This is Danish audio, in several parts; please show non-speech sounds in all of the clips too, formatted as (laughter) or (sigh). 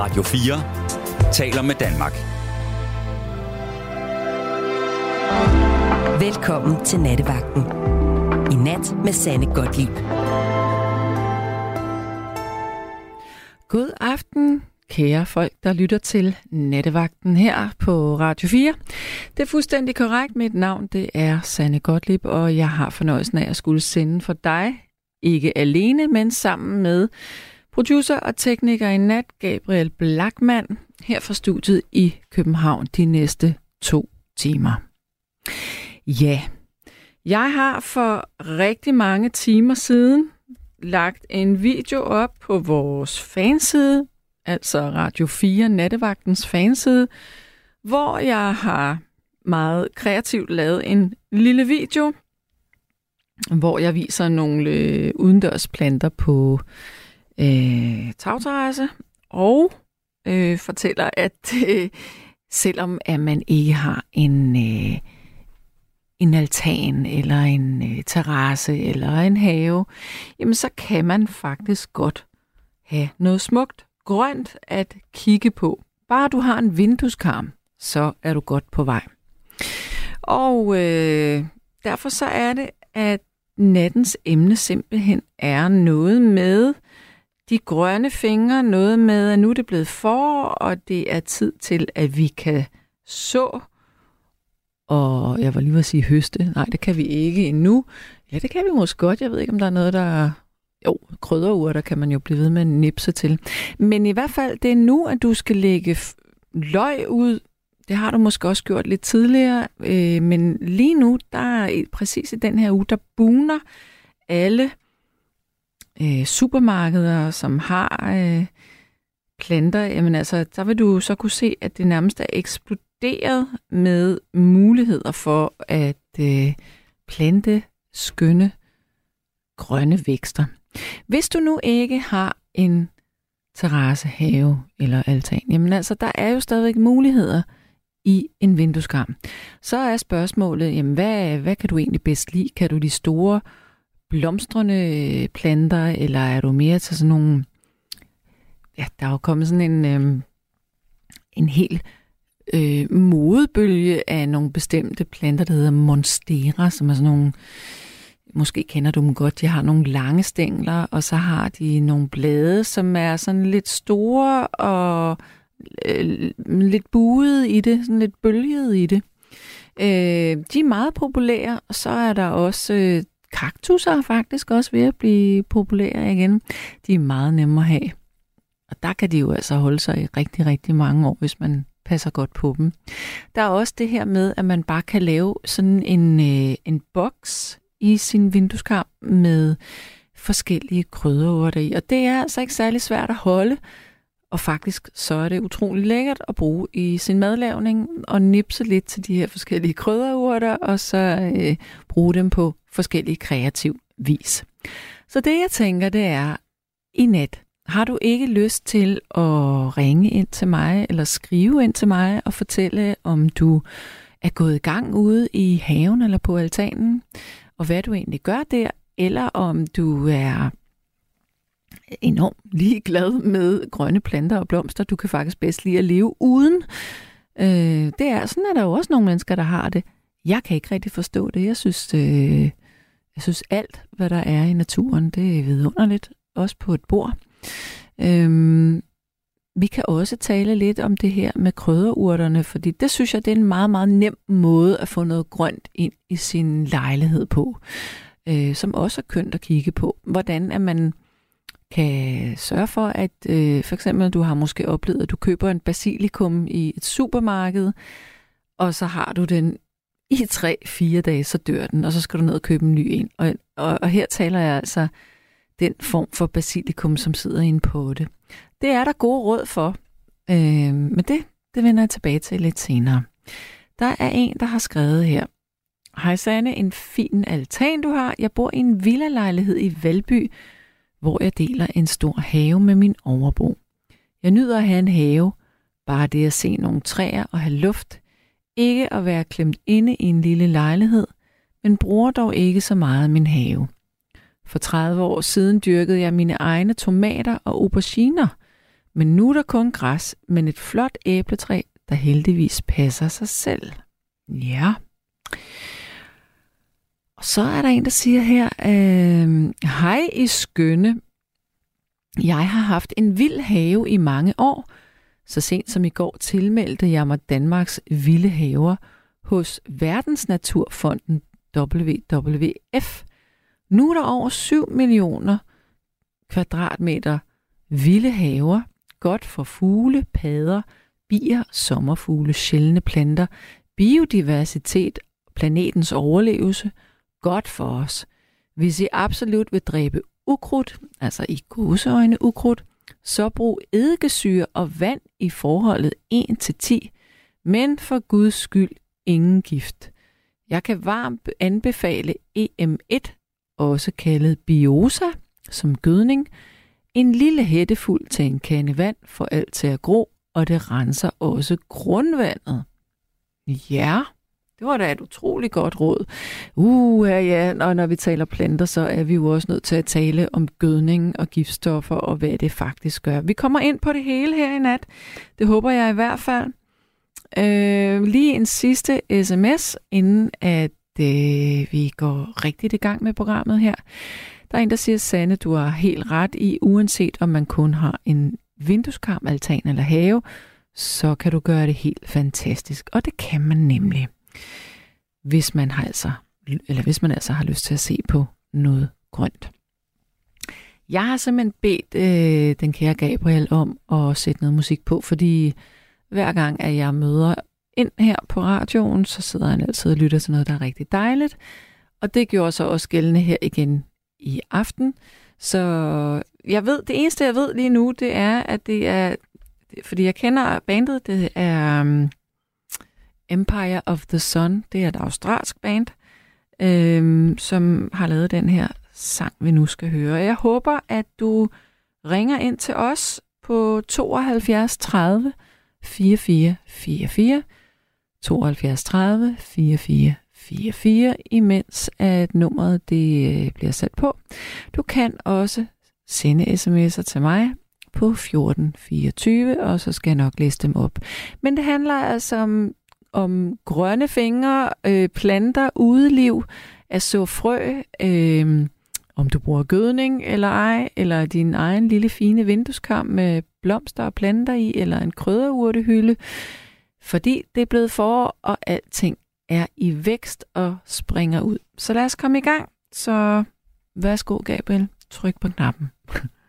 Radio 4 taler med Danmark. Velkommen til Nattevagten. I nat med Sanne Godtlip. God aften, kære folk, der lytter til Nattevagten her på Radio 4. Det er fuldstændig korrekt. Mit navn det er Sanne Gottlieb, og jeg har fornøjelsen af at skulle sende for dig, ikke alene, men sammen med producer og tekniker i nat, Gabriel Blackman, her fra studiet i København de næste to timer. Ja, jeg har for rigtig mange timer siden lagt en video op på vores fanside, altså Radio 4 Nattevagtens fanside, hvor jeg har meget kreativt lavet en lille video, hvor jeg viser nogle øh, udendørsplanter udendørs planter på øh, tagterrasse, og øh, fortæller, at øh, selvom at man ikke har en, øh, en altan, eller en øh, terrasse, eller en have, jamen så kan man faktisk godt have noget smukt grønt at kigge på. Bare du har en vindueskarm, så er du godt på vej. Og øh, derfor så er det, at nattens emne simpelthen er noget med de grønne fingre, noget med, at nu er det blevet forår, og det er tid til, at vi kan så, og jeg var lige ved at sige høste. Nej, det kan vi ikke endnu. Ja, det kan vi måske godt. Jeg ved ikke, om der er noget, der... Jo, krydderurter kan man jo blive ved med at nipse til. Men i hvert fald, det er nu, at du skal lægge løg ud. Det har du måske også gjort lidt tidligere, øh, men lige nu, der er præcis i den her uge, der buner alle øh, supermarkeder, som har øh, planter, jamen altså, der vil du så kunne se, at det nærmest er eksploderet med muligheder for at øh, plante skønne grønne vækster. Hvis du nu ikke har en terrasse, have eller altan, jamen altså, der er jo stadigvæk muligheder i en vindueskarm. Så er spørgsmålet, jamen hvad, hvad kan du egentlig bedst lide? Kan du de store blomstrende øh, planter, eller er du mere til sådan nogle... Ja, der er jo kommet sådan en, øh, en hel øh, modebølge af nogle bestemte planter, der hedder monstera, som er sådan nogle... Måske kender du dem godt. De har nogle lange stængler, og så har de nogle blade, som er sådan lidt store og øh, lidt buede i det, sådan lidt bølget i det. Øh, de er meget populære, og så er der også øh, kaktusser er faktisk også ved at blive populære igen. De er meget nemme at have. Og der kan de jo altså holde sig i rigtig, rigtig mange år, hvis man passer godt på dem. Der er også det her med, at man bare kan lave sådan en, øh, en boks i sin vindueskarm med forskellige krydderurter i. Og det er altså ikke særlig svært at holde, og faktisk så er det utrolig lækkert at bruge i sin madlavning og nipse lidt til de her forskellige krydderurter, og så øh, bruge dem på forskellige kreativ vis. Så det jeg tænker, det er, i nat, har du ikke lyst til at ringe ind til mig, eller skrive ind til mig og fortælle, om du er gået i gang ude i haven eller på altanen, og hvad du egentlig gør der, eller om du er enormt ligeglad med grønne planter og blomster. Du kan faktisk bedst lide at leve uden. Øh, det er, sådan er der jo også nogle mennesker, der har det. Jeg kan ikke rigtig forstå det. Jeg synes, øh, jeg synes alt, hvad der er i naturen, det er vidunderligt. Også på et bord. Øh, vi kan også tale lidt om det her med krydderurterne, fordi det synes jeg, det er en meget, meget nem måde at få noget grønt ind i sin lejlighed på, øh, som også er kønt at kigge på. Hvordan er man kan sørge for, at øh, for eksempel du har måske oplevet, at du køber en basilikum i et supermarked, og så har du den i tre, fire dage, så dør den, og så skal du ned og købe en ny en. Og, og, og her taler jeg altså den form for basilikum, som sidder i en potte. Det er der gode råd for, øh, men det, det vender jeg tilbage til lidt senere. Der er en, der har skrevet her. Hej Sanne, en fin altan du har. Jeg bor i en villa-lejlighed i Valby, hvor jeg deler en stor have med min overbo. Jeg nyder at have en have, bare det at se nogle træer og have luft, ikke at være klemt inde i en lille lejlighed, men bruger dog ikke så meget min have. For 30 år siden dyrkede jeg mine egne tomater og auberginer, Men nu er der kun græs, men et flot æbletræ, der heldigvis passer sig selv. Ja. Og så er der en, der siger her, øh, hej i skønne. Jeg har haft en vild have i mange år. Så sent som i går tilmeldte jeg mig Danmarks vilde haver hos Verdensnaturfonden WWF. Nu er der over 7 millioner kvadratmeter vilde haver, godt for fugle, padder, bier, sommerfugle, sjældne planter, biodiversitet, planetens overlevelse, godt for os. Hvis I absolut vil dræbe ukrudt, altså i gåseøjne ukrudt, så brug eddikesyre og vand i forholdet 1 til 10, men for Guds skyld ingen gift. Jeg kan varmt anbefale EM1, også kaldet Biosa, som gødning. En lille hættefuld til en kande vand får alt til at gro, og det renser også grundvandet. Ja, det var da et utroligt godt råd. Uh, ja, ja, og når vi taler planter, så er vi jo også nødt til at tale om gødning og giftstoffer og hvad det faktisk gør. Vi kommer ind på det hele her i nat. Det håber jeg i hvert fald. Øh, lige en sidste sms, inden at øh, vi går rigtigt i gang med programmet her. Der er en, der siger, Sanne, du har helt ret i, uanset om man kun har en vindueskarm, altan eller have, så kan du gøre det helt fantastisk. Og det kan man nemlig, hvis man har altså, eller hvis man altså har lyst til at se på noget grønt. Jeg har simpelthen bedt øh, den kære Gabriel om at sætte noget musik på, fordi hver gang, at jeg møder ind her på radioen, så sidder han altid og lytter til noget, der er rigtig dejligt. Og det gjorde så også gældende her igen i aften. Så jeg ved, det eneste jeg ved lige nu, det er, at det er, fordi jeg kender bandet, det er um, Empire of the Sun, det er et australsk band, øh, som har lavet den her sang, vi nu skal høre. Jeg håber, at du ringer ind til os på 72 30 4444 72 30 4444, imens at nummeret det øh, bliver sat på. Du kan også sende sms'er til mig på 1424, og så skal jeg nok læse dem op. Men det handler altså om, om grønne fingre, øh, planter, udeliv, at så frø, øh, om du bruger gødning eller ej, eller din egen lille fine vinduskarm med blomster og planter i, eller en krydderurtehylde, fordi det er blevet forår, og alting er i vækst og springer ud. Så lad os komme i gang. Så værsgo, Gabriel. Tryk på knappen. (laughs)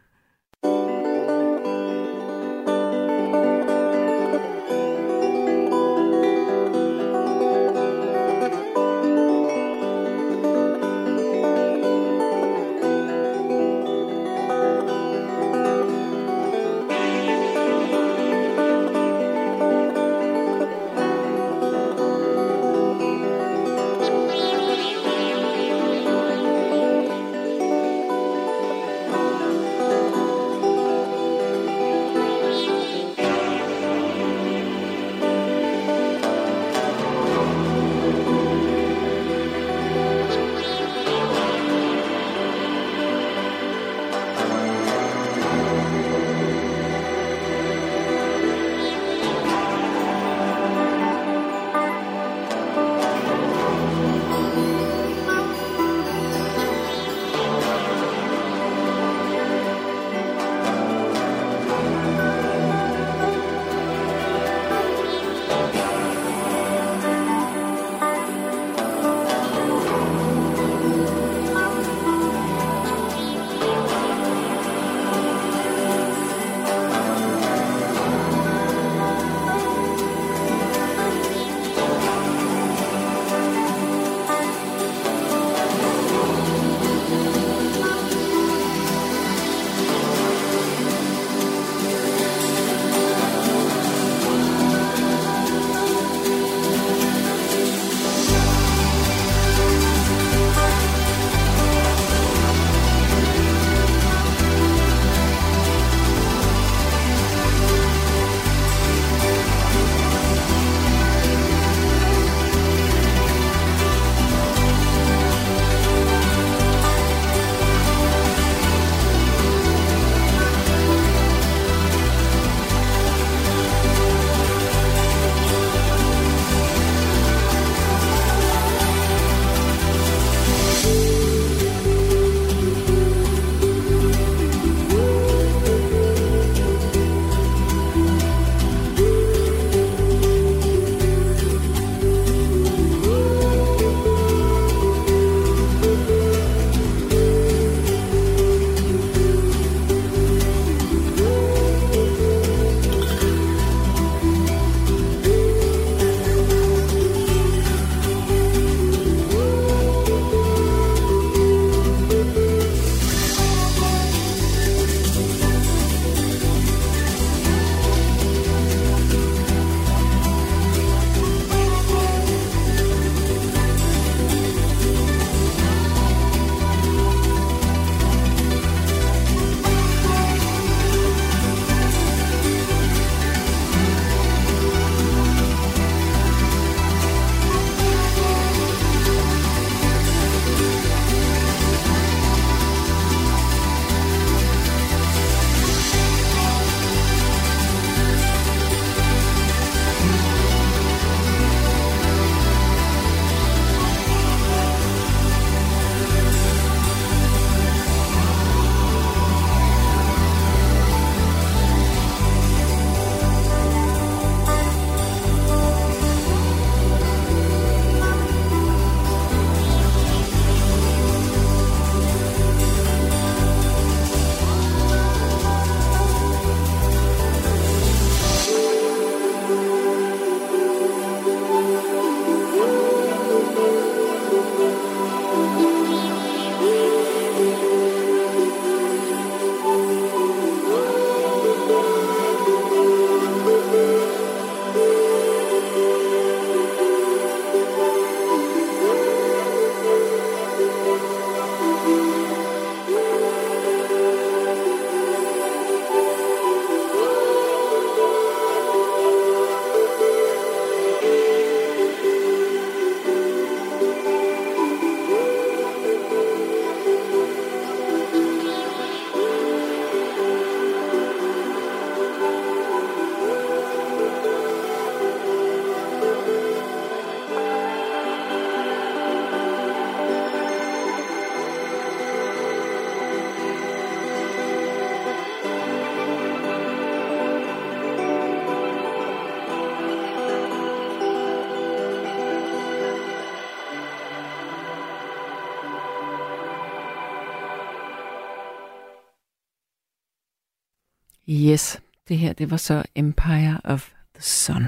Yes, det her, det var så Empire of the Sun.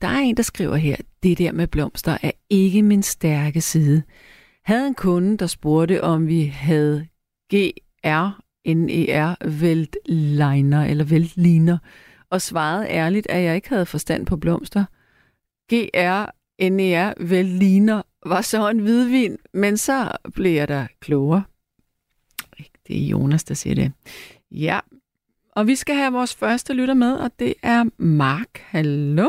Der er en, der skriver her, det der med blomster er ikke min stærke side. Havde en kunde, der spurgte, om vi havde GR, NER, Veltliner eller Weltliner, og svarede ærligt, at jeg ikke havde forstand på blomster. GR, NER, Veltliner var så en hvidvin, men så blev jeg der klogere. Det er Jonas, der siger det. Ja, og vi skal have vores første lytter med, og det er Mark. Hallo?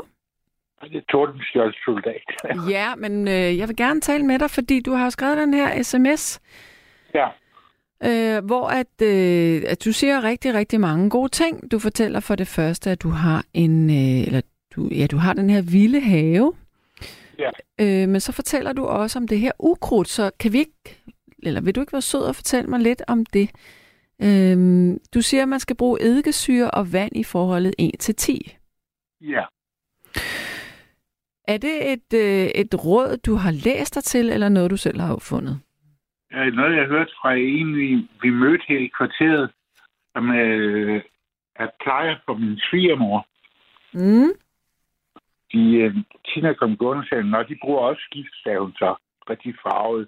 Det er Tordenskjold soldat. (laughs) ja, men øh, jeg vil gerne tale med dig, fordi du har skrevet den her sms. Ja. Øh, hvor at, øh, at du siger rigtig, rigtig mange gode ting. Du fortæller for det første, at du har en, øh, eller du, ja, du har den her vilde have. Ja. Øh, men så fortæller du også om det her ukrudt, så kan vi ikke, eller vil du ikke være sød og fortælle mig lidt om det? Øh, du siger, at man skal bruge eddikesyre og vand i forholdet 1 til 10. Ja. Er det et, øh, et råd, du har læst dig til, eller noget, du selv har opfundet? Ja, noget, jeg har hørt fra en, vi, vi mødte her i kvarteret, som øh, er plejer for min svigermor. Mm. De, øh, Tina kom gående og sagde, når de bruger også gift, sagde hun så, rigtig farvet.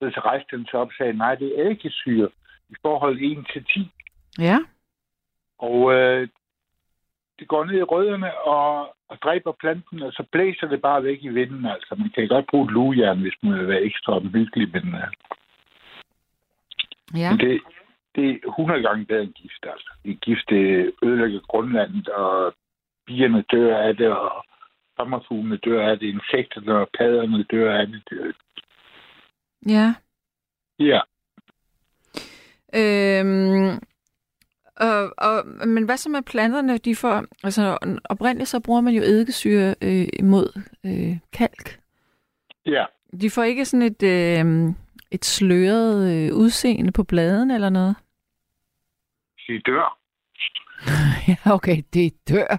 Så rejste den sig op og sagde, nej, det er eddikesyre i forhold 1 til 10. Ja. Og øh, det går ned i rødderne og, og dræber planten, og så blæser det bare væk i vinden. Altså, man kan godt bruge et lugejern, hvis man vil være ekstra omhyggelig, men, uh, ja. men det, det er 100 gange bedre end gift. Altså. Det gift det ødelægger grundlandet, og bierne dør af det, og sommerfuglene dør af det, insekterne og padderne dør af det. Ja. Ja. Øhm, og, og, men hvad så med planterne? De får, altså, oprindeligt så bruger man jo eddikesyre øh, imod øh, kalk. Ja. De får ikke sådan et, øh, et sløret øh, udseende på bladen eller noget? De dør. (laughs) ja, okay, det dør.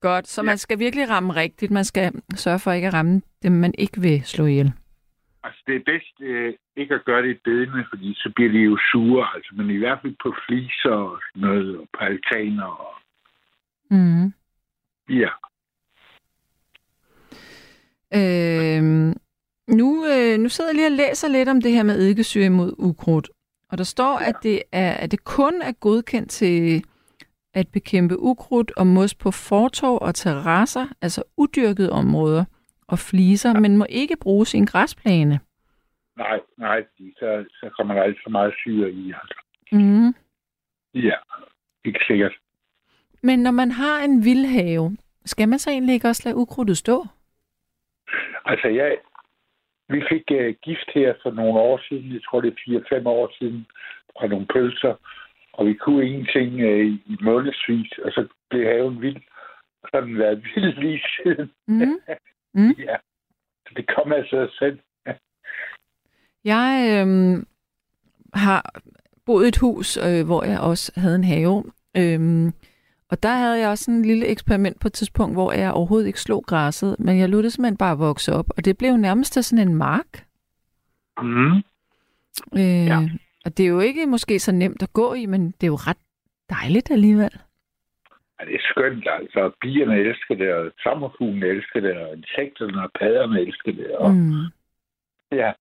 Godt, så Ja. man skal virkelig ramme rigtigt. Man skal sørge for ikke at ramme dem, man ikke vil slå ihjel. Altså, det er bedst øh, ikke at gøre det i bedene, fordi så bliver de jo sure. Altså, men i hvert fald på fliser og sådan noget, og på altaner. Og, Mm. ja. Øh, nu, øh, nu sidder jeg lige og læser lidt om det her med eddikesyre imod ukrudt. Og der står, ja. at, det er, at det kun er godkendt til at bekæmpe ukrudt og mos på fortov og terrasser, altså udyrkede områder og fliser, ja. men må ikke bruges i en græsplæne. Nej, nej, så, så kommer der alt for meget syre i. Altså. Mm. Ja, ikke sikkert. Men når man har en vildhave, skal man så egentlig ikke også lade ukrudtet stå? Altså, jeg, vi fik uh, gift her for nogle år siden, jeg tror det er 4-5 år siden, fra nogle pølser, og vi kunne ingenting uh, i månedsvis, og så blev haven vild. Og så har den været (laughs) vild lige siden. Mm. Mm. ja, så det kom altså selv. Jeg øhm, har boet i et hus, øh, hvor jeg også havde en have. Øhm, og der havde jeg også en lille eksperiment på et tidspunkt, hvor jeg overhovedet ikke slog græsset, men jeg lod det simpelthen bare vokse op. Og det blev nærmest til sådan en mark. Mm. Øh, Ja. Og det er jo ikke måske så nemt at gå i, men det er jo ret dejligt alligevel. Ja, det er skønt, altså. Bierne elsker det, og sommerfuglen elsker det, og insekterne og padderne elsker det. Og. Mm. Ja,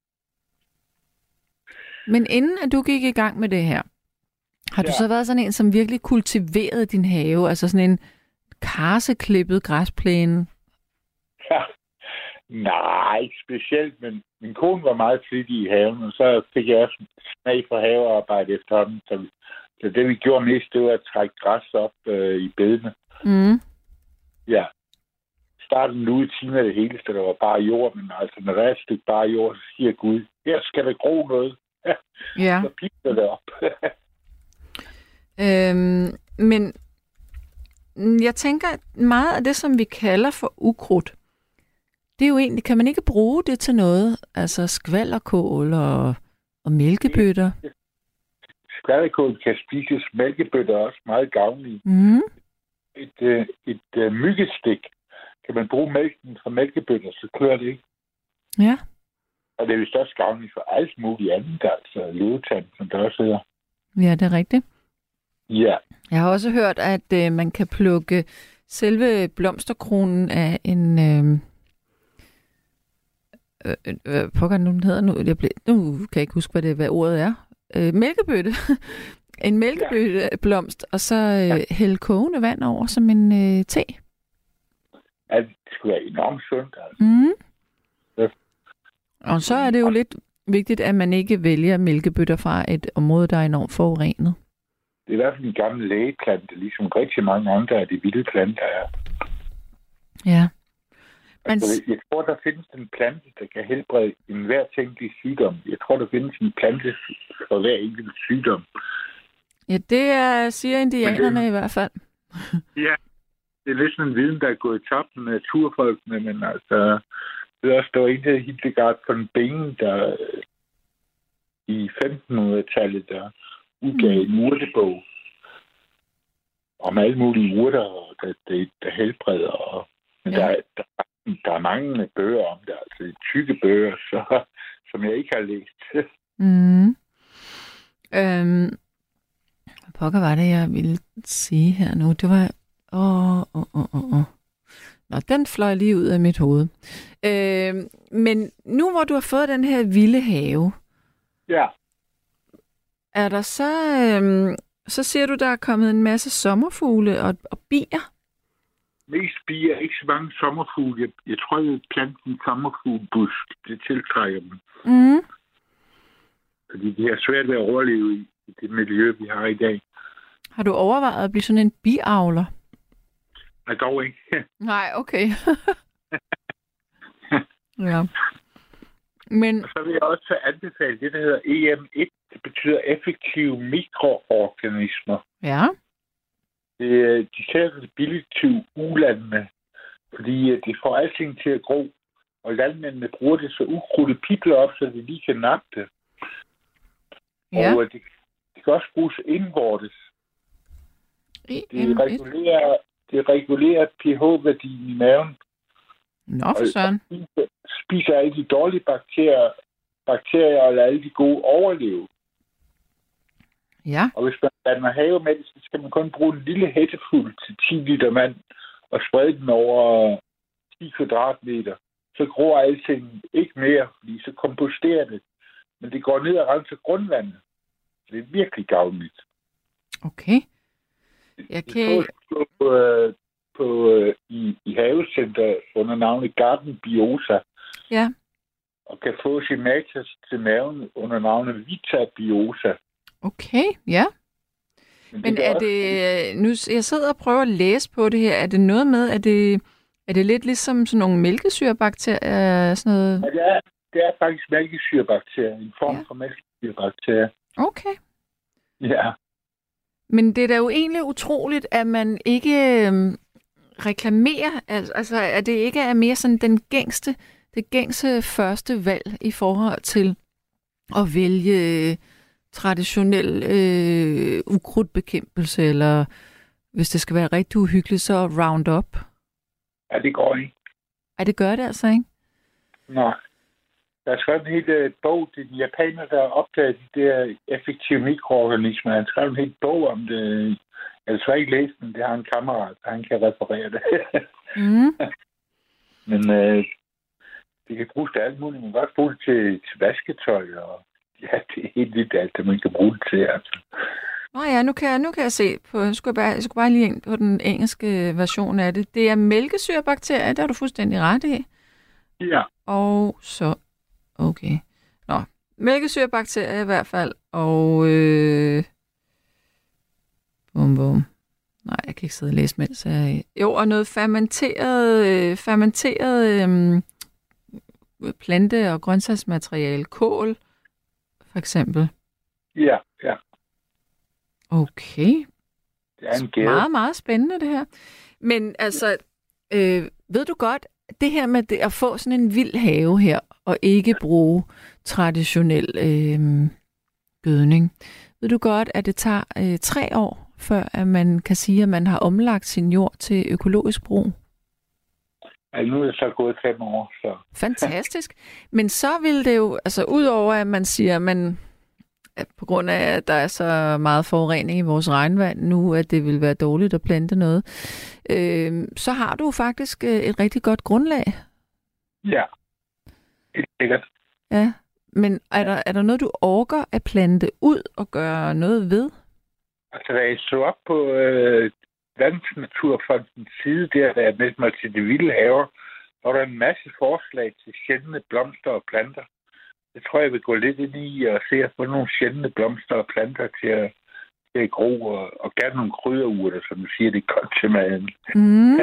Men inden at du gik i gang med det her, har du Ja. så været sådan en, som virkelig kultiverede din have? Altså sådan en karseklippet græsplæne? ja. Nej, ikke specielt, men min kone var meget flittig i haven, og så fik jeg også smag for havearbejde efterhånden. Så, så det, vi gjorde mest, det var at trække græs op øh, i bedene. Mm. Ja. Starten nu i timen af det hele, så der var bare jord, men altså, når der er et stykke bare jord, så siger Gud, her skal der gro noget. Ja. (laughs) Så pister det op. (laughs) Øhm, men jeg tænker, at meget af det, som vi kalder for ukrudt, det er jo egentlig, kan man ikke bruge det til noget? Altså skvallerkål og, og mælkebøtter? Skvalderkål kan spises, mælkebøtter er også meget gavnlige. Mm. Et, øh, et øh, myggestik, kan man bruge mælken fra mælkebøtter, så klør det ikke. Ja. Og det er vist også gavnligt for alt muligt andet, altså løvetand, som der også hedder. ja, det er rigtigt. Ja, Jeg har også hørt, at øh, man kan plukke selve blomsterkronen af en... Øh, øh, øh, pokker nu den hedder nu, jeg blev, nu kan jeg ikke huske, hvad, det, hvad ordet er. Øh, mælkebøtte. (laughs) en mælkebøtteblomst, og så øh, ja. hælde kogende vand over som en øh, te. Ja, det skulle være enormt sundt. Altså. Mm. Og så er det jo lidt vigtigt, at man ikke vælger mælkebøtter fra et område, der er enormt forurenet. Det er i hvert fald en gammel lægeplante, ligesom rigtig mange andre af de vilde planter er. Ja. Men... Altså, jeg tror, der findes en plante, der kan helbrede enhver tænkelig sygdom. Jeg tror, der findes en plante for hver enkelt sygdom. Ja, det er, siger indianerne det, i hvert fald. ja, det er lidt sådan en viden, der er gået tabt med naturfolkene, men altså, der en, der Hildegard von Bingen, der i 1500-tallet, der udgav mm. en urtebog om alle mulige urter, der, der, der helbreder. Og, men ja. der, der, der er mange bøger om det, altså tykke bøger, så, (laughs) som jeg ikke har læst. mm. Øhm, hvad pokker var det, jeg ville sige her nu? Det var... Åh, åh, åh, åh. Nå, den fløj lige ud af mit hoved. Øh, men nu hvor du har fået den her vilde have, ja. er der så... Øh, så ser du, der er kommet en masse sommerfugle og, og bier? Mest bier, ikke så mange sommerfugle. Jeg, jeg tror, at planten sommerfuglebusk, det tiltrækker dem. Mm. Fordi det er svært ved at overleve i, i det miljø, vi har i dag. Har du overvejet at blive sådan en biavler? Nej, dog ikke. (laughs) Nej, okay. (laughs) ja. Men... Og så vil jeg også anbefale det, der hedder EM1. Det betyder effektive mikroorganismer. Ja. Det, de sælger det billigt til ulandene, fordi øh, det får alting til at gro. Og landmændene bruger det så ukrudte pipler op, så de lige kan nappe det. Ja. Og øh, det, det kan også bruges indvortes. Det regulerer, det regulerer pH-værdien i maven. Nå, for søren. Spiser, spiser alle de dårlige bakterier, bakterier og lader alle de gode overleve. Ja. Og hvis man blander have med det, så skal man kun bruge en lille hættefuld til 10 liter vand og sprede den over 10 kvadratmeter. Så gror alting ikke mere, fordi så komposterer det. Men det går ned og renser grundvandet. Det er virkelig gavnligt. Okay. Jeg kan... På, på, øh, på, øh, i, i havecenter under navnet Garden Biosa. Ja. Og kan få sin matrix til maven under navnet Vita Biosa. Okay, ja. Men, Men er også... det... Nu, jeg sidder og prøver at læse på det her. Er det noget med, at det, er det lidt ligesom sådan nogle mælkesyrebakterier? Sådan noget? Ja, det er, det er faktisk mælkesyrebakterier. En form ja. for mælkesyrebakterier. Okay. Ja. Men det er da jo egentlig utroligt, at man ikke øhm, reklamerer, altså at det ikke er mere sådan den gængste, det gængse første valg i forhold til at vælge traditionel øh, ukrudtbekæmpelse, eller hvis det skal være rigtig uhyggeligt, så Roundup. Ja, det går ikke. Ja, det gør det altså ikke? Nej. Der er skrevet en hel uh, bog, det er de japanere, der har opdaget de der effektive mikroorganismer. Han skrev en hel bog om det. Jeg har ikke læst den, det har en kammerat, han kan referere det. mm. (laughs) Men uh, det kan bruges til alt muligt. Man kan også bruge det til, til vasketøj, og ja, det er helt vildt alt, det man kan bruge det til. Altså. Nå ja, nu kan jeg, nu kan jeg se på, jeg skulle, bare, jeg skulle bare lige ind på den engelske version af det. Det er mælkesyrebakterier, det har du fuldstændig ret i. Ja. Og så Okay. Nå, mælkesyrebakterier i hvert fald, og... Øh, bum, bum. Nej, jeg kan ikke sidde og læse, mens jeg... Jo, og noget fermenteret, øh, fermenteret øh, plante- og grøntsagsmateriale. Kål, for eksempel. Ja, ja. Okay. Det er en gæde. Meget, meget spændende, det her. Men altså, øh, ved du godt, det her med det, at få sådan en vild have her, og ikke bruge traditionel øh, gødning. Ved du godt, at det tager øh, tre år, før at man kan sige, at man har omlagt sin jord til økologisk brug? Ja, nu er det så gået fem år. Så. Fantastisk. Men så vil det jo, altså udover at man siger, at man, at på grund af, at der er så meget forurening i vores regnvand nu, at det vil være dårligt at plante noget, øh, så har du faktisk øh, et rigtig godt grundlag. Ja, helt sikkert. Ja, men er der, er der noget, du orker at plante ud og gøre noget ved? Altså, da jeg så op på øh, Landsnaturfondens side, der, der er med mig til de vilde haver, var der en masse forslag til sjældne blomster og planter. Det tror jeg vil gå lidt ind i og se at få nogle sjældne blomster og planter til at, til at gro, og, og gerne nogle krydderurter, som du siger, det er godt til maden. Mm.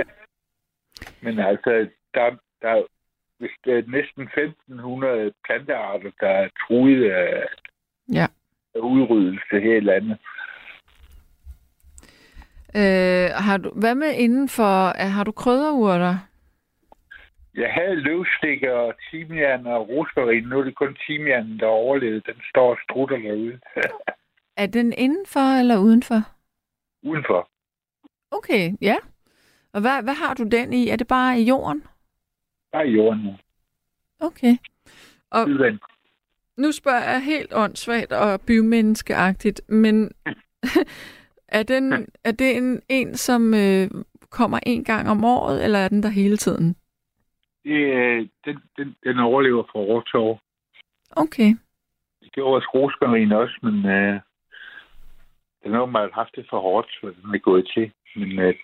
(laughs) Men altså, der, der, hvis der er næsten 1500 plantearter, der er truet af, Ja. af udryddelse her i landet. Øh, har du, hvad med inden for, øh, har du krydderurter? Jeg havde løvstikker og timian og rosmarin. Nu er det kun timianen, der overlevede. Den står og strutter derude. (laughs) Er den indenfor eller udenfor? Udenfor. Okay, ja. Og hvad, hvad har du den i? Er det bare i jorden? Bare i jorden nu. Okay. Og Udvendt. nu spørger jeg helt åndssvagt og bymenneskeagtigt, men (laughs) er, den, er det en, en som øh, kommer en gang om året, eller er den der hele tiden? Det, øh, den, den, den overlever fra år til år. Okay. Det gjorde rosmarin også, men øh, den har åbenbart haft det for hårdt, så den er gået til. Men øh,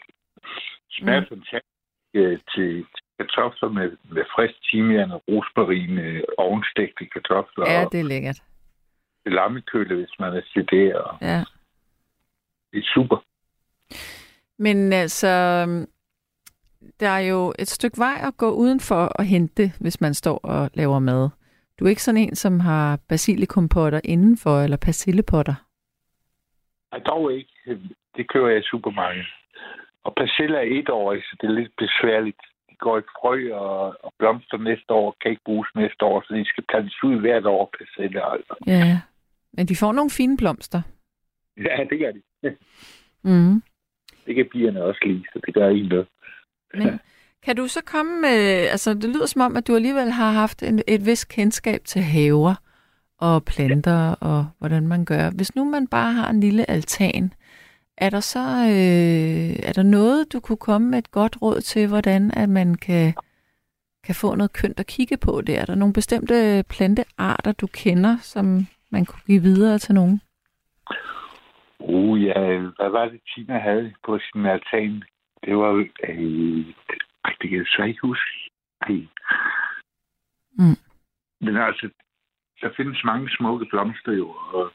smager mm. fantastisk øh, til kartofler med, med frisk timian og rosmarin, øh, ovenstegte kartofler Ja, det er lækkert. lammekølle, hvis man er. Og Ja. det er super. Men altså, der er jo et stykke vej at gå udenfor og hente hvis man står og laver mad. Du er ikke sådan en, som har basilikumpotter indenfor, eller persillepotter. Nej, dog ikke. Det køber jeg i supermarkedet. Og persille er et år, så det er lidt besværligt. Går i frø og, og blomster næste år, kan ikke bruges næste år, så de skal plantes ud hvert år, persille altså. Ja. Men de får nogle fine blomster. Ja, det gør de. (laughs) Mm. Det kan pigerne også lide, så det gør ikke noget. Men kan du så komme med, altså det lyder som om, at du alligevel har haft en, et vis kendskab til haver og planter og hvordan man gør. Hvis nu man bare har en lille altan, er der så øh, er der noget, du kunne komme med et godt råd til, hvordan at man kan, kan få noget kønt at kigge på der? Er der nogle bestemte plantearter, du kender, som man kunne give videre til nogen? Uh, ja, hvad var det, Tina havde på sin altan? Det var, øh, det kan jeg så ikke huske. Ej. Mm. Men altså, der findes mange smukke blomster jo, og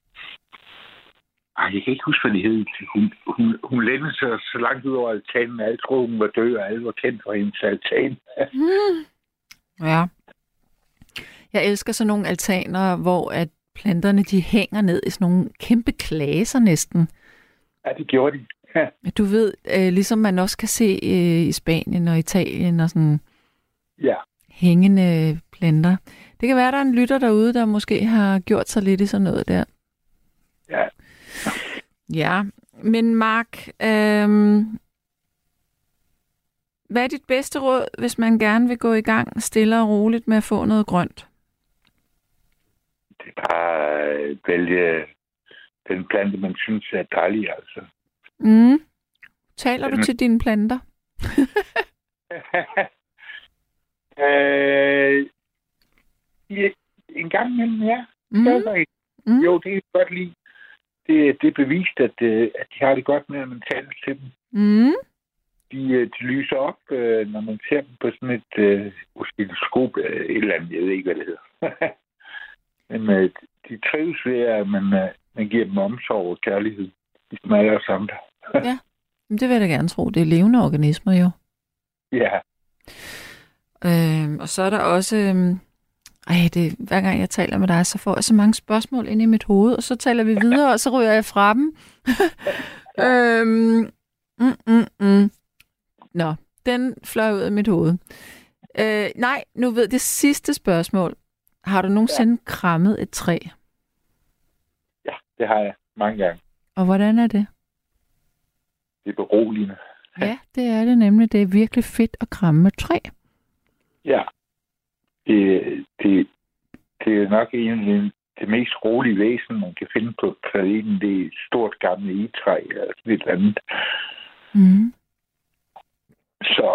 ej, jeg kan ikke huske, hvad de hed. Hun, hun, hun lændede sig så langt ud over altanen, at alle troede, hun var død, og alle var kendt for hendes altan. Mm. (laughs) Ja. Jeg elsker sådan nogle altaner, hvor at planterne de hænger ned i sådan nogle kæmpe klaser næsten. ja, det gjorde de. (laughs) Du ved, øh, ligesom man også kan se øh, i Spanien og Italien og sådan ja. hængende planter. Det kan være, der er en lytter derude, der måske har gjort sig lidt i sådan noget der. Ja. Ja, men Mark, øh, hvad er dit bedste råd, hvis man gerne vil gå i gang stille og roligt med at få noget grønt? Det er bare at vælge den plante, man synes er dejlig, altså. Mm. Taler du til dine planter? (laughs) øh, en gang imellem, ja. Mm. Mm. Jo, det kan jeg godt lide. Det, det er bevist, at, øh, at de har det godt med, at man taler til dem. Mm. De, øh, de lyser op, øh, når man ser dem på sådan et øh, oscilloskop, øh, et eller andet, jeg ved ikke, hvad det hedder. (laughs) Men øh, de trives ved, at man, øh, man giver dem omsorg og kærlighed. Ligesom alle os andre. Men Det vil jeg da gerne tro. Det er levende organismer jo. ja, Øhm, og så er der også... Øhm, ej, det, hver gang jeg taler med dig, så får jeg så mange spørgsmål ind i mit hoved, og så taler vi videre, og så ryger jeg fra dem. (laughs) øhm, mm, mm, mm. Nå, den fløj ud af mit hoved. Øh, nej, nu ved det sidste spørgsmål. Har du nogensinde ja. krammet et træ? ja, det har jeg mange gange. Og hvordan er det? Det er beroligende. Ja, det er det nemlig. Det er virkelig fedt at kramme et træ. Ja. Det, det, det er nok en af det mest rolige væsen, man kan finde på planeten, det er et stort gammelt egetræ eller sådan et eller andet. Mm. Så,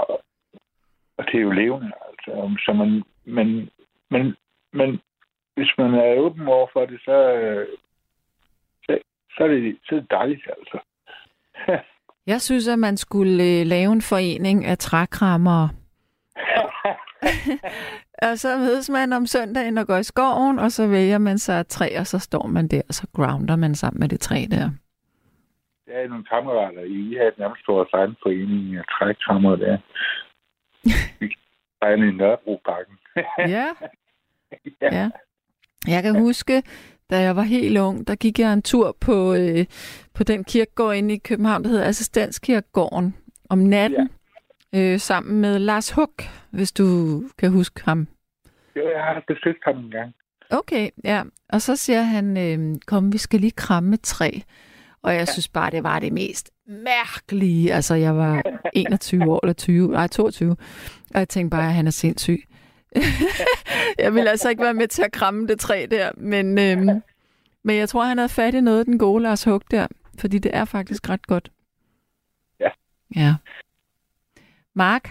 og det er jo levende, altså. Så man, men, men, men hvis man er åben over for det, så, så, så, er, det, så er det dejligt, altså. (laughs) Jeg synes, at man skulle øh, lave en forening af trækrammer. (laughs) (laughs) og så mødes man om søndagen og går i skoven, og så vælger man sig et træ, og så står man der, og så grounder man sammen med det træ der. Jeg er nogle kammerater. I har nærmest vores egen forening af trækrammer der. (laughs) Vi tegner i Nørrebroparken. (laughs) ja. ja. ja. Jeg kan huske, da jeg var helt ung, der gik jeg en tur på, øh, på den kirkegård inde i København, der hedder Assistenskirkegården, om natten, ja. Øh, sammen med Lars Huck, hvis du kan huske ham. Jo, jeg har besøgt ham en gang. Okay, ja. Og så siger han, øh, kom, vi skal lige kramme træ. Og jeg ja. synes bare, det var det mest mærkelige. Altså, jeg var (laughs) 21 år, eller 20, nej, 22. Og jeg tænkte bare, at han er sindssyg. (laughs) jeg vil altså ikke være med til at kramme det træ der, men, øhm, men jeg tror, han havde fat i noget, den gode Lars Hug der, fordi det er faktisk ret godt. Ja. Ja. Mark,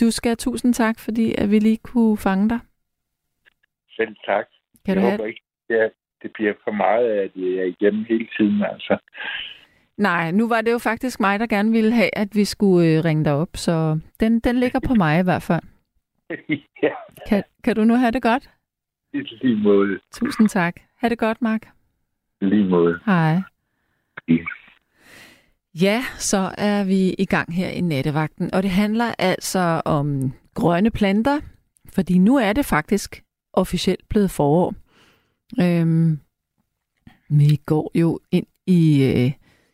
du skal have tusind tak, fordi at vi lige kunne fange dig. Selv tak. Kan du jeg have... håber ikke, ja, det bliver for meget, at jeg er igennem hele tiden, altså. Nej, nu var det jo faktisk mig, der gerne ville have, at vi skulle øh, ringe dig op, så den, den ligger på mig i hvert fald. (laughs) ja. Kan, kan du nu have det godt? I lige måde. Tusind tak. Ha' det godt, Mark. Lige måde. Hej. Ja. Ja, så er vi i gang her i nattevagten, og det handler altså om grønne planter, fordi nu er det faktisk officielt blevet forår. Øhm, vi går jo ind i, øh,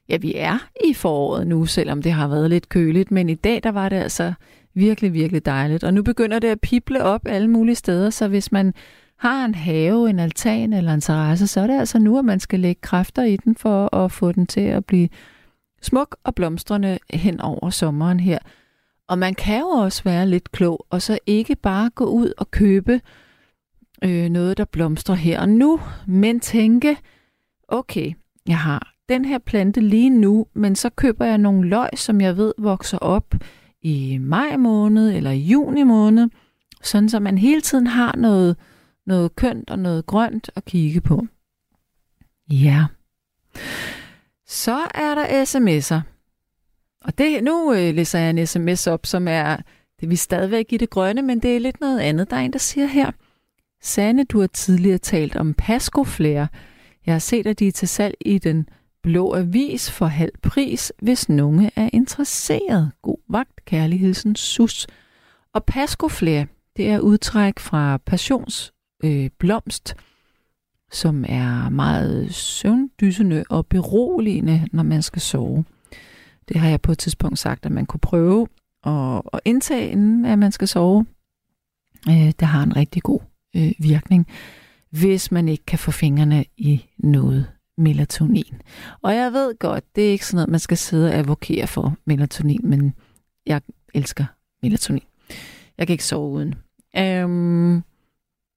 ja vi er i foråret nu, selvom det har været lidt køligt, men i dag der var det altså virkelig, virkelig dejligt. Og nu begynder det at pible op alle mulige steder, så hvis man har en have, en altan eller en terrasse, så er det altså nu, at man skal lægge kræfter i den for at få den til at blive smuk og blomstrende hen over sommeren her. Og man kan jo også være lidt klog, og så ikke bare gå ud og købe øh, noget, der blomstrer her og nu, men tænke, okay, jeg har den her plante lige nu, men så køber jeg nogle løg, som jeg ved vokser op i maj måned eller i juni måned, sådan så man hele tiden har noget, noget kønt og noget grønt at kigge på. Ja. Så er der sms'er. Og det, nu øh, læser jeg en sms op, som er, det vi stadigvæk i det grønne, men det er lidt noget andet. Der er en, der siger her, Sanne, du har tidligere talt om pascoflære. Jeg har set, at de er til salg i den blå avis for halv pris, hvis nogen er interesseret. God vagt, kærlig sus. Og pascoflære, det er udtræk fra passionsblomst, øh, som er meget søvndysende og beroligende, når man skal sove. Det har jeg på et tidspunkt sagt, at man kunne prøve at, at indtage, inden at man skal sove. Øh, det har en rigtig god øh, virkning, hvis man ikke kan få fingrene i noget melatonin. Og jeg ved godt, det er ikke sådan noget, man skal sidde og advokere for melatonin, men jeg elsker melatonin. Jeg kan ikke sove uden. Øhm...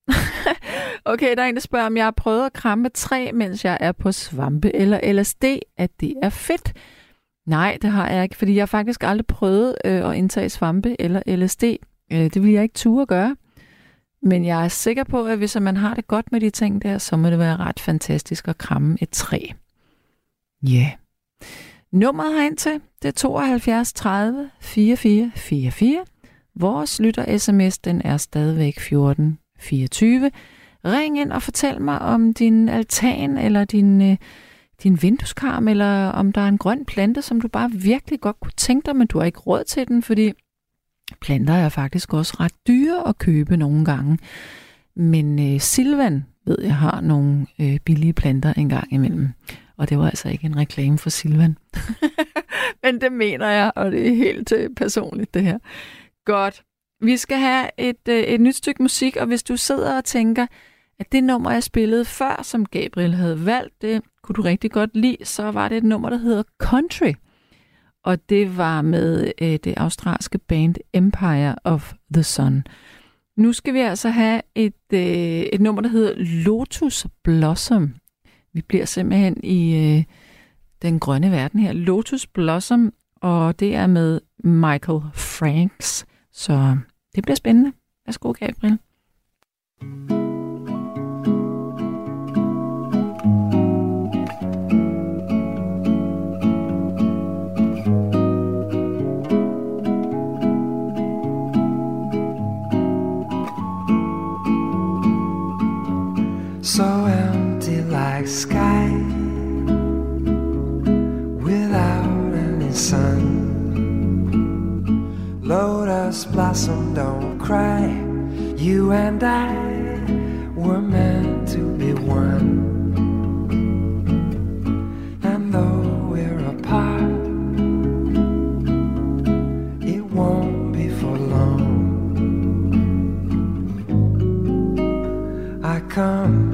(laughs) okay, der er en, der spørger, om jeg har prøvet at kramme træ, mens jeg er på svampe eller LSD, at det er fedt. Nej, det har jeg ikke, fordi jeg har faktisk aldrig prøvet øh, at indtage svampe eller LSD. Øh, det vil jeg ikke ture at gøre. Men jeg er sikker på, at hvis man har det godt med de ting der, så må det være ret fantastisk at kramme et træ. Ja. Yeah. Nummeret herind til, det er 72 30 44 44. Vores lytter sms, den er stadigvæk 14 24. Ring ind og fortæl mig om din altan, eller din, øh, din vindueskarm, eller om der er en grøn plante, som du bare virkelig godt kunne tænke dig, men du har ikke råd til den, fordi Planter er faktisk også ret dyre at købe nogle gange. Men øh, Silvan ved jeg har nogle øh, billige planter en gang imellem. Og det var altså ikke en reklame for Silvan. (laughs) Men det mener jeg, og det er helt øh, personligt det her. Godt. Vi skal have et, øh, et nyt stykke musik, og hvis du sidder og tænker, at det nummer, jeg spillede før, som Gabriel havde valgt, det kunne du rigtig godt lide, så var det et nummer, der hedder Country og det var med øh, det australske band Empire of the Sun. nu skal vi altså have et, øh, et nummer, der hedder Lotus Blossom. Vi bliver simpelthen i øh, den grønne verden her. Lotus Blossom, og det er med Michael Franks. Så øh, det bliver spændende. Værsgo, Gabriel. so empty like sky without any sun. Blossom, don't cry. You and I were meant to be one. And though we're apart, it won't be for long. I come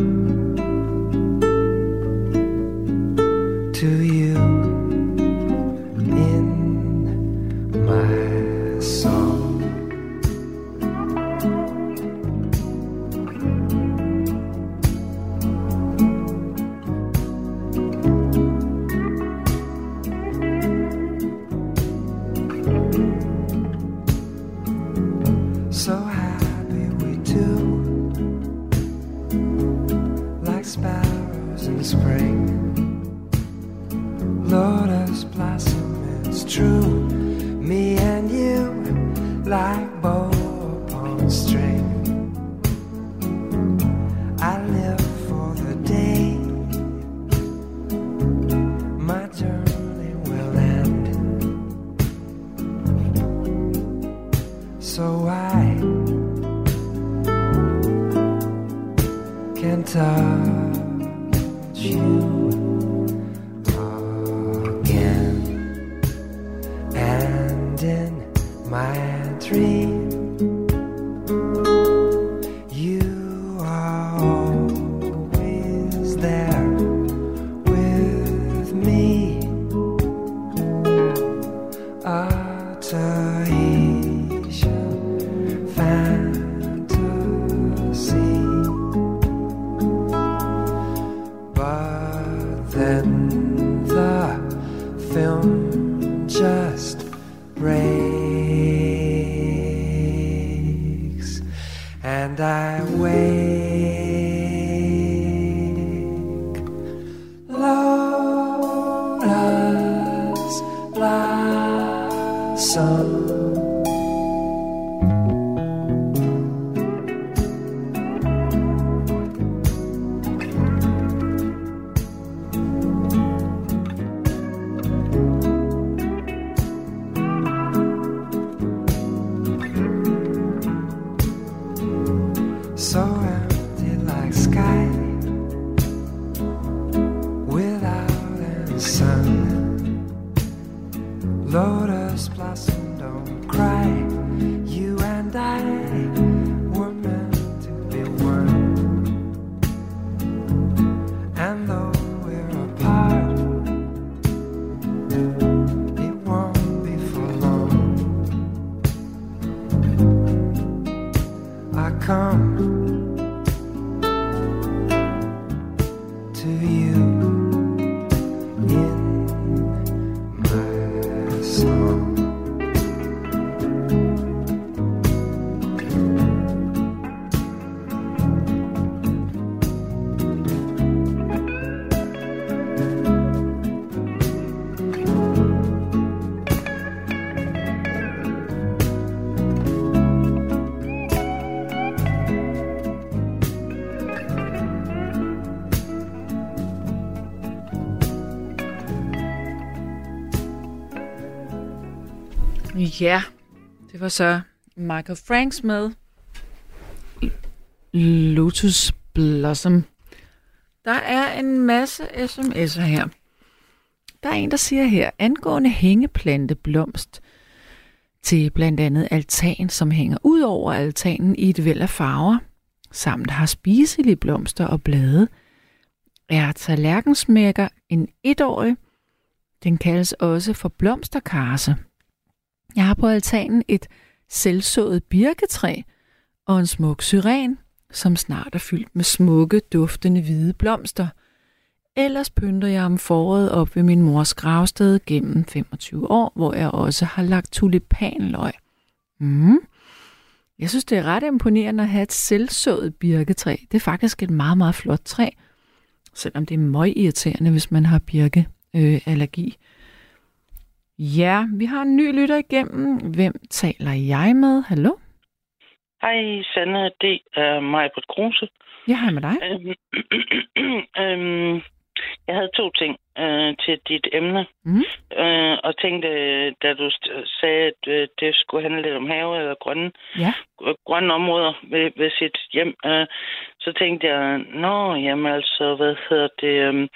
Ja, det var så Michael Franks med Lotus Blossom. Der er en masse sms'er her. Der er en, der siger her, angående hængeplante blomst til blandt andet altan, som hænger ud over altanen i et væld af farver, samt har spiselige blomster og blade, er tallerkensmækker en etårig. Den kaldes også for blomsterkarse. Jeg har på altanen et selvsået birketræ, og en smuk syren, som snart er fyldt med smukke, duftende hvide blomster. Ellers pynter jeg om foråret op ved min mors gravsted gennem 25 år, hvor jeg også har lagt tulipanløg. Mm. Jeg synes, det er ret imponerende at have et selvsået birketræ. Det er faktisk et meget, meget flot træ, selvom det er møg irriterende, hvis man har birkeallergi. Øh, ja, vi har en ny lytter igennem. Hvem taler jeg med? Hallo? Hej, Sanne. Det er mig på Kruse. Jeg har med dig. Øhm, (clears throat) øhm, jeg havde to ting øh, til dit emne, Mm. øh, og tænkte, da du sagde, at øh, det skulle handle lidt om have eller grønne, Ja. grønne områder ved, ved sit hjem, øh, så tænkte jeg, nå, jamen altså, hvad hedder det, øh,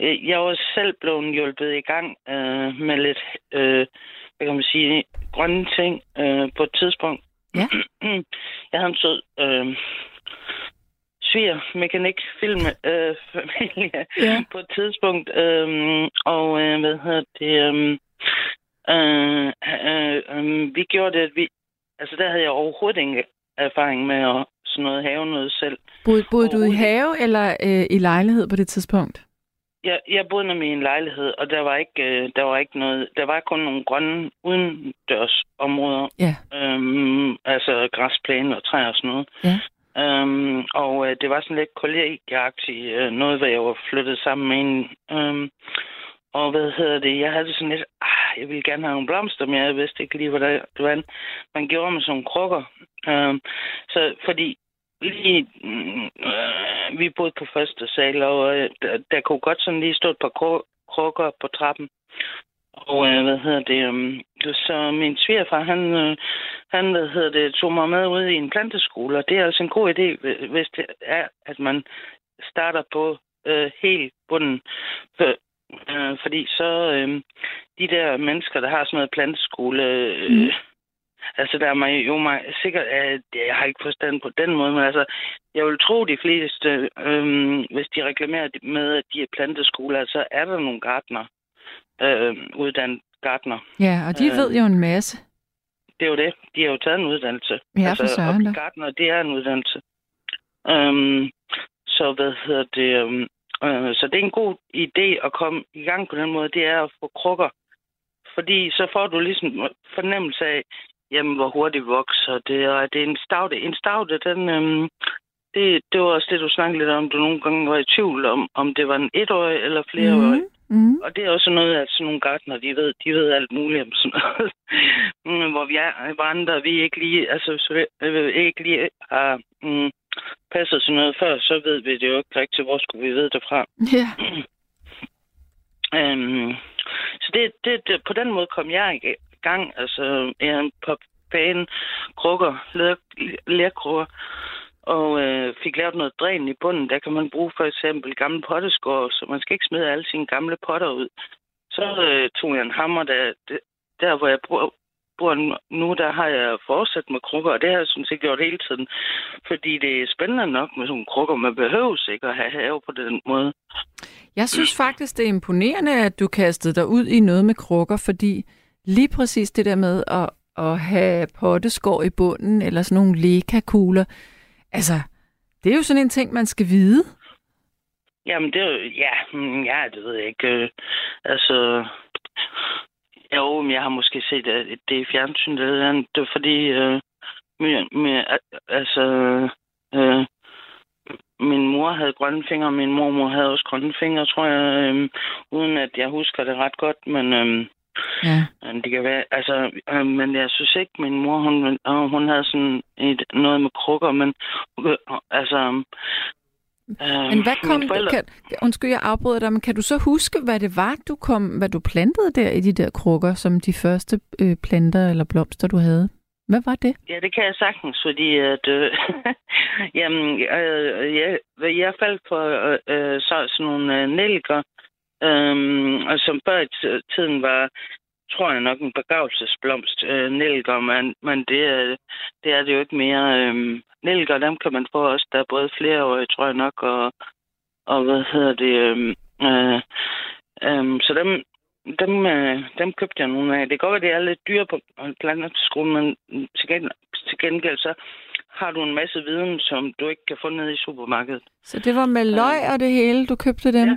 øh, jeg var selv blevet hjulpet i gang øh, med lidt, øh, hvad kan man sige, grønne ting øh, på et tidspunkt. Ja. (clears throat) jeg havde en sød øh, sviger mekanik film øh, familie Ja. på et tidspunkt øhm, og øh, hvad hedder det øhm, øh, øh, øh, vi gjorde det at vi altså der havde jeg overhovedet ingen erfaring med at sådan noget have noget selv Boede, boede du i have eller øh, i lejlighed på det tidspunkt? jeg, jeg boede nemlig i en lejlighed og der var ikke øh, der var ikke noget der var kun nogle grønne udendørsområder Ja. øhm, altså græsplæne og træer og sådan noget Ja. Øhm, og øh, det var sådan lidt kollegiagtigt, øh, noget, hvor jeg var flyttet sammen med en. Øhm, og hvad hedder det? Jeg havde det sådan lidt, ah, jeg ville gerne have nogle blomster, men jeg vidste ikke lige, hvordan hvordan man gjorde med sådan nogle krukker. Øhm, så fordi lige, øh, vi boede på første sal, og øh, der, der kunne godt sådan lige stå et par krukker på trappen. Og øh, hvad hedder det? Um, så min svigerfar, han, øh, han hvad hedder det, tog mig med ud i en planteskole, og det er altså en god idé, hvis det er, at man starter på øh, helt bunden. For, øh, fordi så øh, de der mennesker, der har sådan noget planteskole, øh, Mm. altså der er mig jo mig, sikkert, at jeg har ikke forstand på den måde, men altså, jeg vil tro de fleste, øh, hvis de reklamerer med, at de er planteskoler, så er der nogle gartner, øh, uddannet gartner. Ja, og de Øh. ved jo en masse. Det er jo det. De har jo taget en uddannelse. Ja, for søren og da. gartner, det er en uddannelse. Øhm, så hvad hedder det? øhm, øh, så det er en god idé at komme i gang på den måde. Det er at få krukker. Fordi så får du ligesom fornemmelse af, jamen, hvor hurtigt vokser det. Og det er en stavte. En stavte, den... Øhm, det, det var også det, du snakkede lidt om. Du nogle gange var i tvivl om, om det var en etårig eller flereårig. Mm. Mm. Og det er også noget, at sådan nogle gartner, de ved, de ved alt muligt om sådan noget. (laughs) Mm, Hvor vi er andre, vi ikke lige, altså, øh, ikke lige har mm, passet sådan noget før, så ved vi det jo ikke rigtigt, hvor skulle vi vide det fra. Ja. (laughs) (clears throat) Øhm, så det, det, det, på den måde kom jeg i gang. Altså, jeg havde en par pæne krukker, lær- lærkrukker, og øh, fik lavet noget dræn i bunden. Der kan man bruge for eksempel gamle potteskår, så man skal ikke smide alle sine gamle potter ud. Så øh, tog jeg en hammer, der, der hvor jeg bor, bor nu, der har jeg fortsat med krukker, og det har jeg sådan set gjort hele tiden. Fordi det er spændende nok med sådan krukker. Man behøver ikke at have have på den måde. Jeg synes faktisk, det er imponerende, at du kastede dig ud i noget med krukker, fordi lige præcis det der med at, at have potteskår i bunden, eller sådan nogle lekakugler, altså, det er jo sådan en ting, man skal vide. Jamen, det er jo... Ja, mm, ja det ved jeg ikke. Øh, altså... Jo, men jeg har måske set at det i fjernsynet eller andet. Det er fordi... Øh, med, med, altså... Øh, min mor havde grønne fingre, og min mormor havde også grønne fingre, tror jeg. Øh, uden at jeg husker det ret godt, men... Øh, Ja. men det kan være, altså, øh, men jeg synes ikke, min mor, hun, øh, hun havde sådan et, noget med krukker, men øh, altså... Øh, Men hvad kom, forældre, kan, undskyld, jeg afbryder dig, men kan du så huske, hvad det var, du kom, hvad du plantede der i de der krukker, som de første øh, planter eller blomster, du havde? Hvad var det? Ja, det kan jeg sagtens, fordi at, øh, (laughs) jamen, øh, jeg, jeg faldt for øh, så, sådan nogle øh, nælker, øh, og som før i tiden var, tror jeg nok, en begavelsesblomst, øh, nælker, men, men det, er, det er det jo ikke mere. Øh, nælker, dem kan man få også, der er både flere år, tror jeg nok, og, og hvad hedder det, øh, øh, øh, så dem, dem, øh, dem købte jeg nogle af. Det kan godt være, det er lidt dyre på planteskolen, men til, gen, til gengæld så har du en masse viden, som du ikke kan få ned i supermarkedet. Så det var med løg og det hele, du købte dem? Ja.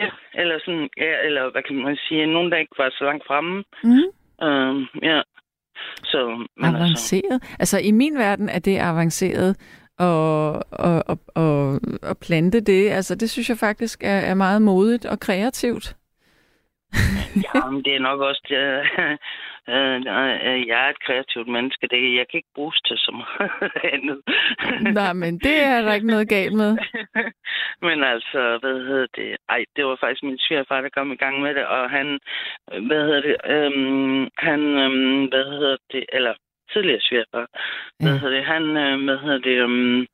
Ja, eller sådan, ja, eller hvad kan man sige, nogen, der ikke var så langt fremme. Mm. Øhm, ja. Så, men altså, Avanceret. Altså, i min verden er det avanceret og, og, og, og, og plante det. Altså, det synes jeg faktisk er, er meget modigt og kreativt. ja, men det er nok også det, øh, øh, jeg er et kreativt menneske. Det, jeg kan ikke bruges til så meget (laughs) andet. Nej, men det er der ikke noget galt med. (laughs) men altså, hvad hedder det? Ej, det var faktisk min svigerfar, der kom i gang med det, og han, hvad hedder det, øhm, han, øhm, hvad hedder det, eller tidligere svigerfar, hvad Ja. hedder det, han, øh, hvad hedder det, øhm,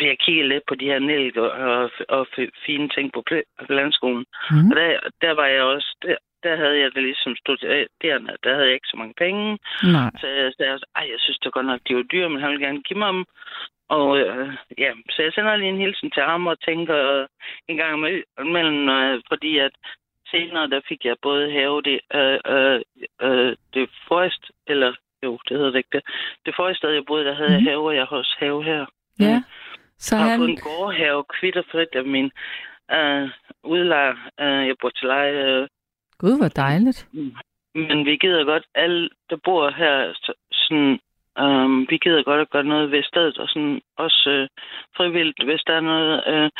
vi har kigget lidt på de her nælk og, og, og fine ting på landskolen. Mm. Og der, der var jeg også, der, der havde jeg det ligesom studerende, der havde jeg ikke så mange penge. Nej. Så jeg sagde ej, jeg synes da godt nok, de var dyre, men han ville gerne give mig dem. Og øh, ja, så jeg sender lige en hilsen til ham og tænker øh, en gang imellem, øh, fordi at senere der fik jeg både have det, øh, øh, øh, det forrest, eller jo, det hedder det ikke det. Det forreste sted, jeg boede, der havde Mhm. jeg have, og jeg har også have her. Ja. Så Jeg har han... fået en gårdhave kvitterfrit af min øh, udlejer. Øh, jeg bor til leje. Øh, Gud, hvor dejligt. men vi gider godt, alle der bor her, så, sådan, øh, vi gider godt at gøre noget ved stedet, og sådan også øh, frivilligt, hvis der er noget, øh,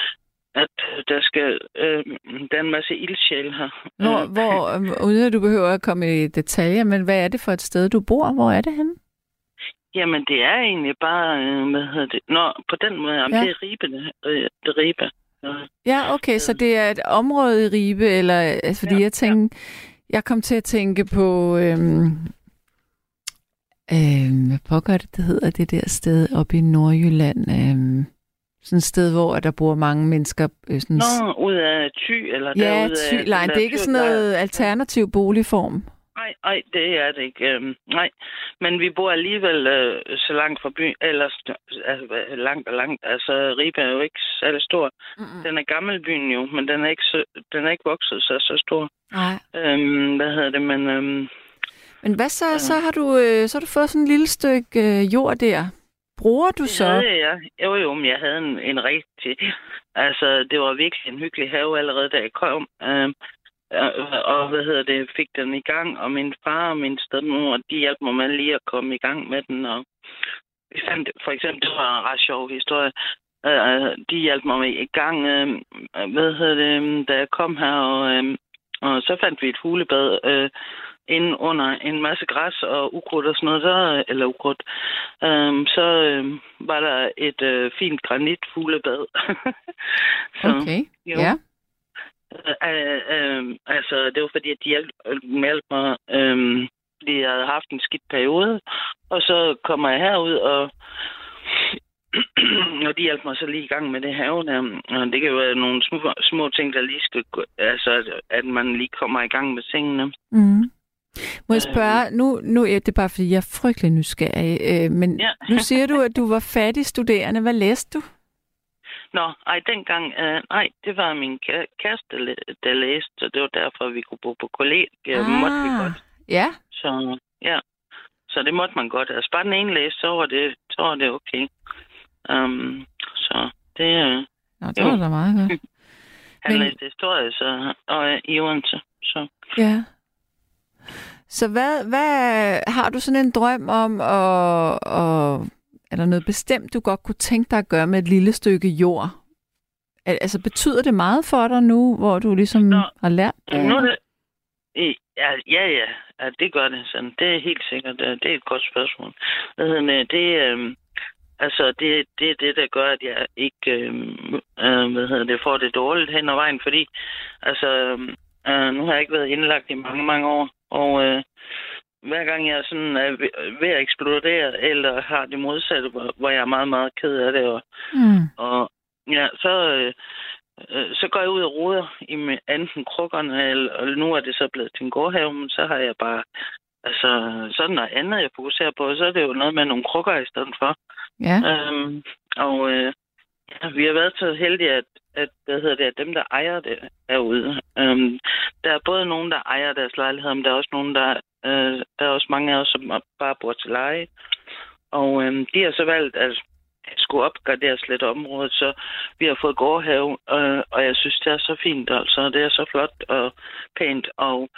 at der skal, øh, der er en masse ildsjæl her. Hvor, Øh, hvor, øh, uden at du behøver at komme i detaljer, men hvad er det for et sted, du bor? Hvor er det henne? Jamen, det er egentlig bare, øh, hvad hedder det, Nå, på den måde, jamen, Ja. det er Ribe, det, øh, det er Ribe. Ja, okay, så det er et område i Ribe, eller altså, fordi Ja, jeg tænkte, jeg kom til at tænke på, øhm, øhm, hvad pokker det, det hedder det der sted oppe i Nordjylland, øhm, sådan et sted, hvor der bor mange mennesker. Øh, sådan, Nå, ud af Thy, eller ja, derude af... Thylejen, den det er ikke sådan noget alternativ boligform. Nej, det er det ikke. Øhm, nej, men vi bor alligevel øh, så langt fra byen, eller altså, langt og langt. Altså, Ribe er jo ikke særlig stor. Mm-mm. Den er gammelbyen jo, men den er ikke, så, den er ikke vokset så, så stor. Nej. Øhm, hvad hedder det, men... Øhm, Men hvad så? Så har du, øh, så har du fået sådan et lille stykke øh, jord der. Bruger du det så? havde jeg. Jo, jo, men jeg havde en, en rigtig... Altså, det var virkelig en hyggelig have allerede, da jeg kom. Øhm, og, og hvad hedder det, fik den i gang, og min far og min stedmor, de hjalp mig med lige at komme i gang med den, og vi fandt, for eksempel, det var en ret sjov historie, øh, de hjalp mig med i gang, øh, hvad hedder det, da jeg kom her, og, øh, og så fandt vi et hulebad, øh, inde under en masse græs og ukrudt og sådan noget, der, eller ukrudt, øhm, så øh, var der et øh, fint granitfuglebad. (laughs) så, Okay, jo. ja. Øh, øh, altså, det var fordi, at de hjalp, mig, øh, fordi jeg havde haft en skidt periode, og så kommer jeg herud, og (clears throat) og de hjalp mig så lige i gang med det have der. Og det kan jo være nogle små, små ting, der lige skal altså, at man lige kommer i gang med tingene. Mm. Må jeg spørge, nu, nu er det bare, fordi jeg er frygtelig nysgerrig, øh, men Ja. nu siger du, at du var fattig studerende. Hvad læste du? Nå, ej, dengang, øh, nej, det var min kæ- kæreste, der- læste, så det var derfor, vi kunne bo på kollegie. Ah. Måtte vi godt. Ja, Så, ja. Så det måtte man godt. Altså, bare den ene læste, så var det, så var det okay. Um, så det, øh, Nå, det Jo. var da meget godt. (laughs) han Men- læste historie, så, og øh, i Odense. Så. Ja. Så hvad, hvad har du sådan en drøm om, og, og er der noget bestemt, du godt kunne tænke dig at gøre med et lille stykke jord? Al- Altså, betyder det meget for dig nu, hvor du ligesom Nå, har lært det? Nu det, ja, ja, ja, ja, det gør det. Sådan. Det er helt sikkert. Det er et godt spørgsmål. Hvad hedder det? øh, altså, det, det er det, der gør, at jeg ikke øh, øh, hvad hedder det, får det dårligt hen ad vejen, fordi altså, øh, nu har jeg ikke været indlagt i mange, mange år, og øh, hver gang jeg sådan er ved- at eksplodere, eller har det modsatte, hvor, hvor jeg er meget, meget ked af det, og, Mm. og ja, så, øh, så går jeg ud og roder i med enten krukkerne, eller, og nu er det så blevet til en gårdhave, men så har jeg bare, altså, sådan noget andet, jeg fokuserer på, så er det jo noget med nogle krukker i stedet for. Ja. Øhm, og øh, ja, vi har været så heldige, at, at, hvad hedder det, at dem, der ejer det herude, øhm, der er både nogen, der ejer deres lejlighed, men der er også nogen, der, øh, der er også mange af os, som bare bor til leje. og øhm, de har så valgt at skulle opgraderes lidt område, så vi har fået gårdhave, øh, og jeg synes, det er så fint, altså. Det er så flot og pænt, og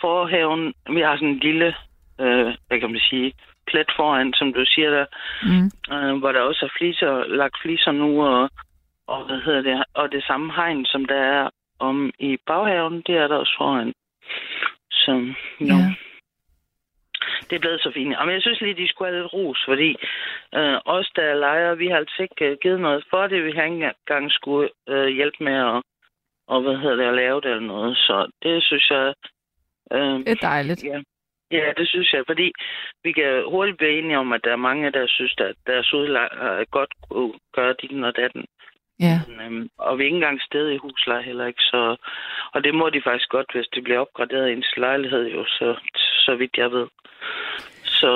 forhaven, vi har sådan en lille, øh, hvad kan man sige, plet foran, som du siger der, Mm. øh, hvor der også er fliser, lagt fliser nu, og, og hvad hedder det, og det samme hegn, som der er om i baghaven, det er der også foran. Så, jo. Ja. Det er blevet så fint. Men jeg synes lige, de skulle have lidt ros, fordi øh, os, der er lejere, vi har altså ikke øh, givet noget for det. Vi har ikke engang skulle øh, hjælpe med at, og, hvad hedder det, at lave det eller noget. Så det synes jeg... Øh, Det er dejligt. Ja. ja, det synes jeg, fordi vi kan hurtigt blive enige om, at der er mange, der synes, at deres udlejer godt kunne gøre dit og datten. Ja. Øhm, og vi er ikke engang sted i husleje heller ikke, så... Og det må de faktisk godt, hvis det bliver opgraderet i ens lejlighed, jo, så, så vidt jeg ved. Så,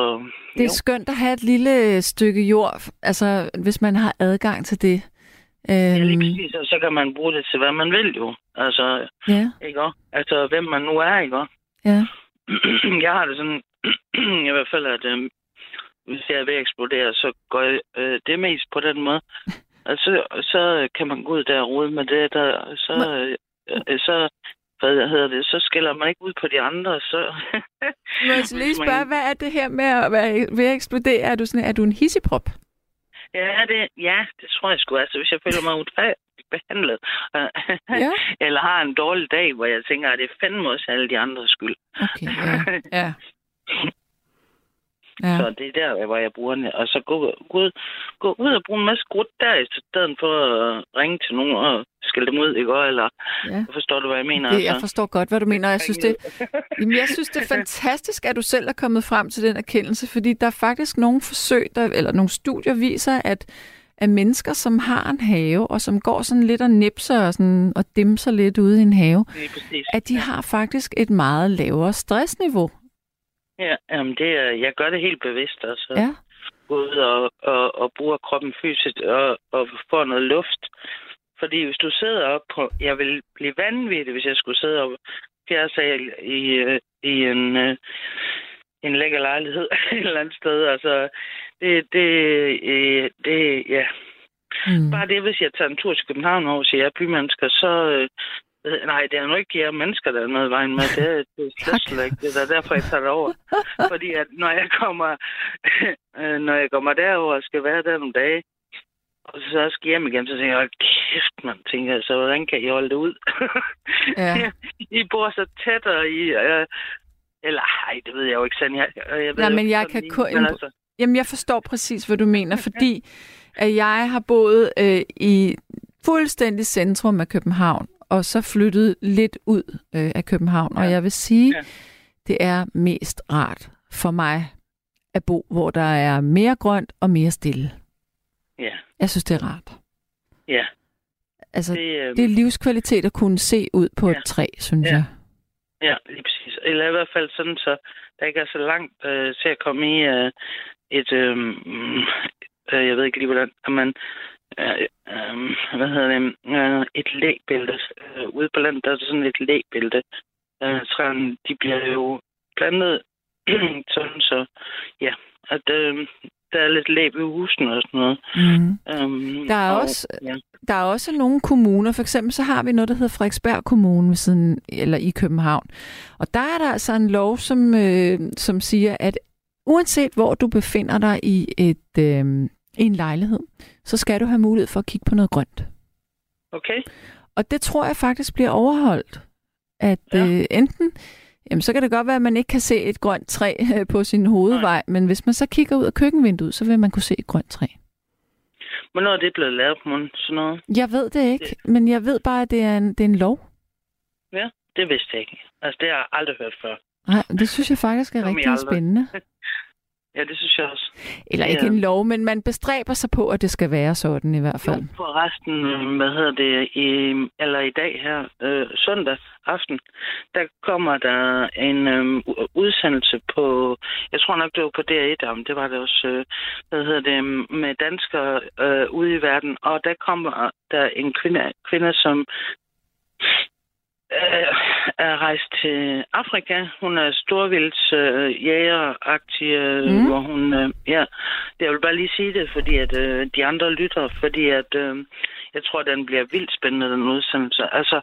Det er jo. skønt at have et lille stykke jord, altså hvis man har adgang til det. Ja, lige Øhm, præcis, og så kan man bruge det til, hvad man vil jo. Altså, ja, ikke også? Altså, hvem man nu er, ikke også? ja. (clears throat) jeg har det sådan, (clears throat) i hvert fald, at øh, hvis jeg er ved at eksplodere, så går jeg, øh, det mest på den måde. Og (laughs) så, så kan man gå ud der og rode med det der, så, øh, så hvad hedder det, så skælder man ikke ud på de andre, så... (laughs) Må jeg så lige (laughs) spørge, hvad er det her med at være ved at eksplodere? Er du, sådan, er du en hisseprop? Ja, det, ja, det tror jeg sgu. Altså, hvis jeg føler mig behandlet, øh, Ja. (laughs) eller har en dårlig dag, hvor jeg tænker, at det er fandme også alle de andres skyld. Okay, ja. ja. Ja. Så det er der, hvor jeg bruger den. Og så gå, gå, ud, gå ud og bruge en masse krudt der, i stedet for at ringe til nogen og skælde dem ud, ikke? Eller ja. forstår du, hvad jeg mener? Det, jeg altså? forstår godt, hvad du mener. Jeg synes, det, (laughs) jamen, jeg synes, det er fantastisk, at du selv er kommet frem til den erkendelse, fordi der er faktisk nogle forsøg, der, eller nogle studier viser, at, at mennesker, som har en have, og som går sådan lidt og nipser og, sådan, og dimser lidt ude i en have, at de har faktisk et meget lavere stressniveau. Ja, jamen det er, jeg gør det helt bevidst, altså. Ja. Gå ud og, og, og bruger kroppen fysisk og, og får noget luft. Fordi hvis du sidder op på... Jeg vil blive vanvittig, hvis jeg skulle sidde op fjerde sal i, øh, i en, øh, en lækker lejlighed (laughs) et eller andet sted. Altså, det, det, øh, det ja. Mm. Bare det, hvis jeg tager en tur til København og siger, jeg er bymennesker, så... Øh, nej, det er nu ikke jer mennesker, der er noget i vejen med. Det er, (laughs) det er slet, ikke. Det er derfor, jeg tager det over. Fordi at når jeg kommer, (laughs) øh, når jeg kommer derover og skal være der nogle dage, og så skal hjem igen, så tænker jeg, "Hold kæft, man tænker så hvordan kan I holde det ud? (laughs) Ja. I bor så tæt, og I... Øh, eller, ej, det ved jeg jo ikke sådan. Jeg, jeg ved Nej, men jeg kan kun- altså, Jamen, jeg forstår præcis, hvad du mener, fordi at jeg har boet øh, i fuldstændig centrum af København, og så flyttet lidt ud øh, af København. Ja. Og jeg vil sige, Ja. det er mest rart for mig at bo, hvor der er mere grønt og mere stille. Ja, Jeg synes, det er rart. ja. Altså, Det, øh, det er livskvalitet at kunne se ud på Ja. et træ, synes Ja. jeg. Ja, lige præcis. Eller i hvert fald sådan, så der ikke er så langt øh, til at komme i øh, et, øh, øh, jeg ved ikke lige, hvordan, man, øh, øh, hvad hedder det, øh, et lægbælte. Øh, ude på landet, der er sådan et lægbælte. Øh, træerne, de bliver jo plantet (clears throat) sådan, så ja, at øh, der er lidt læb i husene og sådan noget. Mm. Um, Der er også- Ja, Der er også nogle kommuner, for eksempel så har vi noget, der hedder Frederiksberg Kommune ved siden, eller i København. Og der er der altså en lov, som, øh, som siger, at uanset hvor du befinder dig i, et, øh, i en lejlighed, så skal du have mulighed for at kigge på noget grønt. okay. Og det tror jeg faktisk bliver overholdt. At Ja. øh, enten, jamen så kan det godt være, at man ikke kan se et grønt træ øh, på sin hovedvej, men hvis man så kigger ud af køkkenvinduet, så vil man kunne se et grønt træ. Hvornår er det blevet lavet på munden, sådan noget? Jeg ved det ikke, men jeg ved bare, at det er en, det er en lov. Ja, det vidste jeg ikke. Altså, det har jeg aldrig hørt før. Nej, det synes jeg faktisk er Kom rigtig spændende. (laughs) Ja, det synes jeg også. Eller Ja. ikke en lov, men man bestræber sig på, at det skal være sådan i hvert Jo, fald. for resten, hvad hedder det, i, eller i dag her, øh, søndag aften, der kommer der en øh, udsendelse på, jeg tror nok, det var på DR1, om det var det også, øh, hvad hedder det, med danskere øh, ude i verden, og der kommer der en kvinde, kvinde som øh, er rejst til Afrika. Hun er storvilds øh, øh, Mm. hvor hun... Øh, ja, jeg vil bare lige sige det, fordi at øh, de andre lytter, fordi at øh, jeg tror, den bliver vildt spændende, den udsendelse. Altså,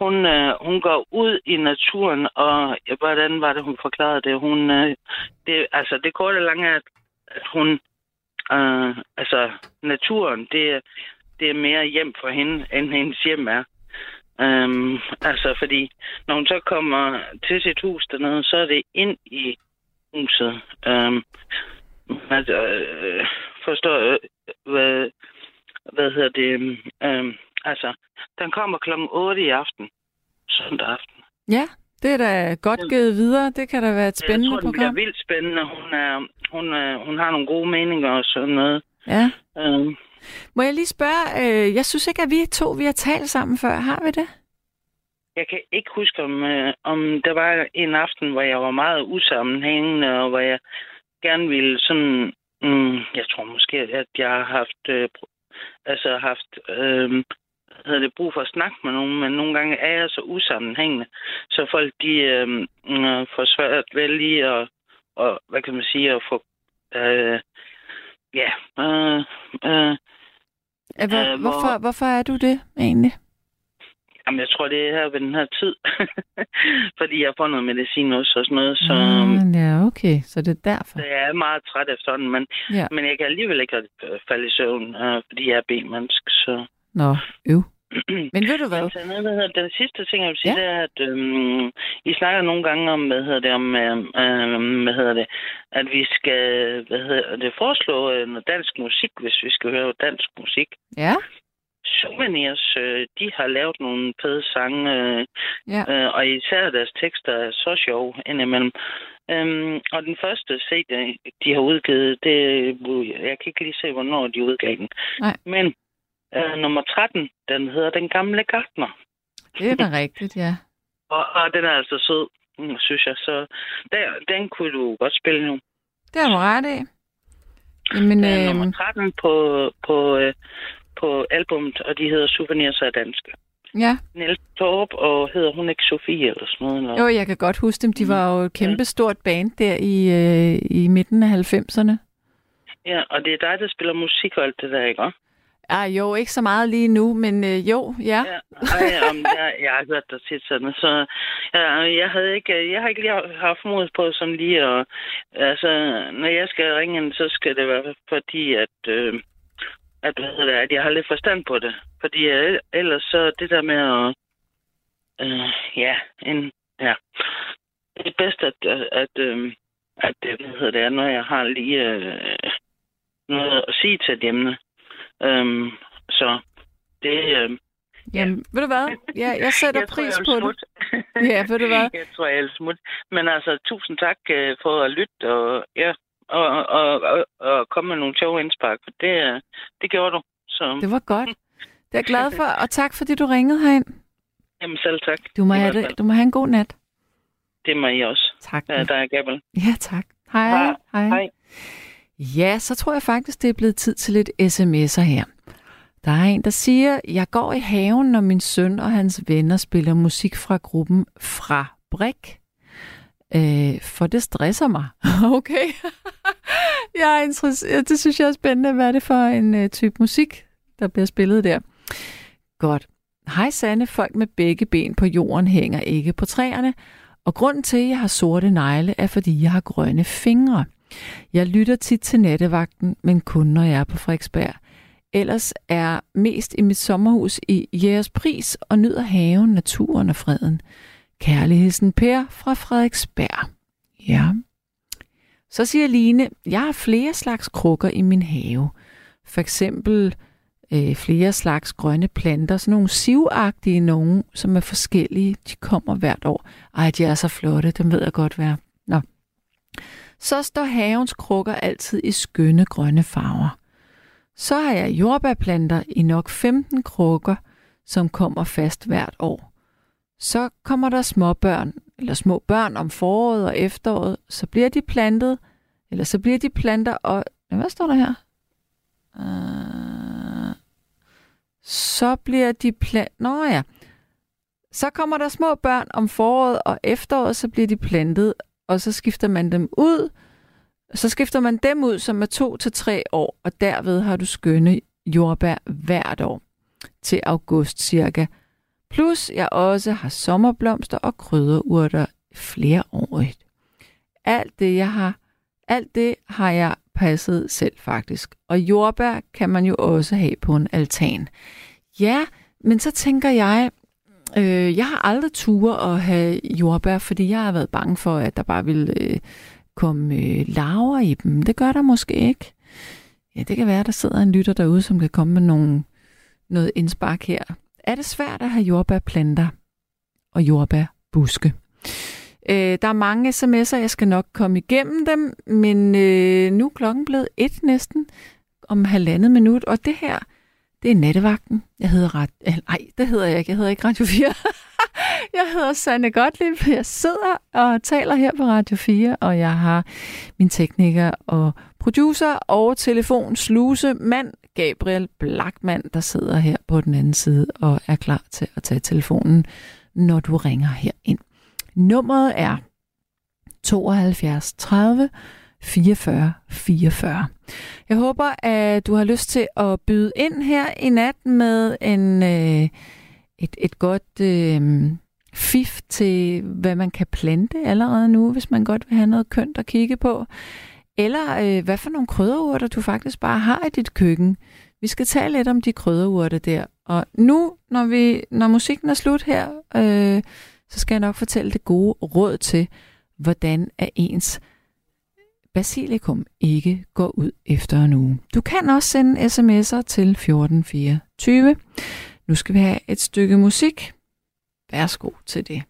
hun, øh, hun går ud i naturen, og ja, hvordan var det, hun forklarede det? Hun, øh, det altså, det korte og lange er, at hun... Øh, altså, naturen, det, det er mere hjem for hende, end hendes hjem er. Øhm, altså, fordi når hun så kommer til sit hus dernede, så er det ind i huset. Øhm, altså, øh, forstår øh, hvad, hvad hedder det? Øhm, altså, den kommer klokken 8 i aften. Søndag aften. Ja, det er da godt givet videre. Det kan da være et spændende jeg tror, den bliver program. vildt spændende. Hun, er, hun, er, hun har nogle gode meninger og sådan noget. Ja. Øhm, må jeg lige spørge, øh, jeg synes ikke, at vi to vi har talt sammen før. Har vi det? Jeg kan ikke huske, om, øh, om der var en aften, hvor jeg var meget usammenhængende, og hvor jeg gerne ville sådan... Mm, jeg tror måske, at jeg har haft, øh, altså haft øh, havde det, brug for at snakke med nogen, men nogle gange er jeg så usammenhængende, så folk de øh, øh, får svært ved lige at, og, hvad kan man sige, at få... Øh, ja, øh, Øh, hvor, Øh, hvor- hvorfor, hvorfor er du det egentlig? Jamen, jeg tror, det er her ved den her tid. (laughs) Fordi jeg får noget medicin også og sådan noget, så Mm, ja, okay. Så det er derfor. jeg er meget træt efterhånden. Men, Ja. men jeg kan alligevel ikke falde i søvn, øh, fordi jeg er B-menneske. Så. Nå, øv. (clears throat) Men ved du hvad? Altså, noget, hvad hedder, den sidste ting, jeg vil sige, Ja. det er, at øhm, I snakker nogle gange om, hvad hedder det, om, øhm, øhm, hvad hedder det, at vi skal, hvad hedder det, foreslå øh, noget dansk musik, hvis vi skal høre dansk musik. Ja? Souvenirs, øh, de har lavet nogle fede sange, øh, Ja. øh, og især deres tekster er så sjove indimellem. Øhm, og den første CD, de har udgivet, det, jeg kan ikke lige se, hvornår de udgav den. Nej. Men øh, nummer 13, den hedder Den Gamle Gartner. Det er da rigtigt, ja. (laughs) Og, og den er altså sød, mm, synes jeg. Så der, den kunne du godt spille nu. Det har du ret i. Jamen, Den er øh, nummer 13 på, på, øh, på albummet, og de hedder Souvenirs af danske. ja. Niels Torp, og hedder hun ikke Sofie eller sådan noget? Eller? Jo, jeg kan godt huske dem. De var jo et kæmpe stort band der i, øh, i midten af 90'erne. Ja, og det er dig, der spiller musik og alt det der, ikke? Ah, jo, ikke så meget lige nu, men øh, jo, ja. Ja, ej, om, jeg, jeg har hørt dig tit sådan, så ja, jeg havde ikke, øh, jeg har ikke lige haft mod på som lige, og altså, når jeg skal ringe ind, så skal det være fordi, at, øh, at, hvad hedder det, at jeg har lidt forstand på det. Fordi øh, ellers så det der med at, øh, ja, en, ja, det er bedst, at, at, at, øh, at det, hvad hedder det, når jeg har lige øh, noget at sige til et emne. Øhm, så det, øh, Jamen, ved du hvad? Ja, jeg (laughs) sætter jeg tror, pris jeg vil på det. Ja, ved du hvad? (laughs) jeg tror, jeg vil smutte. Men altså, tusind tak øh, for at lytte, og ja, og, og, og, og komme med nogle sjove indspark, for det, øh, det gjorde du. Så Det var godt. (laughs) Det er jeg glad for, og tak fordi du ringede herind. jamen, selv tak. Du må, have det, du må have en god nat. Det må I også. Tak. Ja, der er Gabriel. Ja, tak. Hej. Hej. Hej. Ja, så tror jeg faktisk, det er blevet tid til lidt sms'er her. Der er en, der siger, jeg går i haven, når min søn og hans venner spiller musik fra gruppen Fra Brik. Øh, for det stresser mig. (laughs) Okay. (laughs) jeg er interesseret. Det synes jeg er spændende. Hvad er det for en øh, type musik, der bliver spillet der? Godt. Hej Sande, folk med begge ben på jorden hænger ikke på træerne. Og grunden til, at jeg har sorte negle, er fordi jeg har grønne fingre. Jeg lytter tit til nattevagten, men kun når jeg er på Frederiksberg. Ellers er mest i mit sommerhus i Jægerspris og nyder haven, naturen og freden. Kærligheden Per fra Frederiksberg. Ja. Så siger Line, jeg har flere slags krukker i min have. For eksempel øh, flere slags grønne planter, sådan nogle sivagtige nogen, som er forskellige. De kommer hvert år. Ej, de er så flotte, dem ved jeg godt hvad. Så står havens krukker altid i skønne grønne farver. Så har jeg jordbærplanter i nok 15 krukker, som kommer fast hvert år. Så kommer der småbørn, eller små børn om foråret og efteråret, så bliver de plantet, eller så bliver de planter og... Hvad står der her? Uh, så bliver de plantet... Nå ja. Så kommer der små børn om foråret og efteråret, så bliver de plantet, og så skifter man dem ud. Så skifter man dem ud, som er to til tre år, og derved har du skønne jordbær hvert år til august cirka. Plus jeg også har sommerblomster og krydderurter flere år. Alt det, jeg har, alt det har jeg passet selv faktisk. Og jordbær kan man jo også have på en altan. Ja, men så tænker jeg, øh, jeg har aldrig ture at have jordbær, fordi jeg har været bange for, at der bare ville øh, komme øh, larver i dem. Det gør der måske ikke. Ja, det kan være, at der sidder en lytter derude, som kan komme med nogle, noget indspark her. Er det svært at have jordbærplanter og jordbærbuske? Øh, der er mange sms'er, jeg skal nok komme igennem dem, men øh, nu er klokken blevet et næsten om halvandet minut, og det her, det er nattevagten. Jeg hedder ret... Nej, det hedder jeg ikke. Jeg hedder ikke Radio 4. (laughs) jeg hedder Sanne Gottlieb. Jeg sidder og taler her på Radio 4, og jeg har min tekniker og producer og telefonsluse mand Gabriel Blackman, der sidder her på den anden side og er klar til at tage telefonen, når du ringer her ind. Nummeret er 72 30 44 44. Jeg håber, at du har lyst til at byde ind her i nat med en, øh, et, et godt øh, fif til, hvad man kan plante allerede nu, hvis man godt vil have noget kønt at kigge på. Eller øh, hvad for nogle krydderurter du faktisk bare har i dit køkken. Vi skal tale lidt om de krydderurter der. Og nu, når, vi, når musikken er slut her, øh, så skal jeg nok fortælle det gode råd til, hvordan er ens basilikum ikke går ud efter en uge. Du kan også sende sms'er til 1424. Nu skal vi have et stykke musik. Værsgo til det.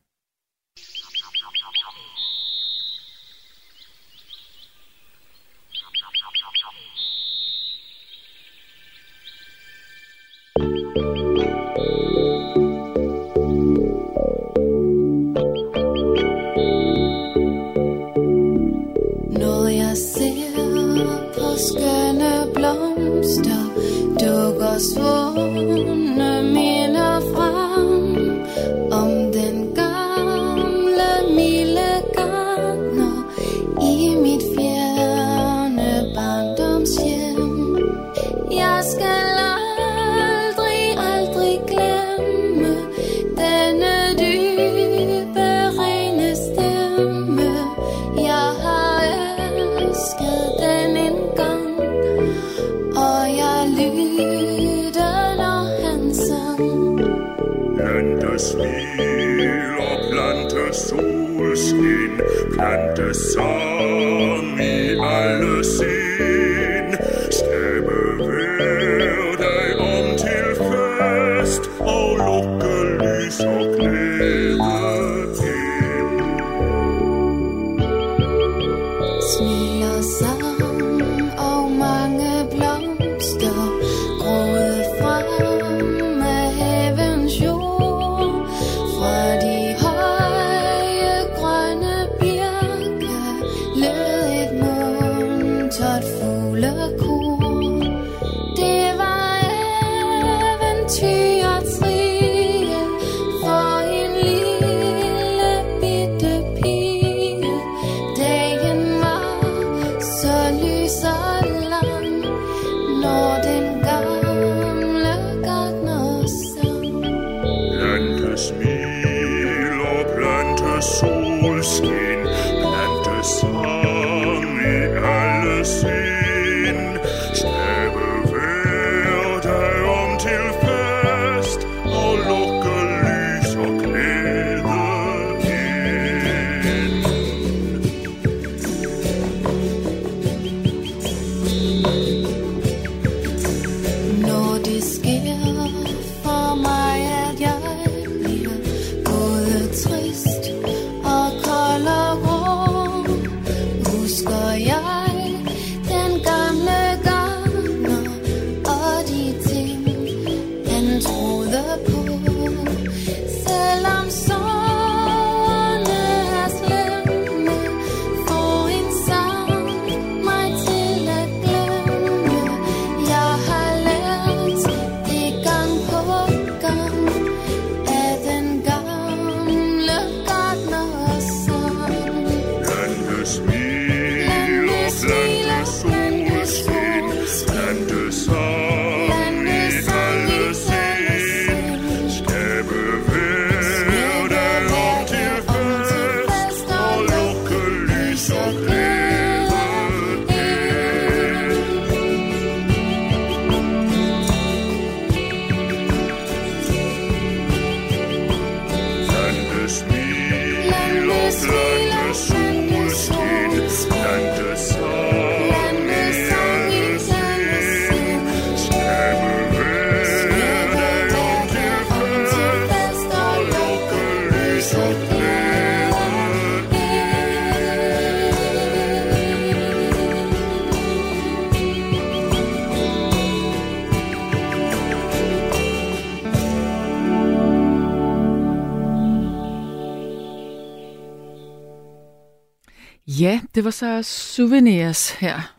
Det var så souvenirs her.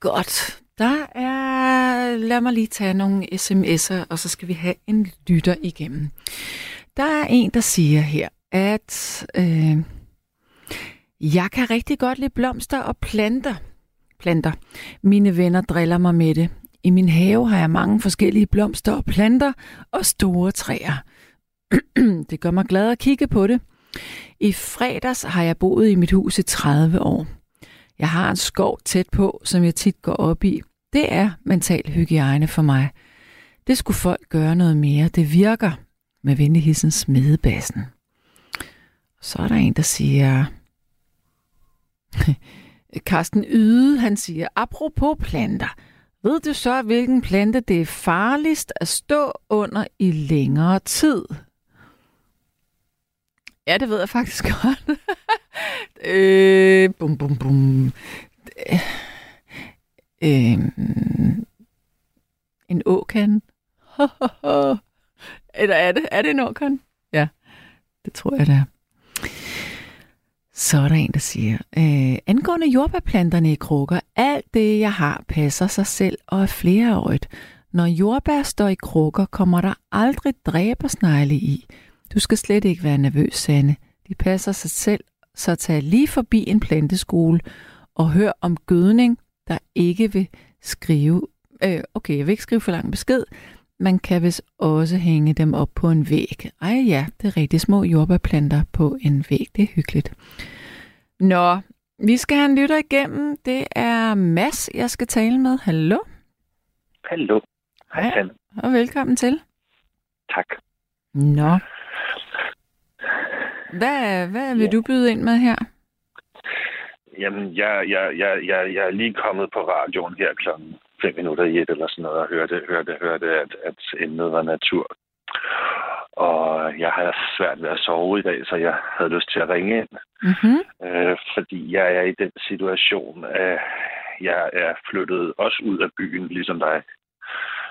Godt. Der er... Lad mig lige tage nogle sms'er, og så skal vi have en lytter igennem. Der er en, der siger her, at øh, jeg kan rigtig godt lide blomster og planter. Planter. Mine venner driller mig med det. I min have har jeg mange forskellige blomster og planter og store træer. (clears throat) det gør mig glad at kigge på det. I fredags har jeg boet i mit hus i 30 år. Jeg har en skov tæt på, som jeg tit går op i. Det er mental hygiejne for mig. Det skulle folk gøre noget mere. Det virker med venligheden smedebassen. Så er der en, der siger... (laughs) Karsten Yde, han siger, apropos planter. Ved du så, hvilken plante det er farligst at stå under i længere tid? Ja, det ved jeg faktisk (laughs) godt. øh, bum, bum, bum. Øh, øh, en åkan. (laughs) Eller er det, er det en åkan? Ja, det tror jeg, det er. Så er der en, der siger, øh, angående jordbærplanterne i krukker, alt det, jeg har, passer sig selv og er flereårigt. Når jordbær står i krukker, kommer der aldrig dræbersnegle i. Du skal slet ikke være nervøs, Sanne. De passer sig selv, så tag lige forbi en planteskole og hør om gødning, der ikke vil skrive... Øh, okay, jeg vil ikke skrive for lang besked. Man kan vist også hænge dem op på en væg. Ej ja, det er rigtig små jordbærplanter på en væg. Det er hyggeligt. Nå, vi skal have en lytter igennem. Det er Mads, jeg skal tale med. Hallo? Hallo. Hej. Sanne. Og velkommen til. Tak. Nå. Hvad, hvad vil du byde ind med her? Jamen, jeg, jeg, jeg, jeg, jeg er lige kommet på radioen her klokken 5 minutter i et eller sådan noget, og hørte, hørte, hørte at, at emnet var natur. Og jeg har svært ved at sove i dag, så jeg havde lyst til at ringe ind. Mm-hmm. Øh, fordi jeg er i den situation, at jeg er flyttet også ud af byen, ligesom dig.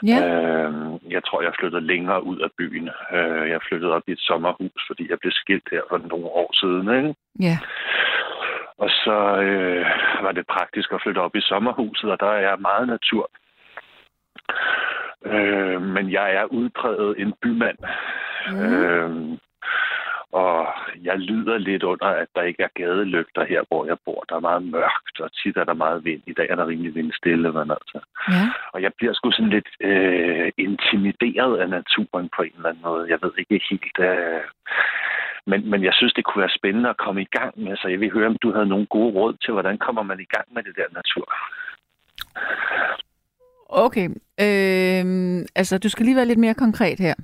Ja. Øh, jeg tror, jeg flyttede længere ud af byen. Øh, jeg flyttede op i et sommerhus, fordi jeg blev skilt her for nogle år siden. Ikke? Ja. Og så øh, var det praktisk at flytte op i sommerhuset, og der er jeg meget natur. Øh, men jeg er udpræget en bymand. Mm. Øh, og jeg lider lidt under, at der ikke er gadelygter her, hvor jeg bor. Der er meget mørkt, og tit er der meget vind. I dag er der rimelig vindstille, men altså. Ja. Og jeg bliver sgu sådan lidt øh, intimideret af naturen på en eller anden måde. Jeg ved ikke helt... Øh, men, men jeg synes, det kunne være spændende at komme i gang med. Så jeg vil høre, om du havde nogle gode råd til, hvordan kommer man i gang med det der natur. Okay. Øh, altså, du skal lige være lidt mere konkret her.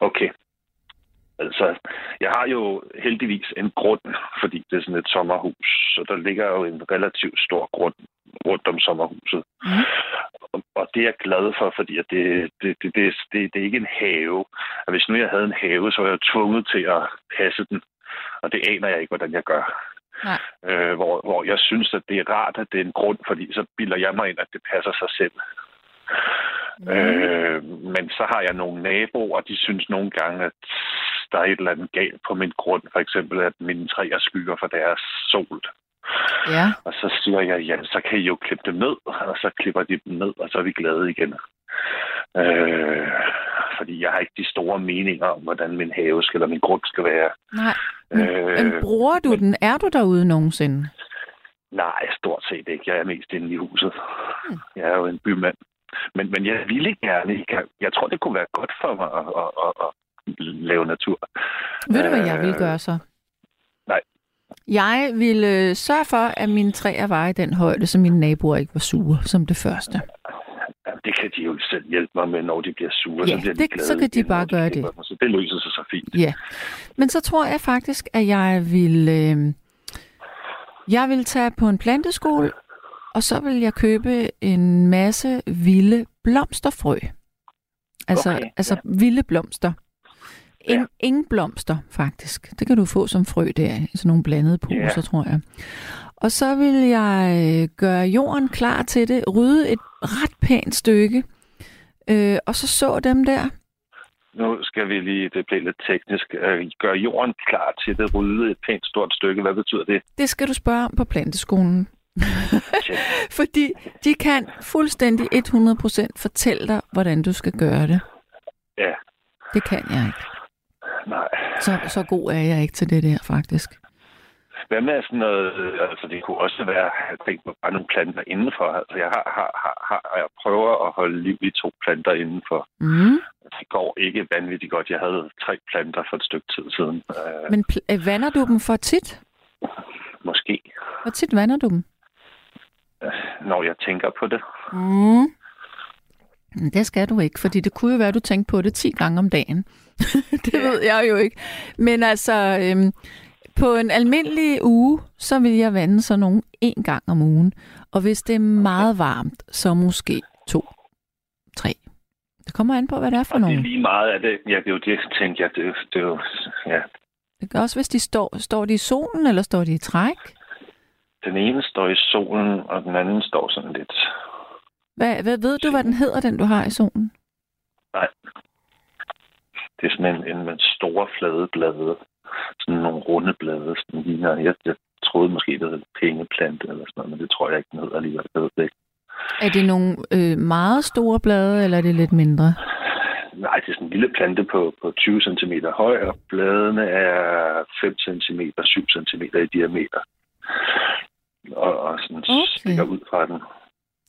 Okay. Altså, jeg har jo heldigvis en grund, fordi det er sådan et sommerhus. Så der ligger jo en relativt stor grund rundt om sommerhuset. Mm. Og, og det er jeg glad for, fordi at det, det, det, det, det, det er ikke en have. Og hvis nu jeg havde en have, så var jeg tvunget til at passe den. Og det aner jeg ikke, hvordan jeg gør. Nej. Øh, hvor, hvor jeg synes, at det er rart, at det er en grund, fordi så bilder jeg mig ind, at det passer sig selv. Mm. Øh, men så har jeg nogle naboer, og de synes nogle gange, at der er et eller andet galt på min grund. For eksempel, at mine træer skygger for deres sol. Ja. Og så siger jeg, ja, så kan I jo klippe dem ned, og så klipper de dem ned, og så er vi glade igen. Øh, fordi jeg har ikke de store meninger om, hvordan min have skal, eller min grund skal være. Nej. Men, Øh, men bruger du den? Er du derude nogensinde? Nej, stort set ikke. Jeg er mest inde i huset. Jeg er jo en bymand. Men, men jeg ville gerne. Jeg, jeg tror, det kunne være godt for mig at, at, at, at lave natur. Ved du, hvad jeg Øh, vil gøre så? nej. Jeg ville øh, sørge for, at mine træer var i den højde, så mine naboer ikke var sure som det første. Ja, det kan de jo selv hjælpe mig med, når de bliver sure. Ja, så bliver de det- glade så kan de bare når gøre det. mig. Så det løser sig så fint. Ja. Men så tror jeg faktisk, at jeg vil, øh, jeg vil tage på en planteskole, og så vil jeg købe en masse vilde blomsterfrø. Altså, Okay, altså vilde blomster. En, Ja. Ingen blomster, faktisk. Det kan du få som frø der, sådan nogle blandede poser, Ja. tror jeg. Og så vil jeg øh, gøre jorden klar til det, rydde et ret pænt stykke, øh, og så så dem der. Nu skal vi lige, det bliver lidt teknisk, øh, gøre jorden klar til det, rydde et pænt stort stykke. Hvad betyder det? Det skal du spørge om på planteskolen. (laughs) Fordi de kan fuldstændig 100% fortælle dig, hvordan du skal gøre det. Ja, Det kan jeg ikke. Nej. Så, så god er jeg ikke til det der, faktisk. Hvad med sådan noget, øh, altså det kunne også være, jeg tænkte på bare nogle planter indenfor. Altså jeg har, har, har, har jeg prøver at holde liv i to planter indenfor. Mm. Det går ikke vanvittigt godt. Jeg havde tre planter for et stykke tid siden. Øh, Men pl- øh, vander du dem for tit? måske, Hvor tit vander du dem? når jeg tænker på det. Mm. Det skal du ikke, fordi det kunne jo være, at du tænkte på det 10 gange om dagen. (laughs) det Ja. ved jeg jo ikke. Men altså, øhm, på en almindelig uge, så vil jeg vande sådan nogle en gang om ugen. Og hvis det er meget varmt, så måske to, tre. Det kommer an på, hvad det er for Og det er lige meget af det. Ja, det er jo det, tænker jeg. Det, er jo- det er jo, ja. Det kan også, hvis de står, står de i solen, eller står de i træk. Den ene står i solen, og den anden står sådan lidt... Hvad, hvad ved du, hvad den hedder, den du har i solen? Nej. Det er sådan en, en med store flade blade. Sådan nogle runde blade. Sådan ligner, jeg, jeg troede måske, det hed pengeplante eller sådan noget, men det tror jeg ikke, den hedder alligevel. Jeg ved det ikke. Er det nogle øh, meget store blade, eller er det lidt mindre? Nej, det er sådan en lille plante på, på 20 cm høj, og bladene er 5 cm, 7 cm i diameter. Og, og sådan Okay. okay. stikker ud fra den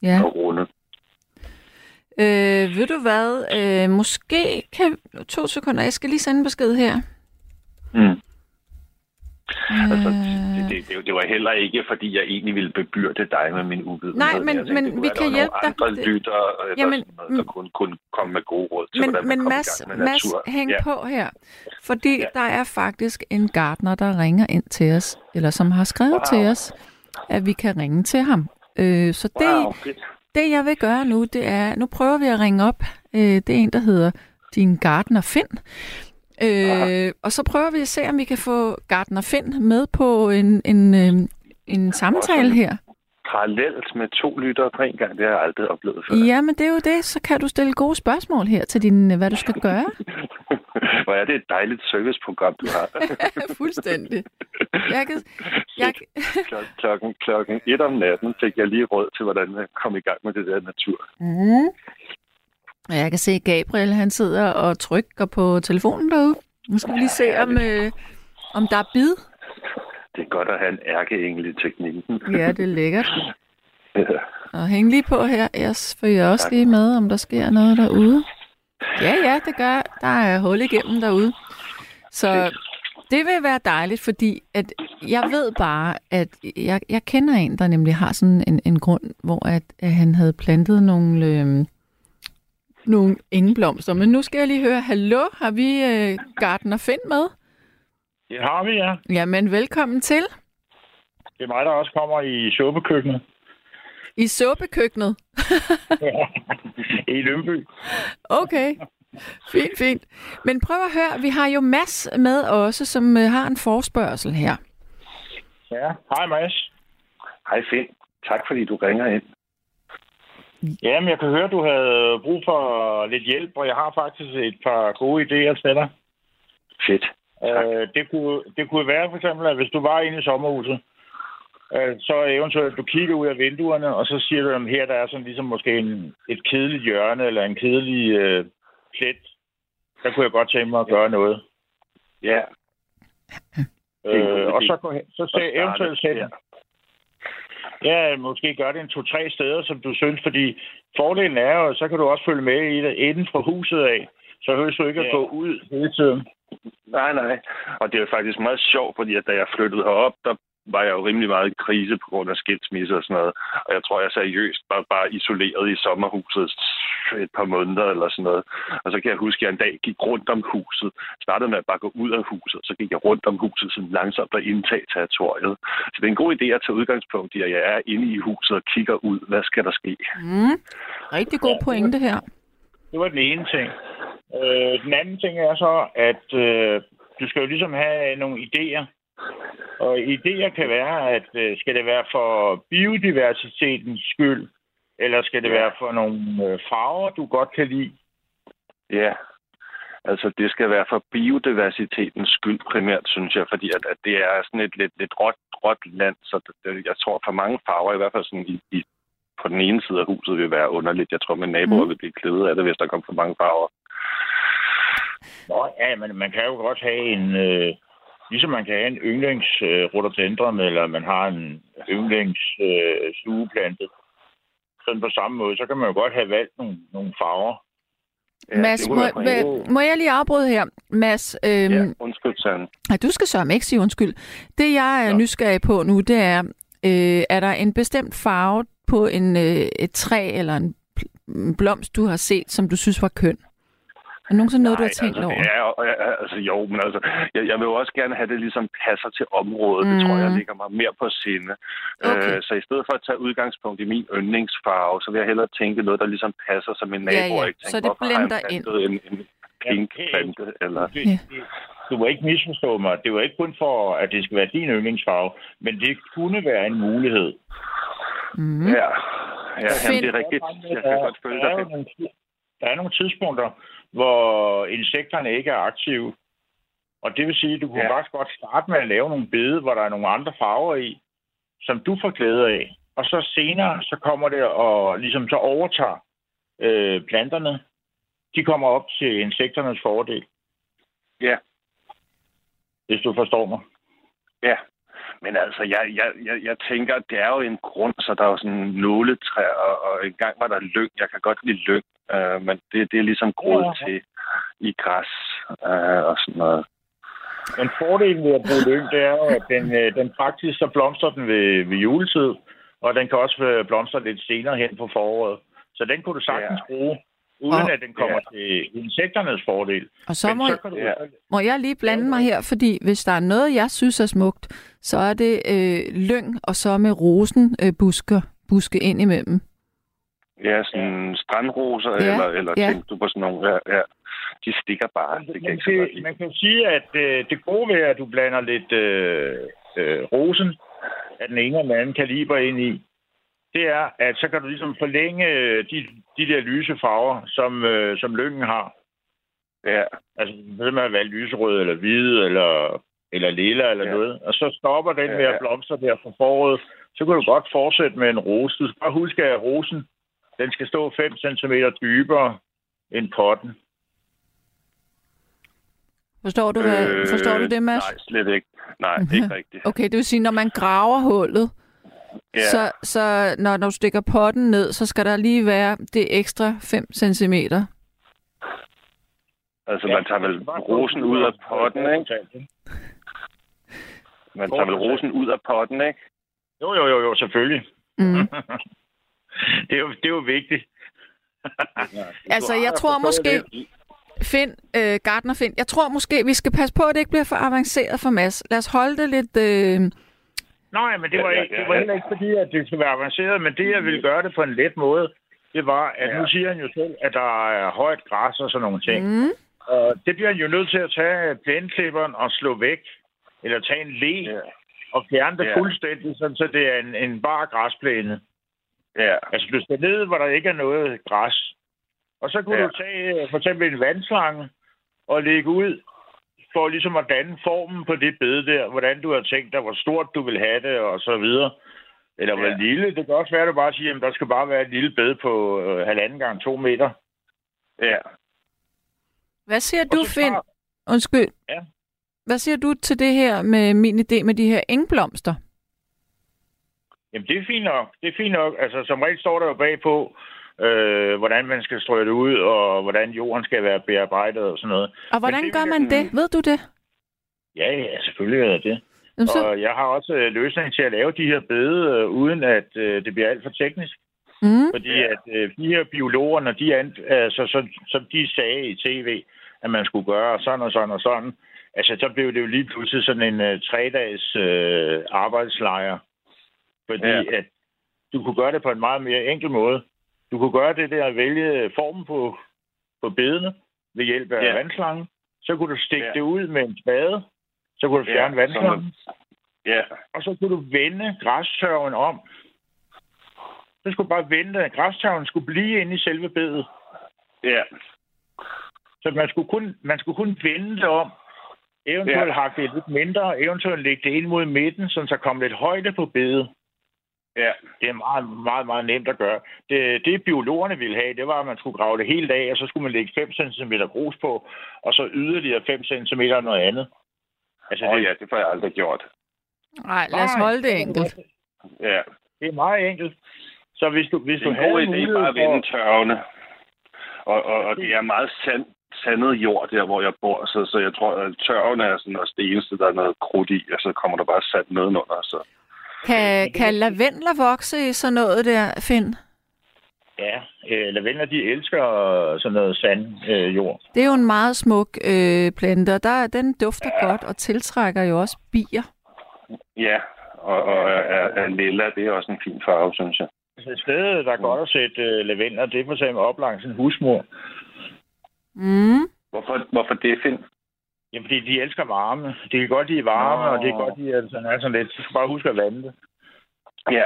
Ja. og runde. Øh, ved du hvad? Øh, måske kan... To sekunder, jeg skal lige sende en besked her. Mm. Altså, Øh, det, det, det, det var heller ikke, fordi jeg egentlig ville bebyrde dig med min uvidenhed. Nej, men- Jeg tænkte, men det vi kan der hjælpe dig. andre Det- lytter, Jamen, noget, der kunne, kunne komme med gode råd til, men hvordan man men Mads, med Mads hæng ja. på her. Fordi Ja. der er faktisk en gartner, der ringer ind til os, eller som har skrevet Wow. til os, at vi kan ringe til ham. Øh, så det, Wow, fedt. Det, jeg vil gøre nu, det er, nu prøver vi at ringe op. Øh, det er en, der hedder din gartner Finn. Øh, og så prøver vi at se, om vi kan få gartner Finn med på en, en, øh, en samtale her. Parallelt med to lyttere på en gang, det har jeg aldrig oplevet før. Ja, men det er jo det. Så kan du stille gode spørgsmål her til din, hvad du skal gøre. (laughs) (laughs) Hvor er det et dejligt serviceprogram, du har. (laughs) Fuldstændig. Jeg kan, jeg, Klok- klokken, klokken et om natten fik jeg lige råd til, hvordan jeg kom i gang med det der natur. mm. Og jeg kan se, Gabriel han sidder og trykker på telefonen derude. Nu skal vi lige se, om, øh, om der er bid. Det er godt at have en ærkeengel i teknikken. (laughs) Ja, det er lækkert. Ja. Og hæng lige på her. Jeg følger også lige med, om der sker noget derude. Ja, ja, det gør. Der er hul igennem derude. Så det vil være dejligt, fordi at jeg ved bare, at jeg, jeg kender en, der nemlig har sådan en, en grund, hvor at, at han havde plantet nogle, øh, nogle engblomster. Men nu skal jeg lige høre, hallo, har vi øh, Gartner Find med? Det har vi, ja. Jamen, velkommen til Det er mig, der også kommer i suppekøkkenet i suppekøkkenet. (laughs) i Lønby. Okay. Fint, fint. Men prøv at høre, vi har jo Mads med også, som øh, har en forspørgsel her. Ja, hej Mads. Hej Finn. Tak fordi du ringer ind. Jamen, jeg kan høre, du havde brug for lidt hjælp, og jeg har faktisk et par gode idéer til dig. Fedt. Øh, det, kunne, det kunne være for eksempel, at hvis du var inde i sommerhuset, så eventuelt du kigger ud af vinduerne, og så siger du, at her der er sådan ligesom måske en, et kedeligt hjørne, eller en kedelig øh, plet der kunne jeg godt tænke mig at gøre noget. Ja, Øh, og så, så starte eventuelt sætte, ja, måske gøre det en to-tre steder, som du synes, fordi fordelen er jo, så kan du også følge med i det inden fra huset af. Så høres du ikke at Ja. gå ud hele tiden. Nej, nej. Og det er faktisk meget sjovt, fordi at da jeg flyttede herop, der var jeg jo rimelig meget i krise på grund af skilsmisse og sådan noget. Og jeg tror, jeg seriøst var bare isoleret i sommerhuset et par måneder eller sådan noget. Og så kan jeg huske, at jeg en dag gik rundt om huset. Startede med at bare gå ud af huset, så gik jeg rundt om huset sådan langsomt og indtage territoriet. Så det er en god idé at tage udgangspunkt i, at jeg er inde i huset og kigger ud. Hvad skal der ske? Mm. Rigtig god pointe her. Det var den ene ting. Øh, den anden ting er så, at øh, du skal jo ligesom have nogle idéer. Og idéer kan være, at øh, skal det være for biodiversitetens skyld, eller skal det Ja. være for nogle øh, farver, du godt kan lide? Ja, altså det skal være for biodiversitetens skyld primært, synes jeg, fordi at, at det er sådan et lidt, lidt råt, råt land, så det, det, jeg tror for mange farver, i hvert fald sådan i, i, på den ene side af huset, vil være underligt. Jeg tror, min naboer Mm. vil blive kede af det, hvis der kommer for mange farver. Nå, ja, men man kan jo godt have en... Øh, ligesom man kan have en yndlings øh, rhododendron, eller man har en yndlings øh, stueplante. Sådan på samme måde, så kan man jo godt have valgt nogle, nogle farver. Ja, Mads, må, må, må jeg lige afbryde her? Mads, øhm, Ja, undskyld, ja. du skal sørge ikke sige undskyld. Det, jeg er Nå. nysgerrig på nu, det er, øh, er der en bestemt farve på en, øh, et træ eller en blomst, du har set, som du synes var køn? Er det nogensinde noget, du har tænkt altså, over? Ja, ja, altså jo, men altså, jeg, jeg vil jo også gerne have det ligesom passer til området. Mm. Det tror jeg Mm. ligger mig mere på sinde. Okay. Øh, så i stedet for at tage udgangspunkt i min yndlingsfarve, så vil jeg hellere tænke noget, der ligesom passer, som min Ja, nabo ja. ikke tænker, Så det blender ind. en, en pink Ja, plante, eller... Ja. du må ikke misforstå mig. Det var ikke kun for, at det skal være din yndlingsfarve, men det kunne være en mulighed. Mm. Ja, ja jamen, det er rigtigt. Jeg kan godt følge er dig. der er nogle tidspunkter, hvor insekterne ikke er aktive. Og det vil sige, at du kunne Ja. faktisk godt starte med at lave nogle bede, hvor der er nogle andre farver i, som du får glæde af. Og så senere, så kommer det og ligesom så overtager øh, planterne. De kommer op til insekternes fordel, Ja, hvis du forstår mig. ja. Men altså, jeg, jeg, jeg, jeg tænker, at det er jo en grund, så der er jo sådan nåletræer, og, og engang var der lyng. Jeg kan godt lide lyng, øh, men det, det er ligesom groet Ja. til i græs øh, og sådan noget. Men fordelen ved at bruge lyng, det er jo, at den, øh, den faktisk så blomstrer den ved, ved juletid, og den kan også øh, blomstre lidt senere hen på foråret. Så den kunne du sagtens Ja. bruge, uden Og- at den kommer til insekternes fordel. Og så Men må, så du Ja. må jeg lige blande mig her, fordi hvis der er noget, jeg synes er smukt, så er det øh, lyng, og så med rosen øh, busker, buske ind imellem. Ja, sådan strandroser, Ja, eller, eller ja. tænker du på sådan nogle, ja, ja. De stikker bare, det kan man, ikke kan, lide. man kan sige, at øh, det gode ved, at du blander lidt øh, øh, rosen af den ene og den anden kaliber ind i, det er, at så kan du ligesom forlænge øh, de, de der lyse farver, som, øh, som lyngen har. Ja, Altså, det med at være lyserød, eller hvide, eller, eller lilla, eller Ja. noget. Og så stopper den Ja, med at blomstre der fra foråret. Så kan du godt fortsætte med en rose. Du skal bare huske, at rosen, den skal stå 5 cm dybere end potten. Forstår du, hvad, Øh, forstår du det, Mads? Nej, slet ikke. Nej, Mhm. ikke rigtigt. Okay, det vil sige, når man graver hullet, Ja, så, så når, når du stikker potten ned, så skal der lige være det ekstra 5 cm. altså man tager vel rosen ud af potten, ikke? Man tager vel rosen ud af potten, ikke? Jo, jo, jo, jo, selvfølgelig. Mm. (laughs) det, er jo, det er jo vigtigt. (laughs) Altså, jeg tror måske, Finn, øh, Gardner Finn, jeg tror måske, vi skal passe på, at det ikke bliver for avanceret for Mads. Lad os holde det lidt... Øh, Nej, men det var, ikke, det var heller ikke fordi, at det skulle være avanceret, men det, jeg ville gøre det på en let måde, det var, at Ja. nu siger han jo selv, at der er højt græs og sådan nogle ting. mm, Og det bliver han jo nødt til at tage plæneklipperen og slå væk, eller tage en le Ja, og fjerne det Ja. fuldstændig, sådan, så det er en, en bar græsplæne. Ja, Altså, du skal ned, hvor der ikke er noget græs. Og så kunne Ja. du tage øh, for eksempel en vandslange og lægge ud for ligesom at danne formen på det bed der, hvordan du har tænkt dig, hvor stort du vil have det, og så videre. Eller hvor Ja. lille. Det kan også være, at du bare siger, at der skal bare være et lille bed på øh, halvanden gange to meter. ja. Hvad siger Og du, Finn? tager- Undskyld. Ja. Hvad siger du til det her med min idé med de her engblomster? Jamen, det er fint nok. Det er fint nok. Altså, som regel står der jo bagpå, øh, hvordan man skal strø det ud, og hvordan jorden skal være bearbejdet og sådan noget. Og hvordan det gør man det? Ved du det? Ja, ja, selvfølgelig er det det. Jamen, så, Og jeg har også øh, løsning til at lave de her bede, øh, uden at øh, det bliver alt for teknisk. mm, Fordi at øh, de her biologer, når de an, altså, så, som de sagde i tv, at man skulle gøre sådan og sådan og sådan, altså så blev det jo lige pludselig sådan en øh, tre-dages øh, arbejdslejr. Fordi Ja. ja. at du kunne gøre det på en meget mere enkel måde. Du kunne gøre det der at vælge formen på, på bedene ved hjælp af Ja. ja. vandslangen. Så kunne du stikke Ja. ja. det ud med en spade. Så kunne du Ja, fjerne vandslangen. Ja, Og så kunne du vende græstørven om. Så skulle du bare vente, græstørven skulle blive inde i selve bedet. ja, Så man skulle kun, man skulle kun vende det om. Eventuelt Ja. ja. hakke det lidt mindre, eventuelt lægge det ind mod midten, så der kom lidt højde på bedet. Ja, Det er meget, meget, meget nemt at gøre. Det, det biologerne ville have, det var, at man skulle grave det helt af, og så skulle man lægge 5 cm grus på, og så yderligere 5 cm noget andet. Altså, Åh det, ja, det får jeg aldrig gjort. Nej, lad os holde det enkelt. Ja, Det er meget enkelt. Så hvis du, hvis det er du en god idé bare at vende tørvene. Og, og, og det er meget sand, sandet jord der, hvor jeg bor, så, så jeg tror, at tørven er sådan også det eneste, der er noget krudt i, og så kommer der bare sand nedenunder. Så. Kan, kan lavendler vokse i sådan noget der, Finn? Ja, øh, lavendler, de elsker sådan noget sand øh, jord. Det er jo en meget smuk øh, plante, og der, den dufter ja. godt og tiltrækker jo også bier. Ja, og, og er, er lilla, det er også en fin farve, synes jeg. Altså et sted, der er godt at sætte øh, lavendler, det er for eksempel op langs en husmur. Mm. Hvorfor, hvorfor det, Finn? Jamen, fordi de elsker varme. De kan godt lide varme, Nå. og det kan godt lide, at den er sådan lidt. Du skal bare huske at vande det. Ja,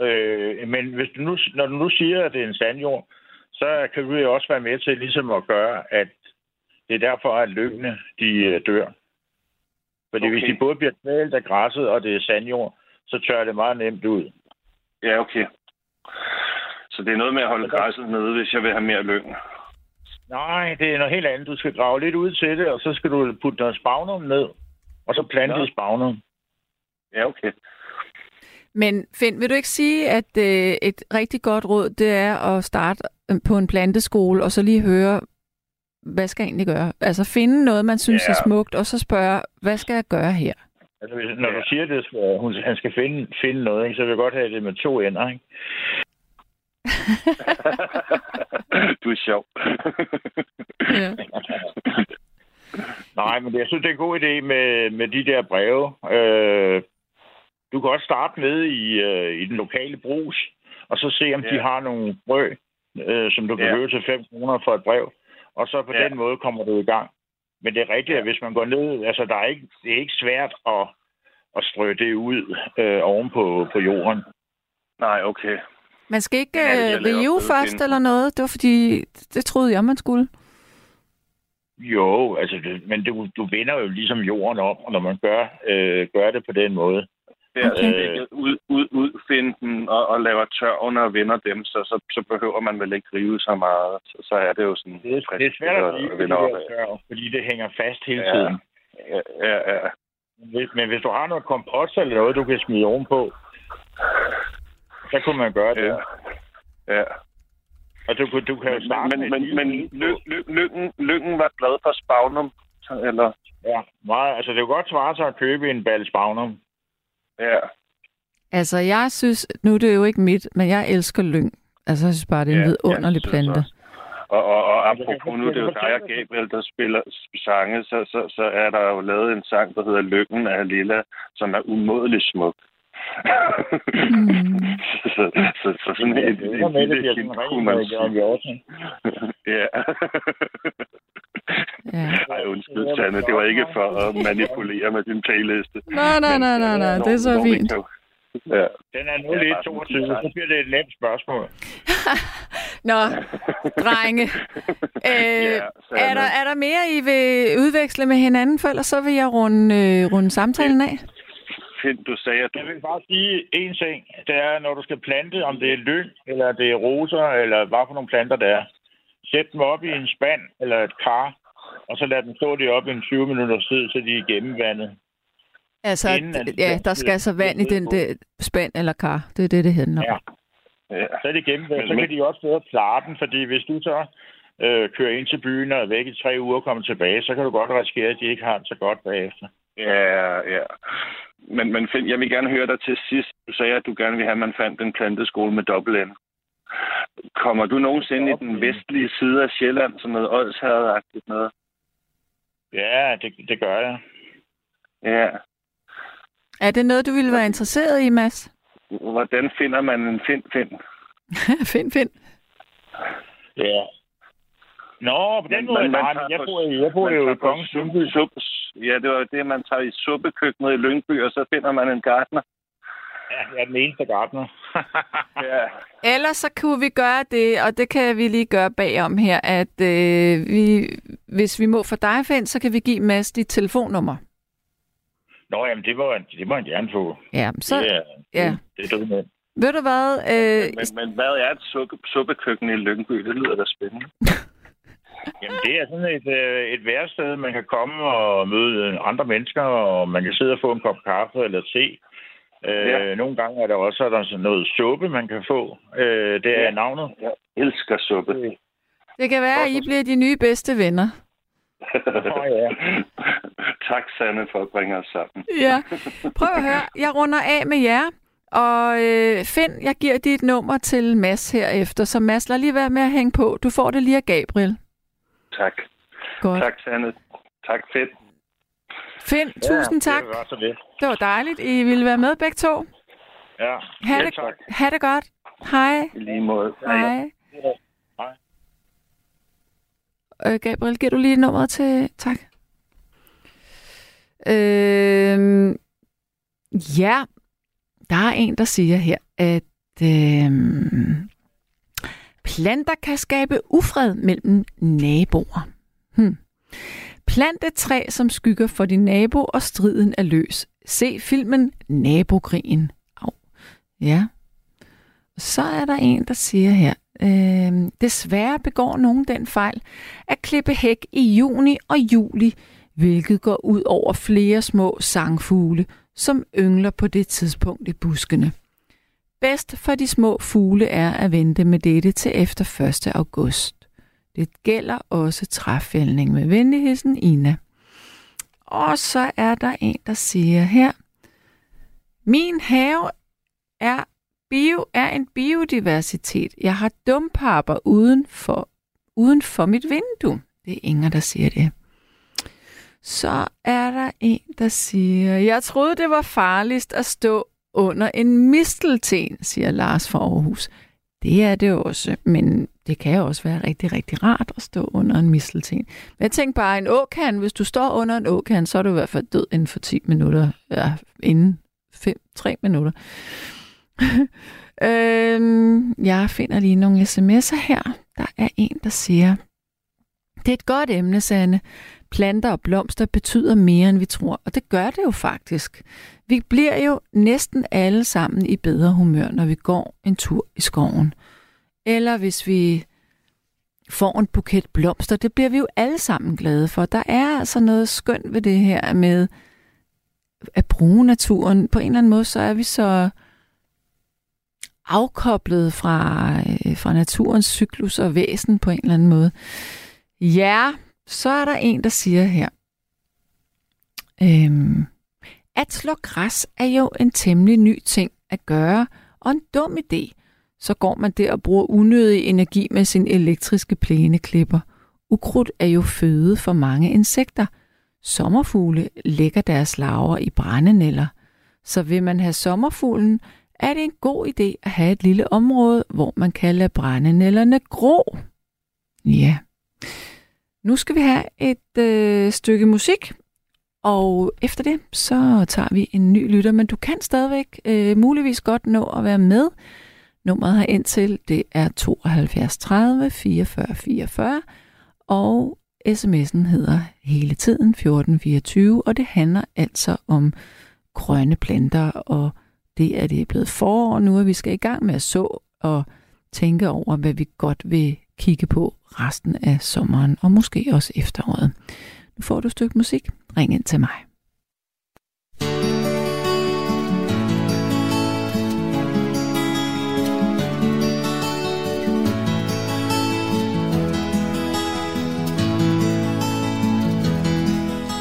Øh, men hvis du nu, når du nu siger, at det er en sandjord, så kan du jo også være med til ligesom at gøre, at det er derfor, at løbene de øh, dør. Fordi okay. hvis de både bliver kvalt af græsset, og det er sandjord, så tør det meget nemt ud. ja, okay. Så det er noget med at holde græsset nede, hvis jeg vil have mere lyng. Nej, det er noget helt andet. Du skal grave lidt ud til det, og så skal du putte noget spagnum ned, og så plante i spagnum. Ja, okay. Men Finn, vil du ikke sige, at øh, et rigtig godt råd, det er at starte øh, på en planteskole, og så lige høre, hvad skal jeg egentlig gøre? Altså finde noget, man synes Ja. er smukt, og så spørge, hvad skal jeg gøre her? Altså, hvis, når du siger det, at hun, han skal finde, finde noget, ikke, så vil jeg godt have det med to ender. Ikke? (laughs) (clears throat) du er sjov. Ja. (laughs) Nej, men jeg synes, det er en god idé med, med de der breve. Øh, du kan også starte med i, øh, i den lokale brus, og så se, om ja. de har nogle brød, øh, som du kan Ja. købe til 5 kroner for et brev. Og så på Ja. den måde kommer du i gang. Men det er rigtigt, at hvis man går ned, altså der er ikke, det er ikke svært at, at strø det ud øh, oven på, på jorden. Nej, okay. Man skal ikke Ja, øh, rive først finde. eller noget. Det var fordi, det troede jeg, man skulle. Jo, altså, det, men du, du vinder jo ligesom jorden op, når man gør, øh, gør det på den måde. Okay. okay. ud, ud, udfinde den og, og laver tørven og vender dem, så, så, så behøver man vel ikke rive så meget. Så, så er det jo sådan... Det er, det er svært at blive, vende op. fordi det hænger fast hele Ja. tiden. Ja, ja, ja. Hvis, men hvis du har noget kompost eller noget, du kan smide ovenpå, så kunne man gøre det. ja. ja. Og du, kunne- du kan jo Men, starte men, men, men lille- ly, ly, lykken, lykken var glad for spagnum, eller... Ja, meget. Altså, det er jo godt svare sig at købe en bal spagnum. Ja, Altså, jeg synes, nu er det jo ikke mit, men jeg elsker lyng. Altså, jeg synes bare, det er en Ja, vidunderlig plante. også. Og, og, og Altså, apropos nu, det er jo dig og Gabriel, der spiller sange, så, så, så er der jo lavet en sang, der hedder Lykken af Lilla, som er umådelig smuk. Mm. så, så, så sådan et, et, Det med, kunne man Hjorten. Ja. Ja. Ej, undskyld, Sanne. Det var ikke for at manipulere med din playliste. Nej, nej, nej, nej, nej, det er så fint. Ja. Den er nu Ja, sådan 22, en så bliver det et nemt spørgsmål. (laughs) Nå, drenge. (laughs) Øh, Ja, er, der, er der mere, I vil udveksle med hinanden, for ellers så vil jeg runde, øh, runde samtalen af? Fint, du sagde, at du... Jeg vil bare sige én ting. Det er, når du skal plante, om det er lyng, eller det er roser, eller hvad for nogle planter det er, sæt dem op i en spand eller et kar, og så lad dem stå deroppe i en 20 minutter tid, så de er gennemvandet. Altså, Inden at- ja, der skal altså vand i den der spand eller kar. Det er det, det handler Ja. om. Ja. Så er det gennemvandet, så kan de også bedre klare den, fordi hvis du så øh, kører ind til byen og er væk i tre uger og kommer tilbage, så kan du godt risikere, at de ikke har det så godt bagefter. Ja, ja. Men, men Finn, jeg vil gerne høre dig til sidst. Du sagde, at du gerne vil have, at man fandt en planteskole med dobbelt N. Kommer du nogensinde i den vestlige side af Sjælland, som noget ådsherredagtigt noget? Ja, det, det gør jeg. Ja. Er det noget, du ville være interesseret i, Mads? Hvordan finder man en find, find? (laughs) find, find. Ja. Nå, på den Men- måde, man nej, men jeg bor, jeg bor man jo tager i Kongens suppe- Lyngby. suppe- Ja, det var det, man tager i suppekøkkenet i Lyngby, og så finder man en gartner. Ja, jeg er den eneste gartner. (laughs) Ja. Ellers så kunne vi gøre det, og det kan vi lige gøre bagom her, at øh, vi, hvis vi må for dig, Finn, så kan vi give Mads dit telefonnummer. Nå, jamen, det må, det må han gerne få. Ja, så, det, er, ja. det er det med. ved du hvad? Øh, Men, men hvad er et suppe, suppekøkken i Lyngby? Det lyder da spændende. (laughs) Jamen, det er sådan et, øh, et værsted, man kan komme og møde andre mennesker, og man kan sidde og få en kop kaffe eller te. Øh, Ja. Nogle gange er der også er der sådan noget suppe, man kan få. Øh, det er Ja. navnet. Jeg elsker suppe. det kan være, at I bliver de nye bedste venner. Nå, ja. (laughs) tak, Sanne, for at bringe os sammen. Ja. Prøv at høre, jeg runder af med jer. Og øh, Finn, jeg giver dit nummer til Mads herefter, så Mads, lad lige være med at hænge på. Du får det lige af Gabriel. Tak. Godt. Tak, Sanne. Tak, fedt. Finn, tusind tak. Det var så lidt. Det var dejligt, I ville være med begge to. Ja, Ha' ja det, tak. ha det godt. Hej. I lige måde. Hej. Hej. Øh, Gabriel, giver du lige nummeret til... Tak. Øh, ja, der er en, der siger her, at øh, planter kan skabe ufred mellem naboer. Hm. Plant et træ, som skygger for din nabo, og striden er løs. Se filmen Nabokrigen. Au. Ja. Så er der en, der siger her, øh, desværre begår nogen den fejl at klippe hæk i juni og juli, hvilket går ud over flere små sangfugle, som yngler på det tidspunkt i buskene. Bedst for de små fugle er at vente med dette til efter 1. august. Det gælder også træfældning med venligheden Ina. Og så er der en, der siger her, min have er bio er en biodiversitet. Jeg har dumpapper uden for, uden for mit vindue. Det er Inger, der siger det. Så er der en, der siger, jeg troede, det var farligst at stå under en mistelten, siger Lars fra Aarhus. Det er det også, men det kan jo også være rigtig, rigtig rart at stå under en mistelten. Men jeg tænker bare, en åkan, hvis du står under en åkan, så er du i hvert fald død inden for 10 minutter, ja, inden 5-3 minutter. (laughs) øhm, jeg finder lige nogle sms'er her. Der er en, der siger, det er et godt emne, Sanne. Planter og blomster betyder mere, end vi tror, og det gør det jo faktisk. Vi bliver jo næsten alle sammen i bedre humør, når vi går en tur i skoven. Eller hvis vi får en buket blomster, det bliver vi jo alle sammen glade for. Der er altså noget skønt ved det her med at bruge naturen. På en eller anden måde, så er vi så afkoblet fra, øh, fra naturens cyklus og væsen på en eller anden måde. Ja, så er der en, der siger her. Øhm, at slå græs er jo en temmelig ny ting at gøre, og en dum idé. Så går man der og bruger unødig energi med sin elektriske plæneklipper. Ukrudt er jo føde for mange insekter. Sommerfugle lægger deres larver i brændenælder. Så vil man have sommerfuglen, er det en god idé at have et lille område, hvor man kan lade brændenælderne gro. Ja. Nu skal vi have et øh, stykke musik, og efter det, så tager vi en ny lytter, men du kan stadigvæk øh, muligvis godt nå at være med. Nummeret her indtil, det er 72 30 44 44, og sms'en hedder hele tiden 1424, og det handler altså om grønne planter, og det er det blevet forår nu, at vi skal i gang med at så og tænke over, hvad vi godt vil kigge på resten af sommeren og måske også efteråret. Nu får du et stykke musik. Ring ind til mig.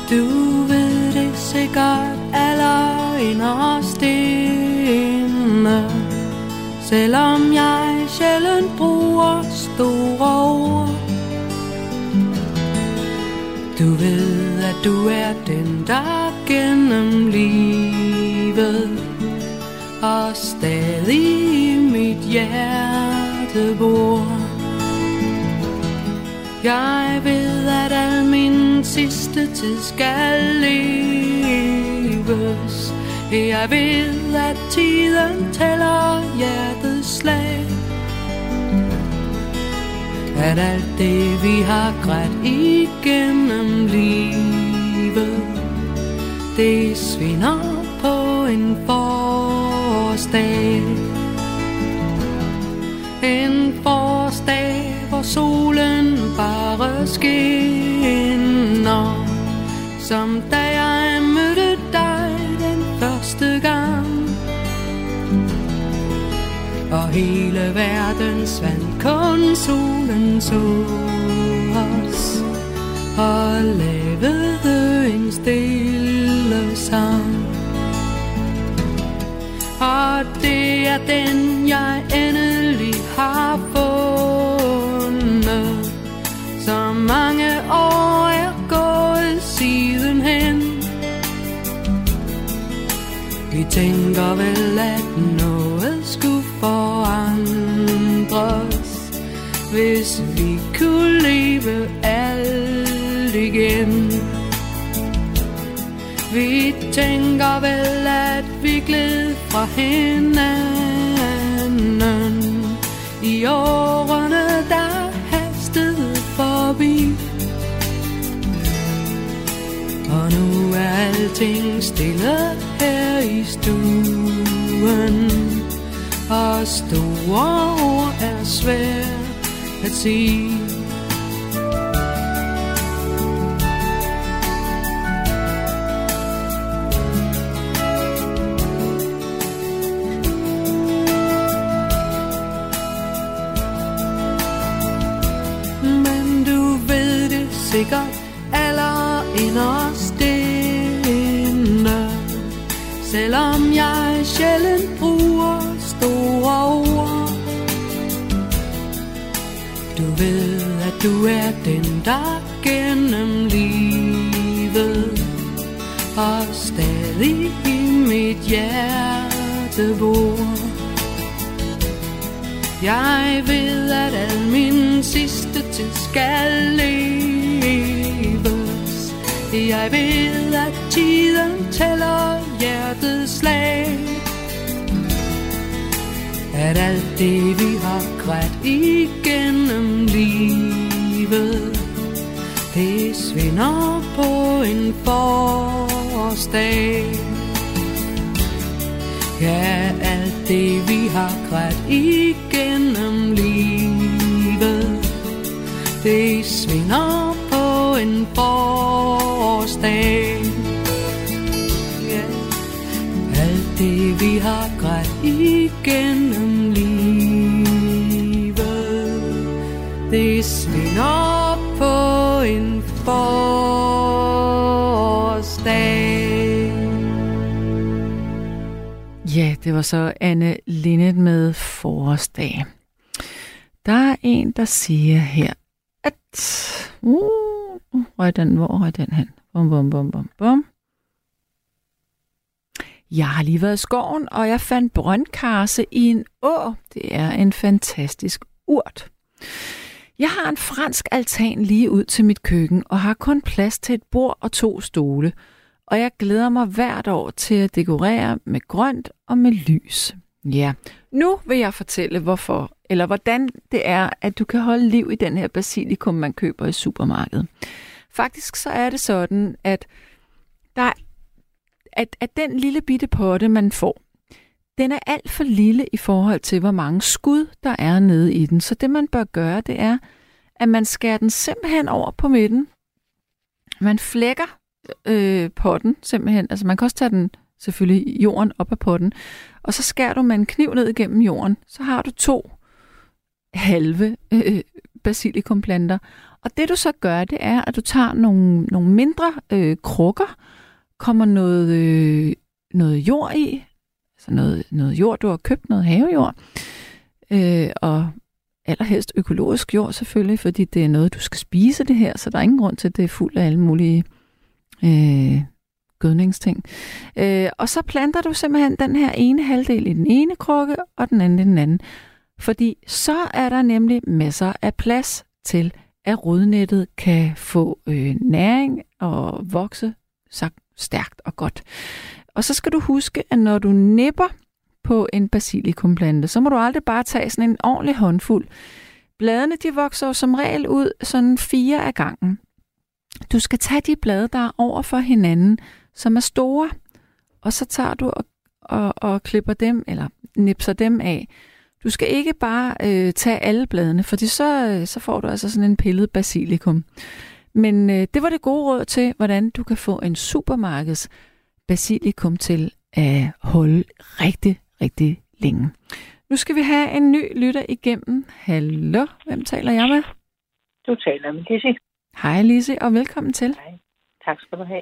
Du ved det sikkert allerinderst inde Selvom jeg sjældent bruger store ord du ved, at du er den, der gennem livet Og stadig i mit hjerte bor jeg ved, at al min sidste tid skal leves. Jeg ved, at tiden tæller hjertets slag. At alt det, vi har grædt igennem livet, det svinder på en forårsdag. En forårsdag, hvor solen bare skinner Som da jeg mødte dig den første gang Og hele verden svandt kun solen så os. Og lavede en stille sang. Og det er den, jeg endelig har fundet. Så mange år er gået sidenhen. Vi tænker vel, at noget forandres Hvis vi kunne leve alt igen. Vi tænker vel, at vi gled fra hinanden. I årene, der hastede forbi. Og nu er alting stille her i stuen. Og store ord er svært at sige. Men du ved det sikkert aller inderst inde. Selvom jeg sjældent du er den, der gennem livet Og stadig i mit hjerte bor jeg ved, at al min sidste tid skal leves. Jeg ved, at tiden tæller hjertets slag. At alt det, vi har grædt igennem livet, livet det svinder på en forårsdag. Ja, alt det vi har grædt igennem livet Det svinder på en forårsdag Ja, alt det vi har grædt igennem Det på en forårsdag Ja, det var så Anne Linnet med forårsdag. Der er en, der siger her, at... Uh, uh, røg den, hvor røg den hen? Bum, bum, bum, bum, bum. Jeg har lige været i skoven, og jeg fandt brøndkarse i en å. Det er en fantastisk urt. Jeg har en fransk altan lige ud til mit køkken, og har kun plads til et bord og to stole. Og jeg glæder mig hvert år til at dekorere med grønt og med lys. Ja, nu vil jeg fortælle, hvorfor, eller hvordan det er, at du kan holde liv i den her basilikum, man køber i supermarkedet. Faktisk så er det sådan, at, der at, at den lille bitte potte, man får, den er alt for lille i forhold til, hvor mange skud der er nede i den. Så det, man bør gøre, det er, at man skærer den simpelthen over på midten. Man flækker øh, potten simpelthen. Altså man kan også tage den selvfølgelig jorden op af potten. Og så skærer du med en kniv ned igennem jorden. Så har du to halve øh, basilikumplanter. Og det du så gør, det er, at du tager nogle, nogle mindre øh, krukker, kommer noget, øh, noget jord i, så noget, noget jord, du har købt, noget havejord, øh, og allerhelst økologisk jord selvfølgelig, fordi det er noget, du skal spise det her, så der er ingen grund til, at det er fuld af alle mulige øh, gødningsting. Øh, og så planter du simpelthen den her ene halvdel i den ene krukke, og den anden i den anden. Fordi så er der nemlig masser af plads til, at rodnettet kan få øh, næring og vokse sagt stærkt og godt. Og så skal du huske, at når du nipper på en basilikumplante, så må du aldrig bare tage sådan en ordentlig håndfuld. Bladene de vokser jo som regel ud sådan fire af gangen. Du skal tage de blade, der er over for hinanden, som er store, og så tager du og, og, og klipper dem, eller nipser dem af. Du skal ikke bare øh, tage alle bladene, for så, øh, så får du altså sådan en pillet basilikum. Men øh, det var det gode råd til, hvordan du kan få en supermarkeds basilikum til at holde rigtig, rigtig længe. Nu skal vi have en ny lytter igennem. Hallo, hvem taler jeg med? Du taler med Lizzie. Hej Lise, og velkommen til. Hej. Tak skal du have.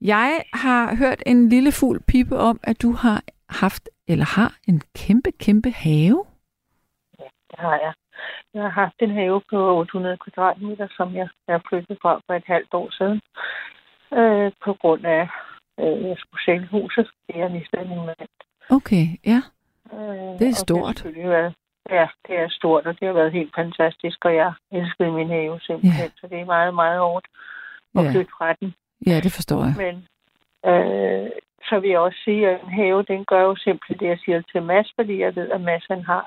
Jeg har hørt en lille fugl pipe om, at du har haft, eller har, en kæmpe, kæmpe have. Det har jeg. Jeg har haft en have på 800 kvadratmeter, som jeg er flyttet fra for et halvt år siden. Øh, på grund af, øh, jeg skulle sælge huset. Det er mistet min mand. Okay, ja. Øh, Det er stort. Det været, ja, det er stort, og det har været helt fantastisk, og jeg elskede min have simpelthen. Ja. Så det er meget, meget hårdt at Ja. flytte fra den. Ja, det forstår jeg. Men øh, så vil jeg også sige, at en have, den gør jo simpelthen det, jeg siger til Mads, fordi jeg ved, at Mads han har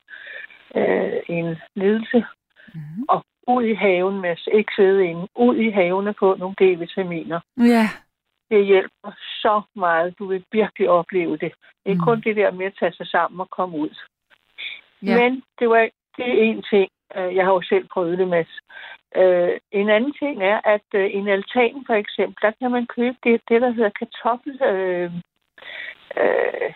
øh, en ledelse. Mm-hmm. Og ud i haven, Mads, ikke sidde inde, ud i haven og få nogle D-vitaminer. Ja, Det hjælper så meget. Du vil virkelig opleve det. Det er Mm. kun det der med at tage sig sammen og komme ud. Ja. Men det, var, det er en ting. Øh, Jeg har jo selv prøvet det, Mads. Øh, en anden ting er, at øh, en altan for eksempel, der kan man købe det, det der hedder kartoffel øh, øh.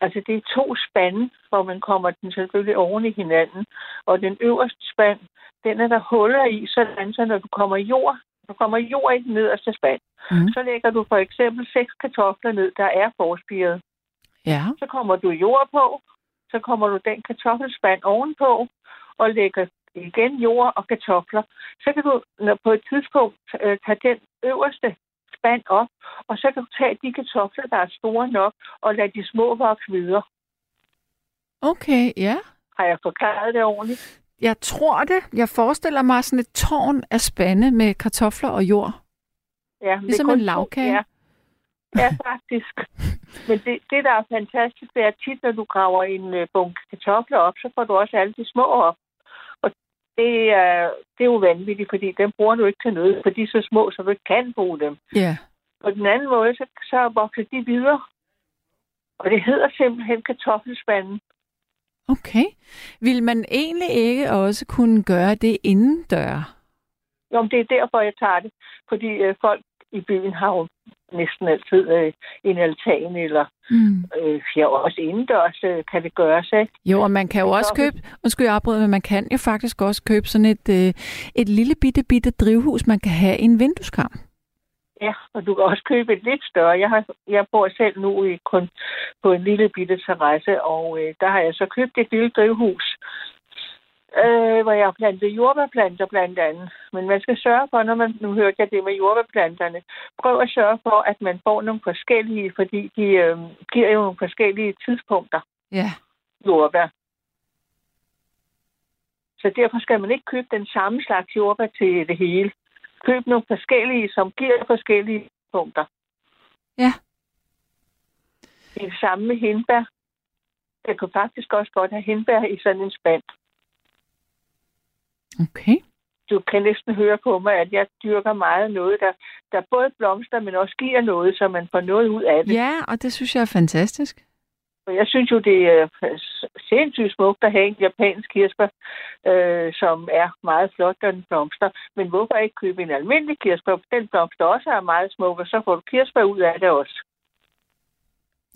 Altså det er to spande, hvor man kommer den selvfølgelig oven i hinanden. Og den øverste spand, den er der huller i, sådan så når du kommer jord, du kommer jord i den nederste spand, Mm. så lægger du for eksempel seks kartofler ned, der er forspiret. ja. Så kommer du jord på, så kommer du den kartoffelspand ovenpå, og lægger igen jord og kartofler. Så kan du på et tidspunkt øh, tage den øverste spand op, og så kan du tage de kartofler, der er store nok, og lade de små vokse videre. Okay, ja. Har jeg forklaret det ordentligt? Jeg tror det. Jeg forestiller mig sådan et tårn af spande med kartofler og jord. Ja, men det er Ligesom en lagkage. Ja. ja, faktisk. Men det, det, der er fantastisk, det er tit, når du graver en øh, bunke kartofler op, så får du også alle de små op. Og det er, det er jo vanvittigt, fordi dem bruger du ikke til noget, for de er så små, så du ikke kan bruge dem. Ja. På den anden måde, så, så vokser de videre. Og det hedder simpelthen kartoffelspanden. Okay. Vil man egentlig ikke også kunne gøre det indendør? Jo, men det er derfor, jeg tager det. Fordi øh, folk i byen har jo næsten altid øh, en altan, eller Mm. øh, ja, også indendørs øh, kan det gøres, ikke? Jo, og man kan jo også købe, undskyld jeg afbryder, men man kan jo faktisk også købe sådan et, øh, et lille bitte, bitte drivhus, man kan have i en vindueskarm. Ja, og du kan også købe et lidt større. Jeg, har, jeg bor selv nu i kun på en lille bitte terrasse, og øh, der har jeg så købt et lille drivhus, øh, hvor jeg har plantet jordbærplanter blandt andet. Men man skal sørge for, når man, nu hørte jeg det med jordbærplanterne, prøv at sørge for, at man får nogle forskellige, fordi de øh, giver jo nogle forskellige tidspunkter, Ja. jordbær. Så derfor skal man ikke købe den samme slags jordbær til det hele. Køb nogle forskellige, som giver forskellige punkter. Ja. Det samme med hindbær. Jeg kan faktisk også godt have hindbær i sådan en spand. Okay. Du kan næsten høre på mig, at jeg dyrker meget noget, der, der både blomster, men også giver noget, så man får noget ud af det. Ja, og det synes jeg er fantastisk. Og jeg synes jo, det er sindssygt smukt at have en japansk kirsebær, øh, som er meget flot, når den blomster. Men hvorfor ikke købe en almindelig kirsebær? Den blomster også er meget smuk, og så får du kirsebær ud af det også.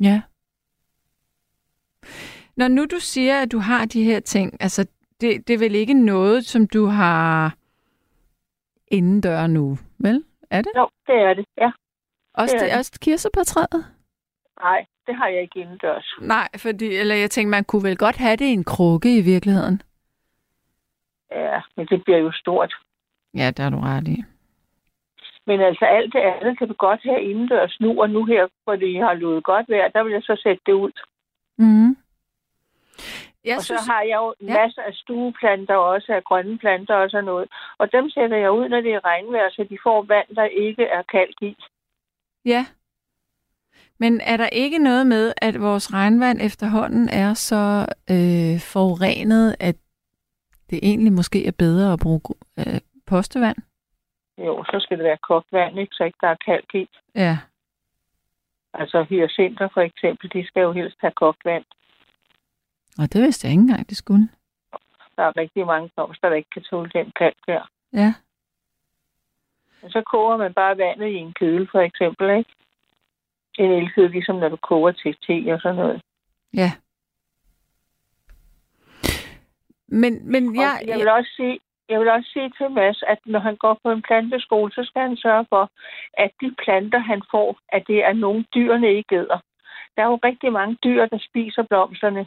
Ja. Når nu du siger, at du har de her ting, altså det, det er vel ikke noget, som du har indendør nu, vel? Er det? Jo, det er det, ja. Også, det er det, det. også kirsebærtræet? Nej, det har jeg ikke indendørs. Nej, fordi, eller jeg tænkte, man kunne vel godt have det i en krukke i virkeligheden. Ja, men det bliver jo stort. Ja, der er du ret i. Men altså alt det andet kan du godt have indendørs nu, og nu her, hvor det har løbet godt vejr, der vil jeg så sætte det ud. Mm. Jeg og synes, så har jeg jo Ja. masser af stueplanter også, af grønne planter og sådan noget. Og dem sætter jeg ud, når det er regnvejr, så de får vand, der ikke er kalk i. Ja. Men er der ikke noget med, at vores regnvand efterhånden er så øh, forurenet, at det egentlig måske er bedre at bruge øh, postevand? Jo, så skal det være kogt vand, ikke? så ikke der er kalk i. Ja. Altså hyacinter for eksempel, de skal jo helst have kogt vand. Og det vidste jeg ikke engang, det skulle. Der er rigtig mange blomster, der ikke kan tåle den kalk der. Ja. Og så koger man bare vandet i en kedel for eksempel, ikke? En elkedel, ligesom når du koger til te og sådan noget. Ja. Men, men jeg, Og jeg vil også sige, jeg vil også sige til Mads, at når han går på en planteskole, så skal han sørge for, at de planter, han får, at det er nogle dyrene ikke æder. Der er jo rigtig mange dyr, der spiser blomsterne.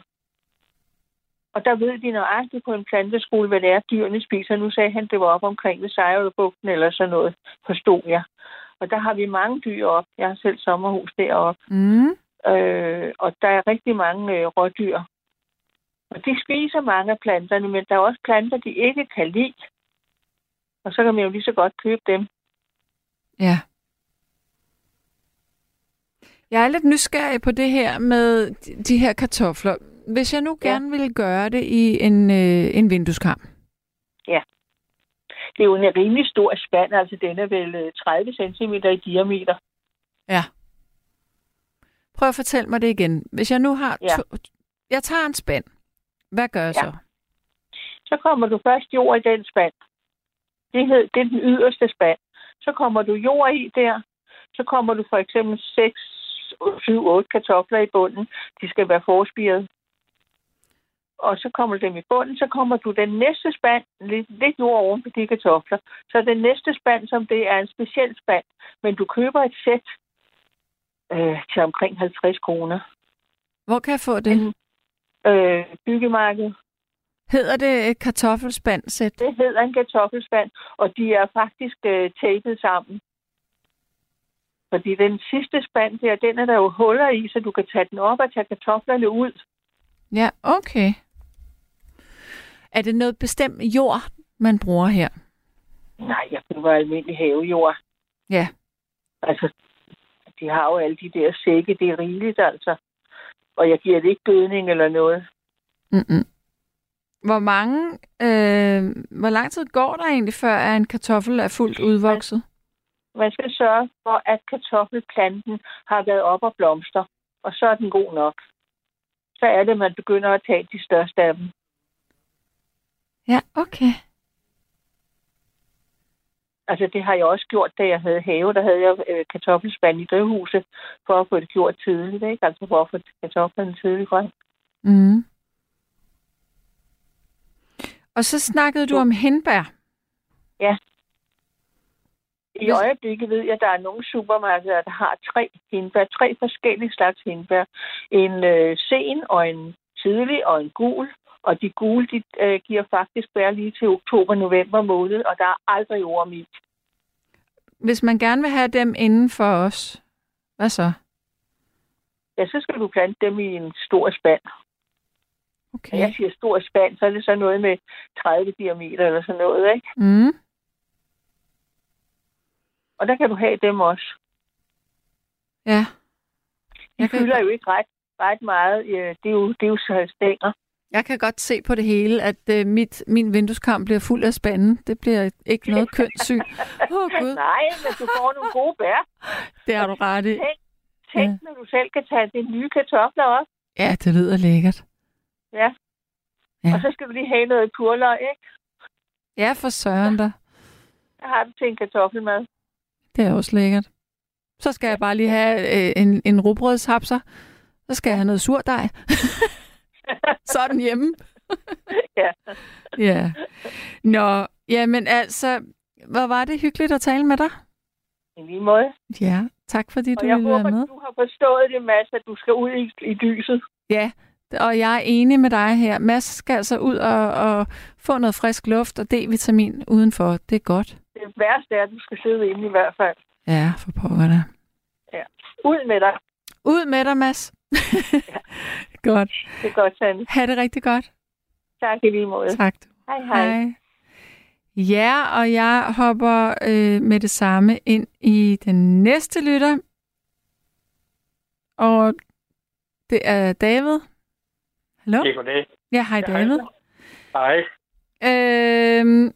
Og der ved de nøjagtigt på en planteskole, hvad det er, dyrene spiser. Nu sagde han, det var op omkring ved Sejrøbugten eller sådan noget, forstod jeg. Og der har vi mange dyr op. Jeg har selv sommerhus deroppe. Mm. Øh, og der er rigtig mange øh, rådyr. Og de spiser mange af planterne, men der er også planter, de ikke kan lide. Og så kan man jo lige så godt købe dem. Ja. Jeg er lidt nysgerrig på det her med de- her kartofler. Hvis jeg nu gerne ville gøre det i en, øh, en vindueskarm. Ja. Det er jo en rimelig stor spand, altså den er vel øh, 30 cm i diameter. Ja. Prøv at fortælle mig det igen. Hvis jeg nu har... Ja. To, jeg tager en spand. Hvad gør jeg Ja. så? Så kommer du først jord i den spand. Det, hed, det er den yderste spand. Så kommer du jord i der. Så kommer du for eksempel 6, 7, 8 kartofler i bunden. De skal være forspiret. Og så kommer dem i bunden. Så kommer du den næste spand, lidt, lidt jord oven på de kartofler. Så den næste spand, som det er en speciel spand. Men du køber et sæt øh, til omkring 50 kroner. Hvor kan jeg få det? Øh, byggemarkedet. Hedder det et kartoffelspandsæt? Det hedder en kartoffelspand, og de er faktisk øh, tapet sammen. Fordi den sidste spand der, den er der jo huller i, så du kan tage den op og tage kartoflerne ud. Ja, okay. Er det noget bestemt jord, man bruger her? Nej, jeg bruger almindelig havejord. Ja. Altså, de har jo alle de der sække, det er rigeligt altså. Og jeg giver det ikke gødning eller noget. Mm-mm. Hvor mange, øh, hvor lang tid går der egentlig, før en kartoffel er fuldt udvokset? Man skal sørge for, at kartoffelplanten har været op og blomster, og så er den god nok. Så er det, man begynder at tage de største af dem. Ja, okay. Altså, det har jeg også gjort, da jeg havde have. Der havde jeg øh, kartoffelspand i drivhuset, for at få det gjort tidligt, ikke? Altså, for at få kartoflerne tidligt frem. Mm. Og så snakkede du om hindbær. Ja. I Hvis- øjeblikket ved jeg, at der er nogle supermarkeder, der har tre hindbær, tre forskellige slags hindbær. En øh, sen og en tidlig og en gul. Og de gule, de øh, giver faktisk bær lige til oktober-november måned, og der er aldrig orm i. Hvis man gerne vil have dem inden for os, hvad så? Ja, så skal du plante dem i en stor spand. Okay. Når jeg siger stor spand, så er det så noget med 30 diameter eller sådan noget, ikke? Mm. Og der kan du have dem også. Ja. De Jeg kan- fylder jo ikke ret, ret meget. Det er jo, det er jo så stænger. Jeg kan godt se på det hele, at øh, mit, min vindueskarm bliver fuld af spanden. Det bliver ikke noget kønt syn. (laughs) Åh, oh, Gud. Nej, men du får nogle gode bær. Det har du ret i. Tænk, tænk når du selv kan tage de nye kartofler op. Ja, det lyder lækkert. Ja. Ja. Og så skal du lige have noget purløg, ikke? Ja, for søren da. Jeg har det til en kartoffelmad. Det er også lækkert. Så skal jeg bare lige have øh, en, en rugbrødshapser. Så skal jeg have noget surdej. (laughs) (laughs) så er den hjemme. (laughs) ja. Ja. Nå, jamen altså, hvor var det hyggeligt at tale med dig. I lige måde. Ja, tak fordi du Og jeg ville være håber, med. du har forstået det, Mads, at du skal ud i, i lyset. Ja, og jeg er enig med dig her. Mads skal altså ud og, og få noget frisk luft og D-vitamin udenfor. Det er godt. Det værste er, at du skal sidde inde i hvert fald. Ja, for pokker da. Ja. Ud med dig. Ud med dig, Mads. (laughs) godt. Det er godt, Sande. Ha' det rigtig godt. Tak i lige måde. Tak. Hej, hej. Hej. Ja, og jeg hopper øh, med det samme ind i den næste lytter. Og det er David. Hallo? Ja, goddag. Ja, hej Ja, David. Hej. Øhm,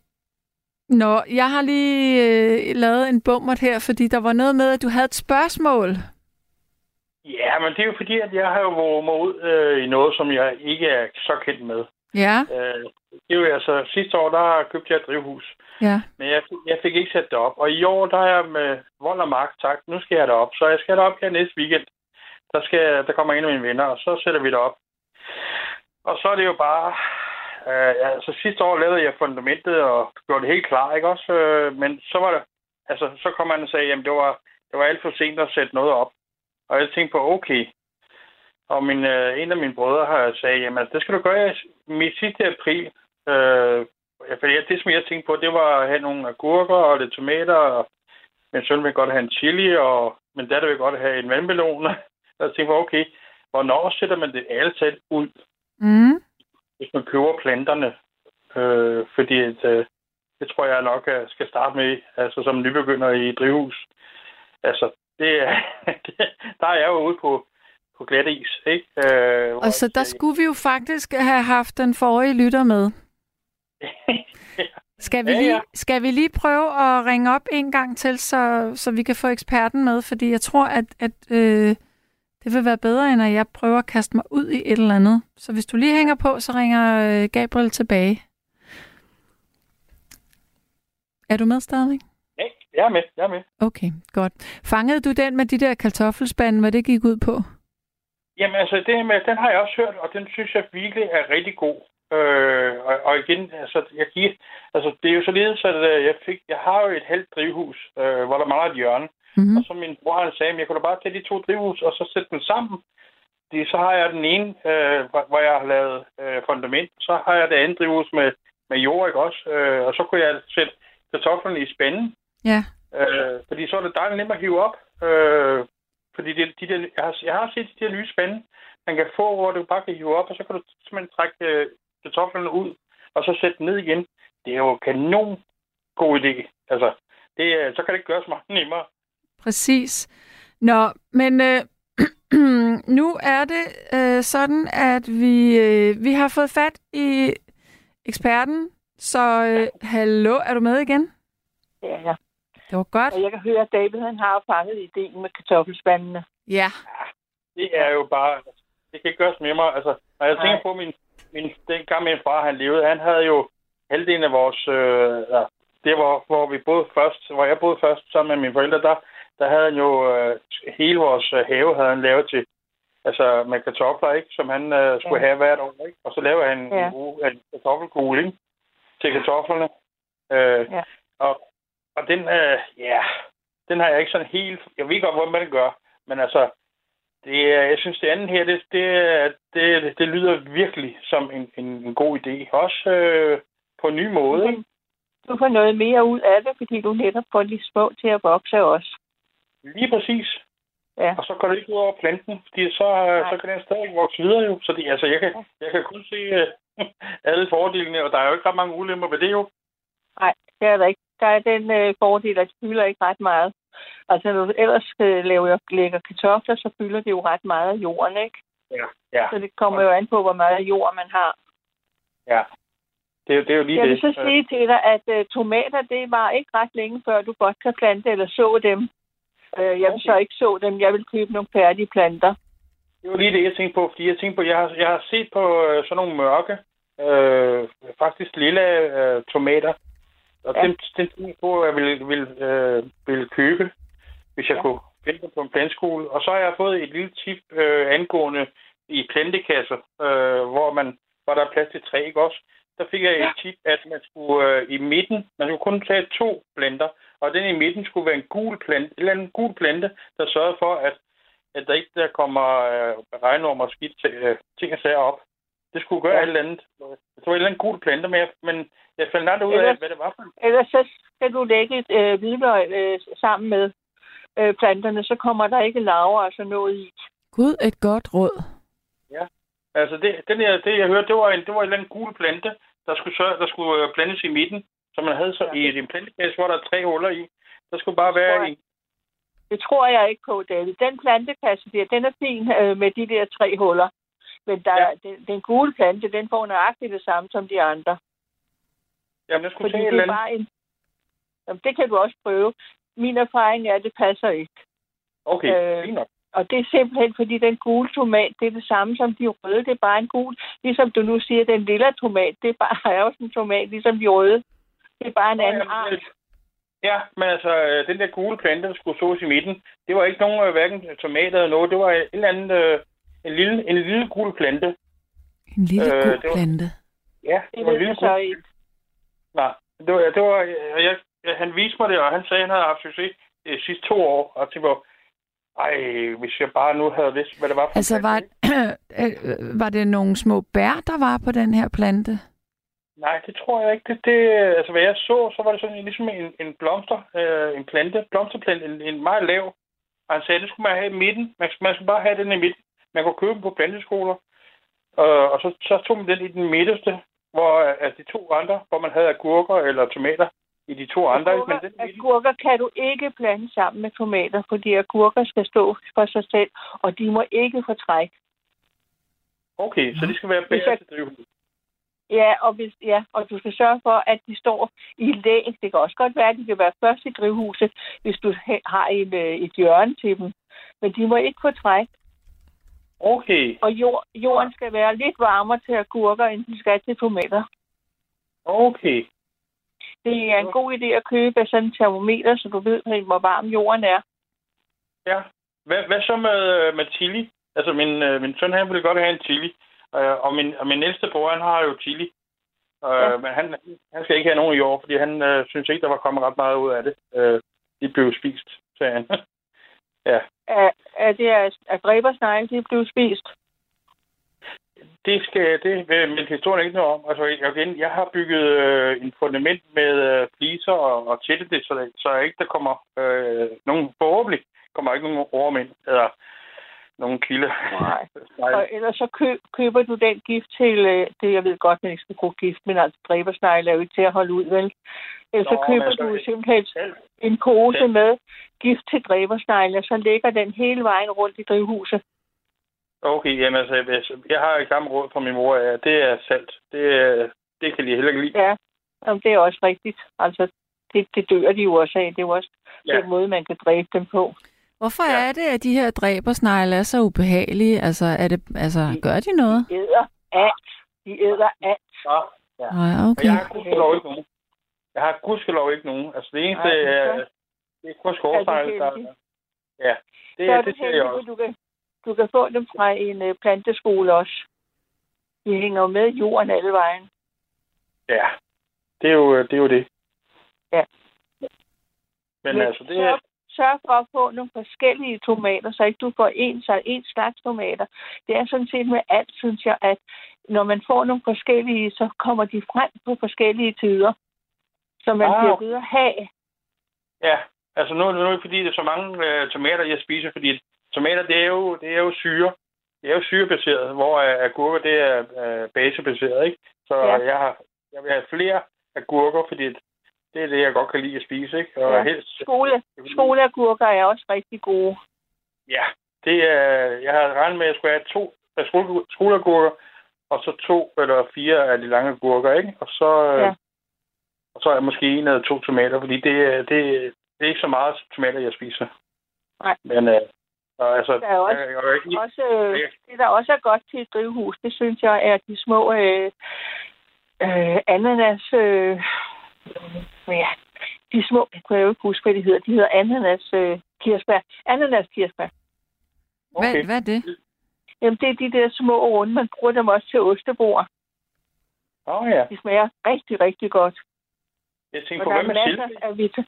nå, jeg har lige øh, lavet en bummert her, fordi der var noget med, at du havde et spørgsmål. Ja, men det er jo fordi, at jeg har jo været mig ud øh, i noget, som jeg ikke er så kendt med. Ja, Øh, det er jo altså, sidste år, der købte jeg et drivhus, ja. men jeg, jeg fik ikke sat det op. Og i år, der er jeg med vold og magt sagt, nu skal jeg det op. Så jeg skal det op her næste weekend. Der, skal, der kommer en af mine venner, og så sætter vi det op. Og så er det jo bare... Øh, altså sidste år lavede jeg fundamentet og gjorde det helt klar, ikke også? Øh, men så var det... Altså, så kom man og sagde, jamen det var, det var alt for sent at sætte noget op. Og jeg tænkte på, okay. Og min, øh, en af mine brødre har sagt, jamen altså, det skal du gøre i sidste april. Øh, for jeg, det, som jeg tænkte på, det var at have nogle agurker og lidt tomater. Og min søn vil godt have en chili, og min datter vil godt have en vandmelon. (laughs) Og jeg tænkte på, okay, hvornår sætter man det talt ud, Mm. hvis man køber planterne? Øh, fordi at, øh, det tror jeg nok, jeg skal starte med, altså som nybegynder i drivhus. Altså, det er, (laughs) der er jeg jo ude på, på glat is, ikke? Øh, Og så der skulle vi jo faktisk have haft den forrige lytter med. (laughs) Skal vi, Ja, ja. lige, skal vi lige prøve at ringe op en gang til, så, så vi kan få eksperten med? Fordi jeg tror, at, at øh, det vil være bedre, end at jeg prøver at kaste mig ud i et eller andet. Så hvis du lige hænger på, så ringer øh, Gabriel tilbage. Er du med stadigvæk? Ja, jeg er med, jeg er med. Okay, godt. Fangede du den med de der kartoffelspande, hvad det gik ud på? Jamen altså, det med, den har jeg også hørt, og den synes jeg virkelig er rigtig god. Øh, og, og igen, altså, jeg giver, altså, det er jo således, at øh, jeg, fik, jeg har jo et halvt drivhus, øh, hvor der mangler et hjørne. Mm-hmm. Og så min bror han sagde, at jeg kunne da bare tage de to drivhus, og så sætte dem sammen. Fordi så har jeg den ene, øh, hvor hvor jeg har lavet øh, fundament, så har jeg det andet drivhus med, med jord, ikke også? Øh, og så kunne jeg sætte kartoflerne i spanden, Ja. øh, fordi så er det dejligt nemt at hive op. Øh, fordi det, de der, jeg, har, jeg har set de der nye spande, man kan få, hvor du bare kan hive op, og så kan du simpelthen trække øh, kartoflerne ud, og så sætte dem ned igen. Det er jo kanon god idé. Altså, det, er- så kan det ikke gøres meget nemmere. Præcis. Nå, men øh, (clears throat) nu er det øh, sådan, at vi, øh, vi har fået fat i eksperten. Så øh, hallo, er du med igen? Ja, ja. Det var godt. Og jeg kan høre, at David han har fanget ideen med kartoffelspandene. Ja. Det er jo bare... Det kan ikke gøres nemmere. Altså, når jeg tænker på min, min, den gang min far, han levede, han havde jo halvdelen af vores... Øh, ja, det var, hvor vi boede først, hvor jeg boede først sammen med mine forældre, der, der havde han jo øh, hele vores øh, have havde han lavet til, altså med kartofler, ikke? Som han øh, skulle Ja. have hvert år, ikke? Og så lavede han Ja. en, en kartoffelkugle, ikke? Til kartoflerne. Øh, Ja. og, og den, øh, ja, den har jeg ikke sådan helt... Jeg ved godt, hvordan man gør, men altså, det, jeg synes, det andet her, det, det, det, det lyder virkelig som en, en, en god idé. Også øh, på en ny måde. ikke? Du får noget mere ud af det, fordi du netop får de små til at vokse også. Lige præcis. Ja. Og så går det ikke ud over planten, fordi så, øh, så kan den stadig vokse videre jo. Så det, altså, jeg, kan, jeg kan kun se øh, (laughs) alle fordelene, og der er jo ikke ret mange ulemper ved det jo. Nej, det er der ikke. Der er den øh, fordel, at det fylder ikke ret meget. Altså, når du ellers øh, laver, lægger kartofler, så fylder det jo ret meget af jorden, ikke? Ja. ja. Så det kommer jo an på, hvor meget jord man har. ja. Det, er det er jo lige Jeg vil det. så sige til dig, at øh, tomater, det var ikke ret længe før, du godt kan plante eller så dem. Øh, jeg vil så ikke så dem. Jeg vil købe nogle færdige planter. det var lige det, jeg tænkte på, fordi jeg tænkte på, jeg har, jeg har set på øh, sådan nogle mørke, øh, faktisk lille øh, tomater, og Ja. dem, dem tænkte jeg på, at jeg ville, ville, øh, ville købe, hvis jeg Ja. kunne finde på en plantskole. Og så har jeg fået et lille tip øh, angående i plantekasser, øh, hvor, man, hvor der er plads til tre, ikke også? Der fik jeg et tip, at man skulle øh, i midten, man skulle kun tage to planter, og den i midten skulle være en gul plante, en eller anden gul plante, der sørgede for, at, at der ikke der kommer øh, regnorm og skidt til, øh, ting og sager op. Det skulle gøre Ja. ja. et eller andet. Det var en eller anden gul plante, men jeg, men jeg fandt aldrig ud af, Ellers- hvad det var for en Ellers så skal du lægge et øh, hvidløg øh, sammen med øh, planterne, så kommer der ikke laver og sådan noget i. Gud, et godt råd. Altså, det, den her, det jeg hørte, det var en, det var en eller anden gul plante, der skulle, sørge, der skulle øh, plantes i midten, som man havde så Ja. i en plantekasse, hvor der er tre huller i. Der skulle bare være jeg. en. Det tror jeg ikke på, David. Den plantekasse der, den er fin øh, med de der tre huller. Men der, ja. den, den gule plante, den får nøjagtigt det samme som de andre. Jamen, jeg skulle Fordi det er bare en... Jamen, det kan du også prøve. Min erfaring er, at det passer ikke. Okay, øh, fint nok. Og det er simpelthen, fordi den gule tomat, det er det samme som de røde. Det er bare en gul. Ligesom du nu siger, den lille tomat, det er bare (laughs) er også en tomat, ligesom de røde. Det er bare en anden art. Ja, men altså, øh, den der gule plante, der skulle sås i midten, det var ikke nogen, øh, hverken tomater eller noget. Det var et eller andet, øh, en lille, en lille gul plante. En lille Øh, var- plante. Ja, Det var en lille gul. Nej, det var, det var øh, jeg, jeg, han viste mig det, og han sagde, at han havde haft succes de sidste to år. Og det var, ej, hvis jeg bare nu havde vidst, hvad det var for en Altså, var, plante, (clears throat) øh, var det nogle små bær, der var på den her plante? Nej, det tror jeg ikke. Det, det, altså, hvad jeg så, så var det sådan en- ligesom en, en blomster, øh, en plante, blomsterplante, en, en meget lav. Og han sagde, det skulle man have i midten. Man, man skulle bare have den i midten. Man kunne købe den på planteskoler. Øh, og så, så tog man den i den midterste, hvor altså, de to andre, hvor man havde agurker eller tomater i de to andre. ikke? Men Agurker, den, agurker kan du ikke blande sammen med tomater, fordi agurker skal stå for sig selv, og de må ikke få træk. okay, så det skal være bedre til drivhus. Ja og, hvis, ja, og du skal sørge for, at de står i læg. Det kan også godt være, at de kan være først i drivhuset, hvis du ha- har en, øh, et hjørne til dem. Men de må ikke få træk. Okay, Og jord, jorden skal være lidt varmere til agurker, end den skal til tomater. okay. Det er en god idé at købe sådan en termometer, så du ved, hvor varm jorden er. Ja. Hvad, hvad så med, med chili? Altså, min, øh, min søn, han ville godt have en chili. Øh, og, min, og min ældste bror, han har jo chili. Øh, Ja. Men han, han skal ikke have nogen i år, fordi han øh, synes ikke, der var kommet ret meget ud af det. Øh, de blev spist, sagde han. (laughs) ja. Er det er, er dræbersnegle, de er blevet spist? Det skal det vil min historie ikke noget om. Altså, igen, jeg har bygget øh, en fundament med øh, fliser og, og tætte det, så, så ikke der kommer øh, nogen, forhåbentlig kommer ikke nogen ormænd eller nogen kilde. Nej. (laughs) Og ellers så kø, køber du den gift til, øh, det jeg ved godt, man ikke skal bruge gift, men altså dræbersnegle er jo ikke til at holde ud, vel? Ellers så Nå, køber men altså, du simpelthen selv- en pose selv- med gift til dræbersnegle, og så lægger den hele vejen rundt i drivhuset. Okay, jamen altså, jeg har et gammelt råd fra min mor, ja, det er salt. Det, det kan de heller ikke lide. Ja, Jamen, det er også rigtigt. Altså, det, det dør de jo også af. Det er jo også ja. den måde, man kan dræbe dem på. Hvorfor ja. er det, at de her dræbersnegle er så ubehagelige? Altså, er det, altså gør de noget? De æder alt. De æder alt. Ja. ja. Og okay. jeg har gudskelov ikke nogen. Jeg har gudskelov ikke nogen. Altså, det eneste men er, det er kun skovsnegle, Er der... Ja, det, så er det ser jeg også. du kan, du kan få dem fra en uh, planteskole også. De hænger jo med i jorden alle vejen. Ja, det er jo det. Er jo det. Ja. Men, Men altså, det er... sørg for at få nogle forskellige tomater, så ikke du får en, så en slags tomater. Det er sådan set med alt, synes jeg, at når man får nogle forskellige, så kommer de frem på forskellige tider. Så man Ah, bliver ved at have. Ja, altså nu, nu er det fordi, det er så mange øh, tomater, jeg spiser, fordi tomater, det er jo, det er jo syre. Det er jo syrebaseret, hvor øh, agurker, det er øh, basebaseret, ikke? Så ja. jeg, har, jeg vil have flere agurker, fordi det er det, jeg godt kan lide at spise, ikke? Og Ja. helst... Skole, skoleagurker er også rigtig gode. Ja, det er... Jeg har regnet med, at jeg skulle have to øh, skole, skoleagurker, og så to eller fire af de lange agurker, ikke? Og så, øh, Ja. og så er jeg måske en eller to tomater, fordi det, er- det, det er ikke så meget tomater, jeg spiser. Nej. Men, øh, Så, altså, Der er også, jeg, jeg, jeg, jeg, også, øh, det, der også er godt til et drivhus, det synes jeg, er de små øh, øh, ananas... Øh, ja, de små, jeg kunne jo ikke huske, hvad de hedder. De hedder ananas øh, kirsebær. Ananas kirsebær. Hvad, hvad er det? Jamen, det er de der små runde. Man bruger dem også til ostebord. Åh oh, ja. De smager rigtig, rigtig godt. Jeg tænker på, der hvad er med vita-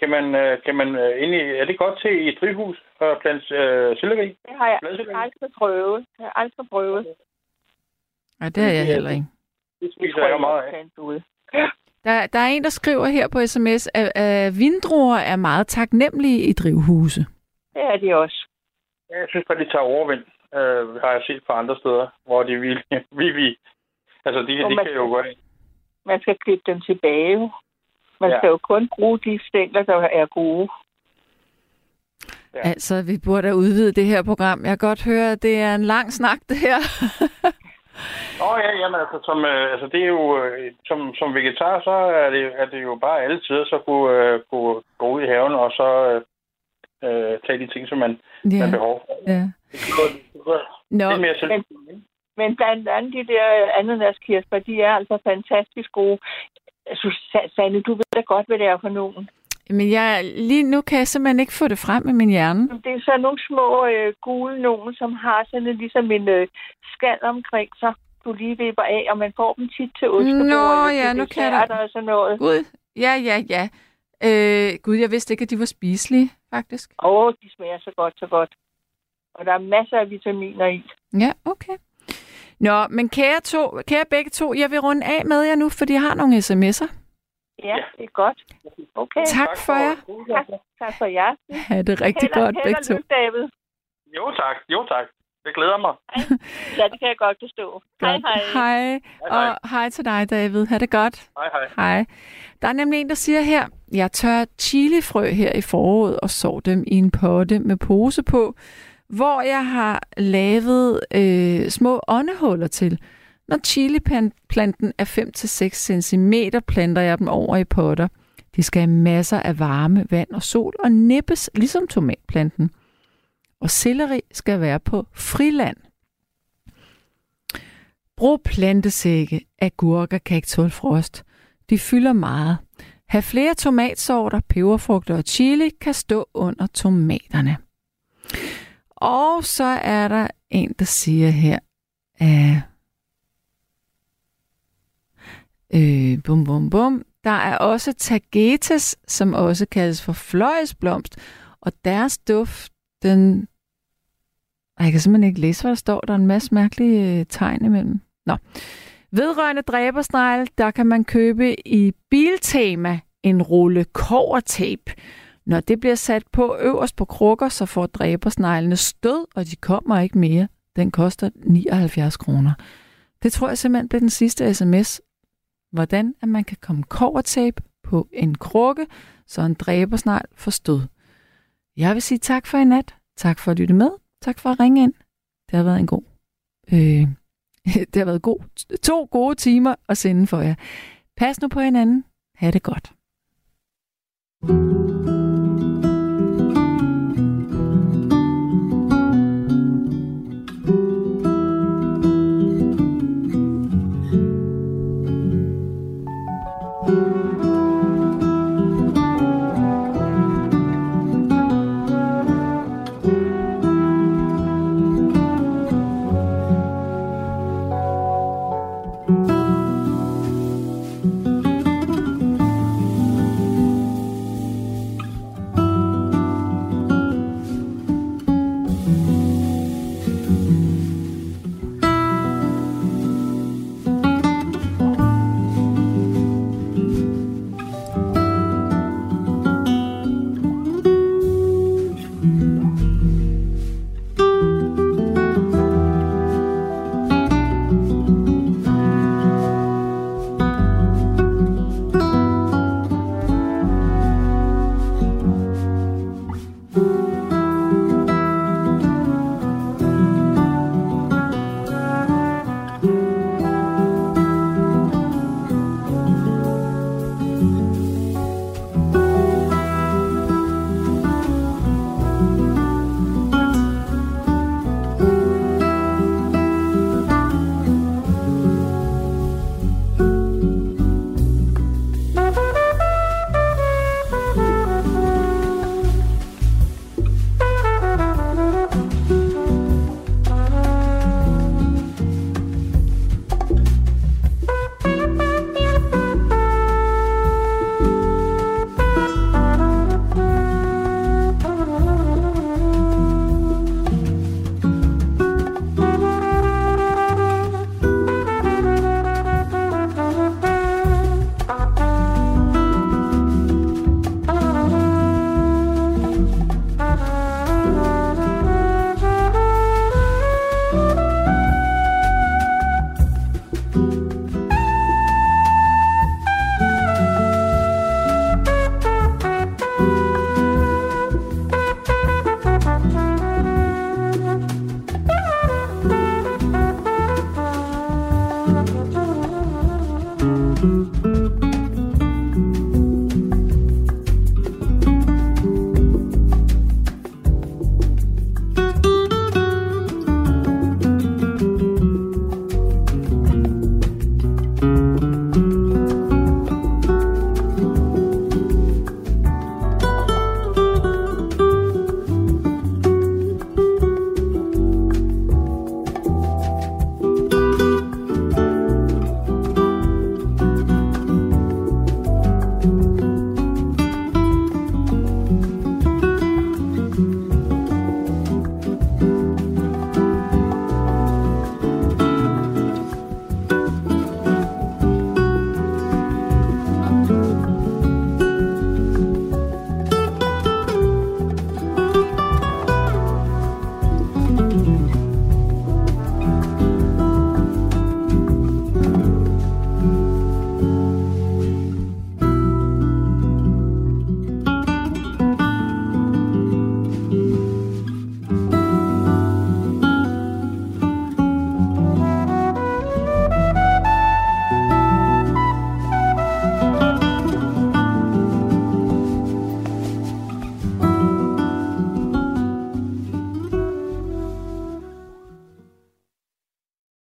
Kan man, øh, kan man øh, ind i, er det godt til i et drivhus at plante øh, selleri? Det har jeg Bladselleri? aldrig prøvet. Jeg har aldrig prøvet. Nej, det er jeg heller ikke. Det spiser jeg jo meget af. Der, der er en, der skriver her på sms, at, at vindruer er meget taknemmelige i drivhuse. Det er de også. Ja, Jeg synes bare, de tager overvind. Øh, har jeg set på andre steder, hvor de vil, (laughs) vi, vi, altså de, de man- kan jo godt. Man skal klippe dem tilbage. Man Ja. skal jo kun bruge de stængler, der er gode. Ja. Altså, vi burde have udvidet det her program. Jeg kan godt høre, at det er en lang snak, det her. (laughs) Åh oh, ja, jamen altså, som, øh, altså det er jo, øh, som, som vegetar, så er det, er det jo bare alle tider, så kunne, øh, kunne gå ud i haven, og så øh, øh, tage de ting, som man, Ja. man behov for. Ja. Det er Nå, lidt mere selv. Men, men blandt andet de der ananaskirsebær, de er altså fantastisk gode. Jeg synes, Sa- Sanne, du ved da godt, hvad det er for nogen. Men jeg, lige nu kan jeg simpelthen ikke få det frem i min hjerne. Det er sådan nogle små øh, gule nogen, som har sådan en, ligesom en øh, skal omkring sig, du lige vipper af, og man får dem tit til ostebord. Nå, ja, nu kan jeg da- Og sådan noget. Gud, ja, ja, ja. Øh, Gud, jeg vidste ikke, at de var spiselige, faktisk. Åh, oh, de smager så godt, så godt. Og der er masser af vitaminer i. Ja, okay. Nå, men kære, to, kære begge to, jeg vil runde af med jer nu, fordi jeg har nogle sms'er. Ja, det er godt. Okay. Tak for jer. Tak, tak for jer. Ha' det rigtig Held og- godt, held begge to. lykke, David. Jo tak, jo tak. Det glæder mig. Ja, det kan jeg godt forstå. Hej, Godt. hej. Hej. hej. Og hej til dig, David. Ha' det godt. Hej, hej. Hej. Der er nemlig en, der siger her, jeg tør chilifrø her i foråret og sår dem i en potte med pose på, hvor jeg har lavet øh, små åndehuller til. Når chiliplanten er 5-6 cm, planter jeg dem over i potter. De skal have masser af varme, vand og sol og nippes ligesom tomatplanten. Og selleri skal være på friland. Brug plantesække. Agurker kan ikke tåle frost. De fylder meget. Hav flere tomatsorter, peberfrugter og chili kan stå under tomaterne. Og så er der en, der siger her, at øh, bum bum bum, der er også tagetes, som også kaldes for fløjsblomst, og deres duft, den... Ej, Jeg kan simpelthen ikke læse, hvad der står. Der er en masse mærkelige øh, tegn imellem. Nå. Vedrørende dræbersnegle, der kan man købe i Biltema en rulle kovertape. Når det bliver sat på øverst på krukker, så får dræbersneglene stød, og de kommer ikke mere. Den koster 79 kroner. Det tror jeg simpelthen blev den sidste sms hvordan at man kan komme kovertape på en krukke, så en dræber snart forstod. Jeg vil sige tak for i nat. Tak for at lytte med. Tak for at ringe ind. Det har været en god... Øh, (laughs) det har været god, to gode timer at sende for jer. Pas nu på hinanden. Ha' det godt. thank you